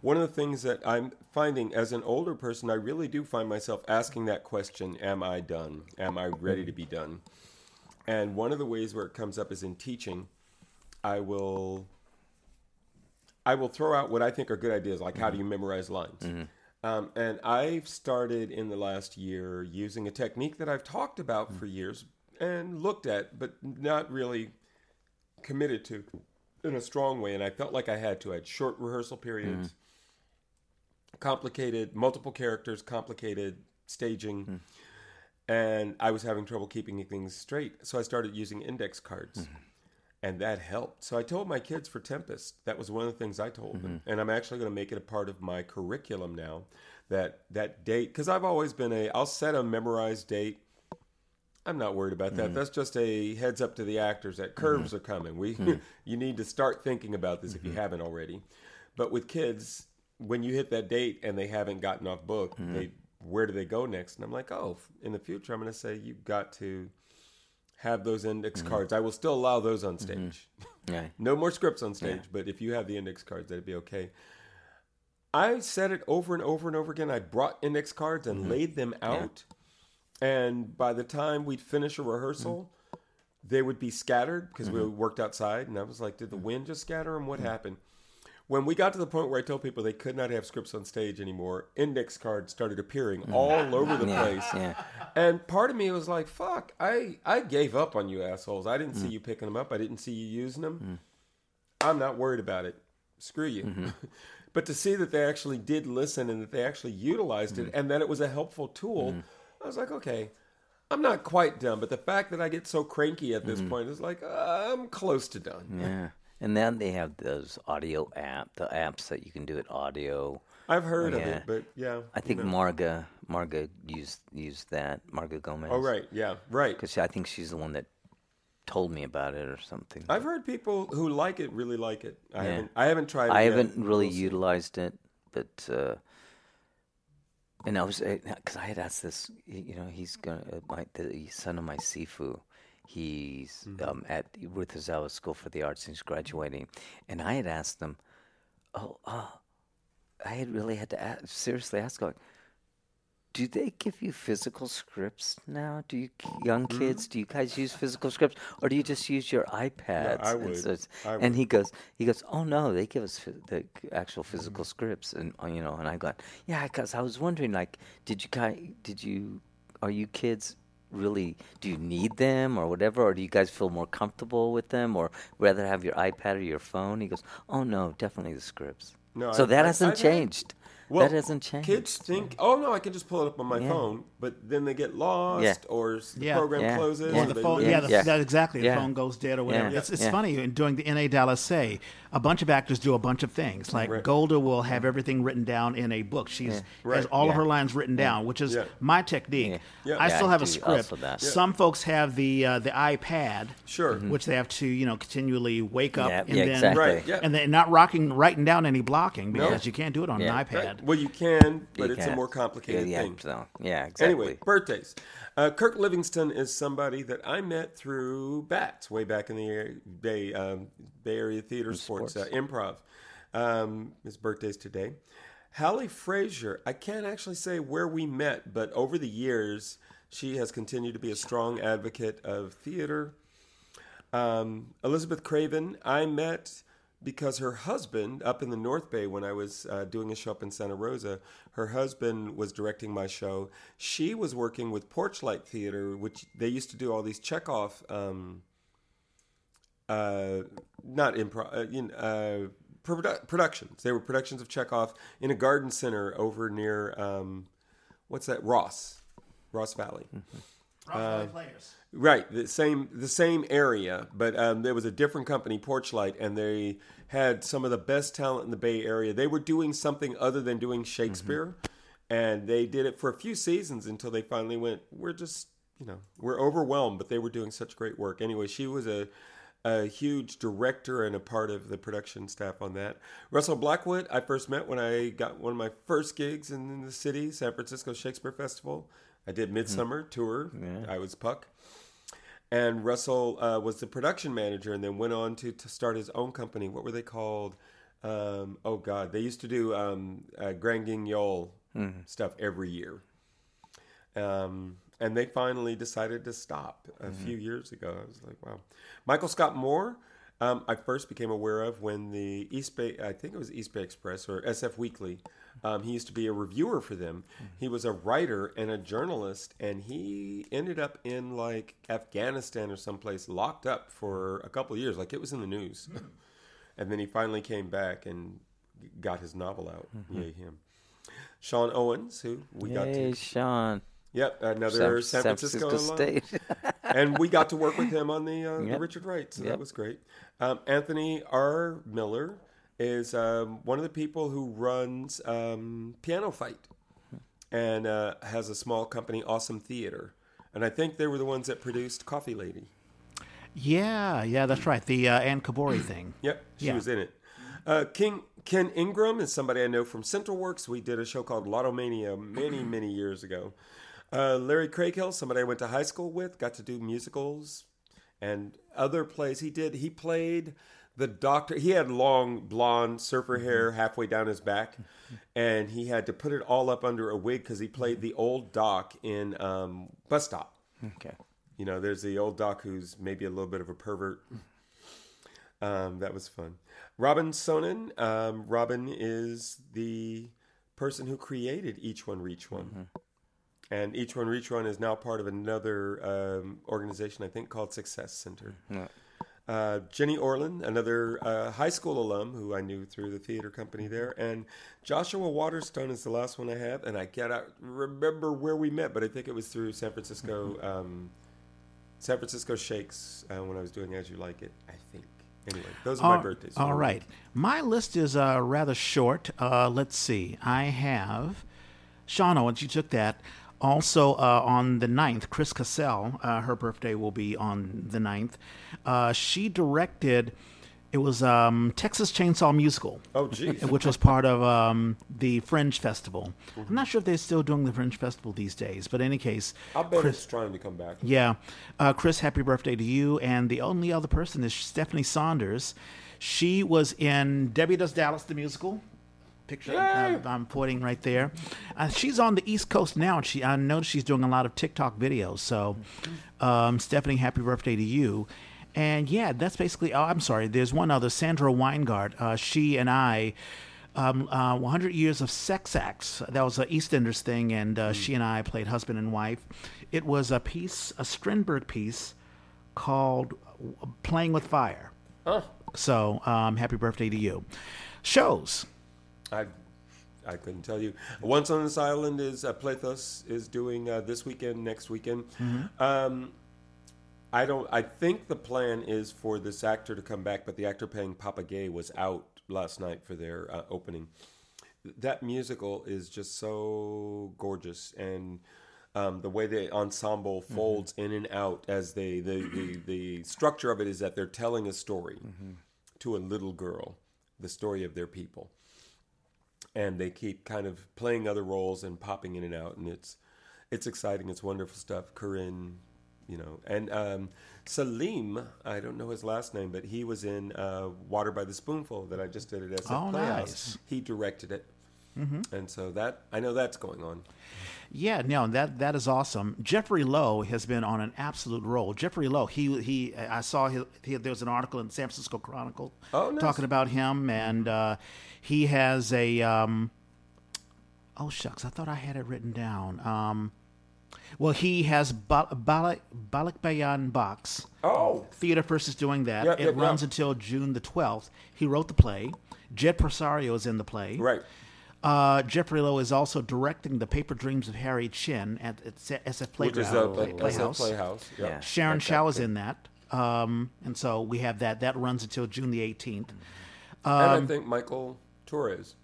One of the things that I'm finding as an older person, I really do find myself asking that question Am I done? Am I ready to be done? And one of the ways where it comes up is in teaching. I will I will throw out what I think are good ideas, like how do you memorize lines. Um, and I've started in the last year using a technique that I've talked about hmm. for years and looked at, but not really committed to in a strong way. And I felt like I had to. I had short rehearsal periods, hmm. complicated, multiple characters, complicated staging. Hmm. And I was having trouble keeping things straight. So I started using index cards. And that helped. So I told my kids for Tempest, that was one of the things I told them. Mm-hmm. And I'm actually going to make it a part of my curriculum now. That that date, because I've always been a, I'll set a memorized date. I'm not worried about that. Mm-hmm. That's just a heads up to the actors that curves mm-hmm. are coming. We, you need to start thinking about this if you haven't already. But with kids, when you hit that date and they haven't gotten off book, they where do they go next? And I'm like, oh, in the future, I'm going to say you've got to have those index mm-hmm. cards. I will still allow those on mm-hmm. stage. Yeah. no more scripts on stage, but if you have the index cards, that'd be okay. I said it over and over and over again. I brought index cards and mm-hmm. laid them out. And by the time we'd finish a rehearsal, they would be scattered because we worked outside. And I was like, did the wind just scatter them? What happened? When we got to the point where I told people they could not have scripts on stage anymore, index cards started appearing mm. all over the Yeah, place. yeah. And part of me was like, fuck, I, I gave up on you assholes. I didn't see mm. you picking them up. I didn't see you using them. Mm. I'm not worried about it. Screw you. Mm-hmm. but to see that they actually did listen and that they actually utilized it and that it was a helpful tool, I was like, okay, I'm not quite done. But the fact that I get so cranky at this mm-hmm. point is like, uh, I'm close to done. Yeah. And then they have those audio app, the apps that you can do it audio. I've heard of it, but yeah. I think you know. Marga Marga used used that. Marga Gomez. Oh, right. Yeah. Right. Because I think she's the one that told me about it or something. I've heard people who like it really like it. I Yeah. haven't. I haven't tried. it I yet. haven't really We'll utilized it, but uh, and I was because I had asked this. You know, he's gonna uh, my the son of my Sifu. He's Mm-hmm. um, at Ruth School for the Arts and he's graduating, and I had asked him, "Oh, uh, I had really had to ask, seriously ask, like, do they give you physical scripts now? Do you young Mm-hmm. kids? Do you guys use physical scripts, or do you just use your iPads? I And so I and would. he goes, he goes, oh no, they give us phy- the actual Mm-hmm. physical scripts, and uh, you know, and I got, yeah, because I was wondering, like, did you guys, did you, are you kids really, do you need them or whatever, or do you guys feel more comfortable with them, or rather have your iPad or your phone? He goes, oh no, definitely the scripts. No, so I- that I- hasn't I've changed. Well, that hasn't changed. Kids think, oh no, I can just pull it up on my Yeah. phone, but then they get lost Yeah. or the Yeah. program Yeah. closes. Or or the phone, yeah, the, Yeah. that exactly. Yeah. The phone goes dead or whatever. Yeah. It's, it's Yeah. funny. in- During the Inay Dalisay, a bunch of actors do a bunch of things. Like Right. Golda will have everything written down in a book. She's has Right. all of her lines written down, which is Yeah. my technique. Yeah. I Yeah, still have a script. also. Yeah. Some folks have the uh, the iPad, Sure. which they have to you know continually wake up and then exactly. Right, and then not rocking writing down any blocking because you can't do it on an iPad. Well, you can, but You it's a can't. more complicated yeah, thing. So, yeah, exactly. Anyway, birthdays. Uh, Kirk Livingston is somebody that I met through Bats way back in the Bay um, Bay Area Theater Sports, sports. Uh, Improv. Um, his birthday's today. Hallie Frazier. I can't actually say where we met, but over the years, she has continued to be a strong advocate of theater. Um, Elizabeth Craven, I met because her husband, up in the North Bay when I was uh, doing a show up in Santa Rosa, her husband was directing my show. She was working with Porchlight Theater, which they used to do all these Chekhov, um, uh, not improv, uh, you know, uh, produ- productions. They were productions of Chekhov in a garden center over near, um, what's that, Ross, Ross Valley. Ross Valley Players. Right, the same the same area, but um, there was a different company, Porchlight, and they had some of the best talent in the Bay Area. They were doing something other than doing Shakespeare, and they did it for a few seasons until they finally went. We're just you know we're overwhelmed, but they were doing such great work. Anyway, she was a a huge director and a part of the production staff on that. Russell Blackwood, I first met when I got one of my first gigs in the city, San Francisco Shakespeare Festival. I did Midsummer tour. I was Puck. And Russell uh, was the production manager and then went on to, to start his own company. What were they called? Um, oh, God. They used to do um, uh, Grand Guignol stuff every year. Um, and they finally decided to stop a few years ago. I was like, wow. Michael Scott Moore, um, I first became aware of when the East Bay, I think it was East Bay Express or SF Weekly. Um, he used to be a reviewer for them. He was a writer and a journalist, and he ended up in like Afghanistan or someplace, locked up for a couple of years. Like it was in the news, and then he finally came back and got his novel out. Yay him! Sean Owens, who we got Yay, to, Sean. yep, another San, Francisco, alum State. and we got to work with him on the, uh, the Richard Wright, so Yep. that was great. Um, Anthony R. Miller is um, one of the people who runs um, Piano Fight and uh, has a small company, Awesome Theater. And I think they were the ones that produced Coffee Lady. Yeah, yeah, that's right. The uh, Ann Kabori thing. Yep, she Yeah. was in it. Uh, King Ken Ingram is somebody I know from Central Works. We did a show called Lottomania many, many years ago. Uh, Larry Craighill, somebody I went to high school with, got to do musicals and other plays. He did. He played the doctor. He had long blonde surfer hair halfway down his back, and he had to put it all up under a wig because he played the old doc in um, Bus Stop. okay. You know, there's the old doc who's maybe a little bit of a pervert. Um, that was fun. Robin Sonnen. Um, Robin is the person who created Each One Reach One. And Each One Reach One is now part of another um, organization, I think, called Success Center. Yeah. Uh, Jenny Orland, another uh, high school alum who I knew through the theater company there, and Joshua Waterstone is the last one I have, and I cannot remember where we met, but I think it was through San Francisco, um, San Francisco Shakes uh, when I was doing As You Like It. I think. Anyway, those are my All- birthdays. All right. My list is uh, rather short. Uh, let's see. I have Sean Owens. You took that. Also uh, on the 9th, Chris Cassell, uh, her birthday will be on the 9th. Uh, she directed, it was um, Texas Chainsaw Musical. Oh, geez. which was part of um, the Fringe Festival. I'm not sure if they're still doing the Fringe Festival these days, but in any case, I bet it's trying to come back. yeah. Uh, Chris, happy birthday to you. And the only other person is Stephanie Saunders. She was in Debbie Does Dallas, the musical. Picture uh, I'm pointing right there. Uh, she's on the East Coast now. And she, I noticed she's doing a lot of TikTok videos. So, um, Stephanie, happy birthday to you. And yeah, that's basically. Oh, I'm sorry. There's one other, Sandra Weingart. Uh, she and I. Um, uh, 100 Years of Sex Acts. That was an EastEnders thing, and uh, she and I played husband and wife. It was a piece, a Strindberg piece called Playing with Fire. So, um, happy birthday to you. Shows. I I couldn't tell you. Once on this island is uh, Plethos is doing uh, this weekend, next weekend. Um, I don't. I think the plan is for this actor to come back, but the actor playing Papa Ge was out last night for their uh, opening. That musical is just so gorgeous, and um, the way the ensemble folds in and out as they the, the the structure of it is that they're telling a story to a little girl, the story of their people and they keep kind of playing other roles and popping in and out and it's it's exciting it's wonderful stuff. Corinne you know and um, salim i don't know his last name but he was in uh, water by the spoonful that i just did at SF Oh, playhouse nice. he directed it and so that i know that's going on Yeah, no, that that is awesome. Jeffrey Lo has been on an absolute roll. Jeffrey Lo, he he, I saw his, he, there was an article in the San Francisco Chronicle Oh, nice. talking about him, and uh, he has a. Um, oh shucks, I thought I had it written down. Um, well, he has Bal- Balik Balikbayan Box. oh Theater First is doing that. Yep, it yep, runs yep. until June the 12th. He wrote the play. Jed Parsario is in the play. right Uh, Jeffrey Lo is also directing the Paper Dreams of Harry Chin at, at SF which is Playground, a Play- SF Playhouse. playhouse yep. Yeah. Sharon Like that Shao is in that. Um, and so we have that. That runs until June the 18th. and Um, i think michael torres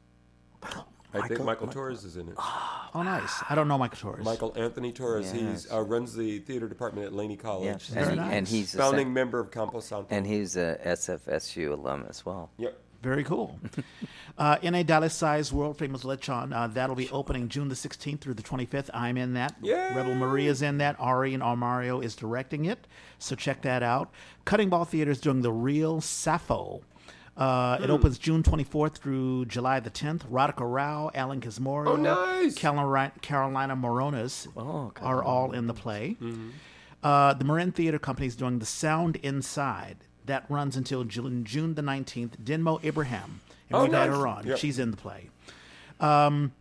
I think Michael Torres is in it. Oh, nice. I don't know Michael Torres. Michael Anthony Torres. He's Yes. uh, runs the theater department at Laney Yeah. College. And, he, nice. and he's a Founding San- member of Camposanto. and he's a SFSU alum as well. yep. Very cool. uh, Inay Dalisay's World Famous Lechon. Uh, that'll be opening June the 16th through the 25th. I'm in that. Yay! Rebel Maria's in that. Aureen Almario is directing it. So check that out. Cutting Ball Theater is doing The Real Sappho. Uh, Hmm. It opens June 24th through July the 10th. Radhika Rao, Alan Quismorio, Oh, nice. Carolina, Carolina Morones Oh, are all in the play. Mm-hmm. Uh, the Marin Theater Company is doing The Sound Inside. That runs until June, June the 19th. Denmo Ibrahim, And Oh, we've had her on. Yep. She's in the play. Um,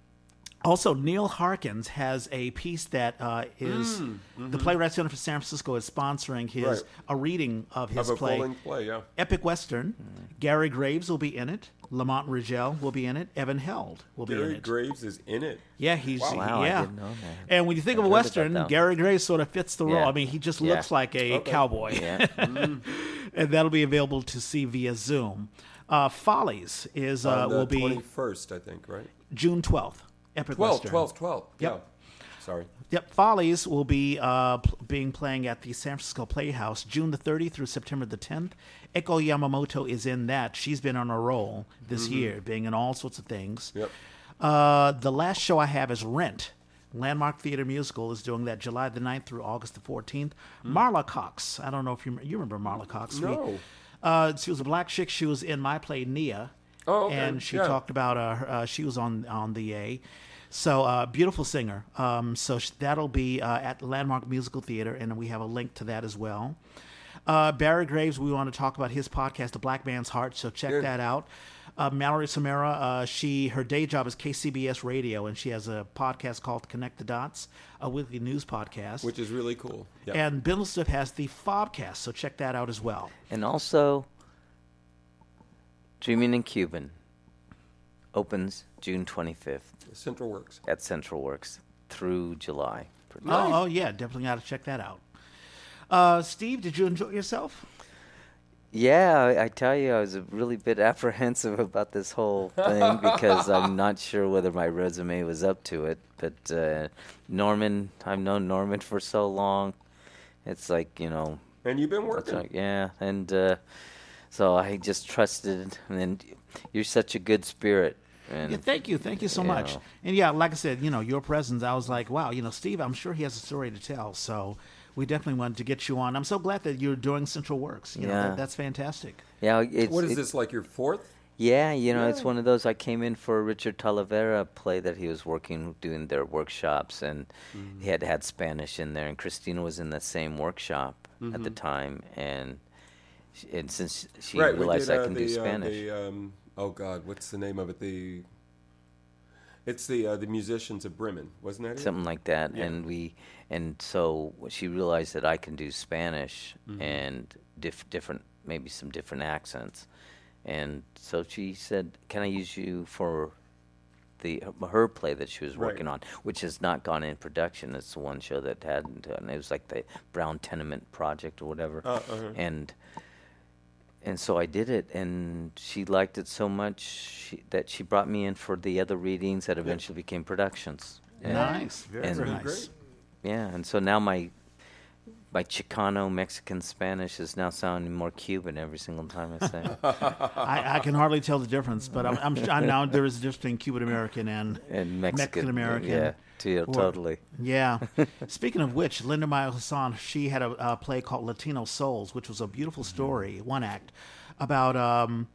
also, Neil Harkins has a piece that uh, is the Playwright Center for San Francisco is sponsoring his Mm, Right. a reading of his Of a play. play, yeah. Epic Western. Gary Graves will be in it. Lamont Ridgell will be in it. Evan Held will be in it. Gary. Graves is in it. Yeah, he's Wow, I yeah. didn't know that. And when you think I've of a western, that. Gary Graves sort of fits the role. Yeah. I mean, he just Yeah. looks like a Okay. cowboy, Yeah. and that'll be available to see via Zoom. Uh, Follies is uh, On the will be 21st, I think, right? June twelfth. Epic 12, Western. 12, 12. Yep. Yeah. Sorry. Yep, Follies will be uh, being playing at the San Francisco Playhouse June the 30th through September the 10th. Eko Yamamoto is in that. She's been on a roll this year, being in all sorts of things. Yep. Uh, the last show I have is Rent. Landmark Theater Musical is doing that July the 9th through August the 14th. Marla Cox. I don't know if you, you remember Marla Cox. We- No. uh, she was a black chick. She was in my play Nia. Oh, okay. And she Yeah. talked about uh, uh, she was on on the A. So uh, beautiful singer. Um, so sh- that'll be uh, at Landmark Musical Theater, and we have a link to that as well. Uh, Barry Graves, we want to talk about his podcast, The Black Man's Heart. So check Good. that out. Uh, Mallory Samara, uh, she her day job is KCBS Radio, and she has a podcast called Connect the Dots, a weekly news podcast. Which is really cool. Yeah. and Bindlestiff has the Fobcast, so check that out as well. And also, Dreaming in Cuban opens June 25th Central Works. at Central Works through July. Oh, oh yeah, definitely got to check that out. Uh, Steve, did you enjoy yourself? Yeah, I, I tell you, I was a really bit apprehensive about this whole thing because I'm not sure whether my resume was up to it. But uh, Norman, I've known Norman for so long. It's like you know, And you've been working. like, yeah, and uh, so I just trusted. And you're such a good spirit. And Yeah, thank you, thank you so you much. know. And yeah, like I said, you know, your presence, I was like, wow, you know, Steve, I'm sure he has a story to tell. So we definitely wanted to get you on. I'm so glad that you're doing Central Works. You know, Yeah. that, that's fantastic. yeah, it's, What is it- this, like your fourth? Yeah, you know, it's one of those. I came in for a Richard Talavera play that he was working, doing their workshops, and Mm-hmm. he had had Spanish in there, and Cristina was in that same workshop at the time, and sh- and since she right. realized did, I uh, can the, do uh, Spanish, the, um, oh, God. What's the name of it? The. It's the uh, the musicians of Bremen, wasn't that it? something like that, Yeah. and we, and so she realized that I can do Spanish Mm-hmm. and diff- different, maybe some different accents, and so she said, "Can I use you for?" The, her play that she was Right. working on, which has not gone in production. It's the one show that hadn't, and it was like the Brown Tenement Project or whatever. Uh, uh-huh. And and so I did it, and she liked it so much she, that she brought me in for the other readings that eventually became productions. And- Nice, very, very nice. great. Yeah, and so now my my Chicano Mexican Spanish is now sounding more Cuban every single time I say. it. I, I can hardly tell the difference, but I'm, I'm, I know there is a difference between Cuban American and and Mexican, American. Yeah, to, Or- totally. Yeah. Speaking of which, Linda Miles Hassan, she had a, a play called Latino Souls, which was a beautiful story, one act, about um,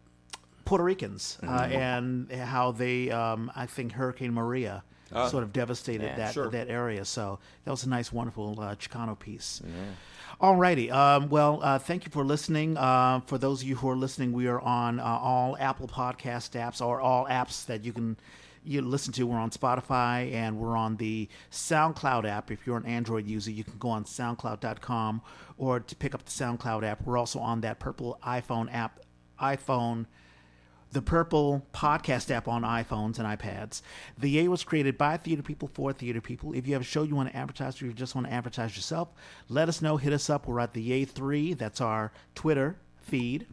Puerto Ricans uh, and how they, um, I think, Hurricane Maria sort of devastated Yeah. that Sure. that area. So that was a nice, wonderful uh, Chicano piece. All righty. Um, well, uh, thank you for listening. Uh, for those of you who are listening, we are on uh, all Apple Podcast apps or all apps that you can you listen to. We're on Spotify and we're on the SoundCloud app. If you're an Android user, you can go on SoundCloud.com or to pick up the SoundCloud app. We're also on that purple iPhone app, iPhone the Purple podcast app on iPhones and iPads. The Yay was created by theater people for theater people. If you have a show you want to advertise or you just want to advertise yourself, let us know. Hit us up. We're at the A3. That's our Twitter feed.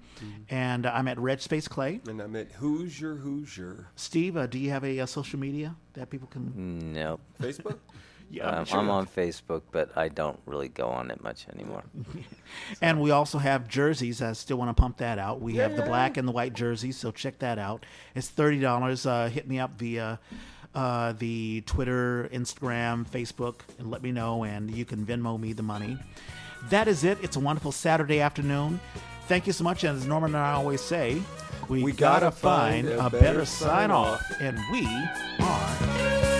And uh, I'm at Red Space Clay. And I meant Hoosier, Hoosier. Steve, uh, do you have a, uh social media that people can? Nope. Facebook? Yeah, Um, I'm on Facebook, but I don't really go on it much anymore. And we also have jerseys. I still want to pump that out. We have the Yeah. black and the white jerseys, so check that out. It's thirty dollars. Uh, hit me up via uh, the Twitter, Instagram, Facebook, and let me know. And you can Venmo me the money. That is it. It's a wonderful Saturday afternoon. Thank you so much. And as Norman and I always say, we, We gotta, gotta find, a better better sign off. And we are.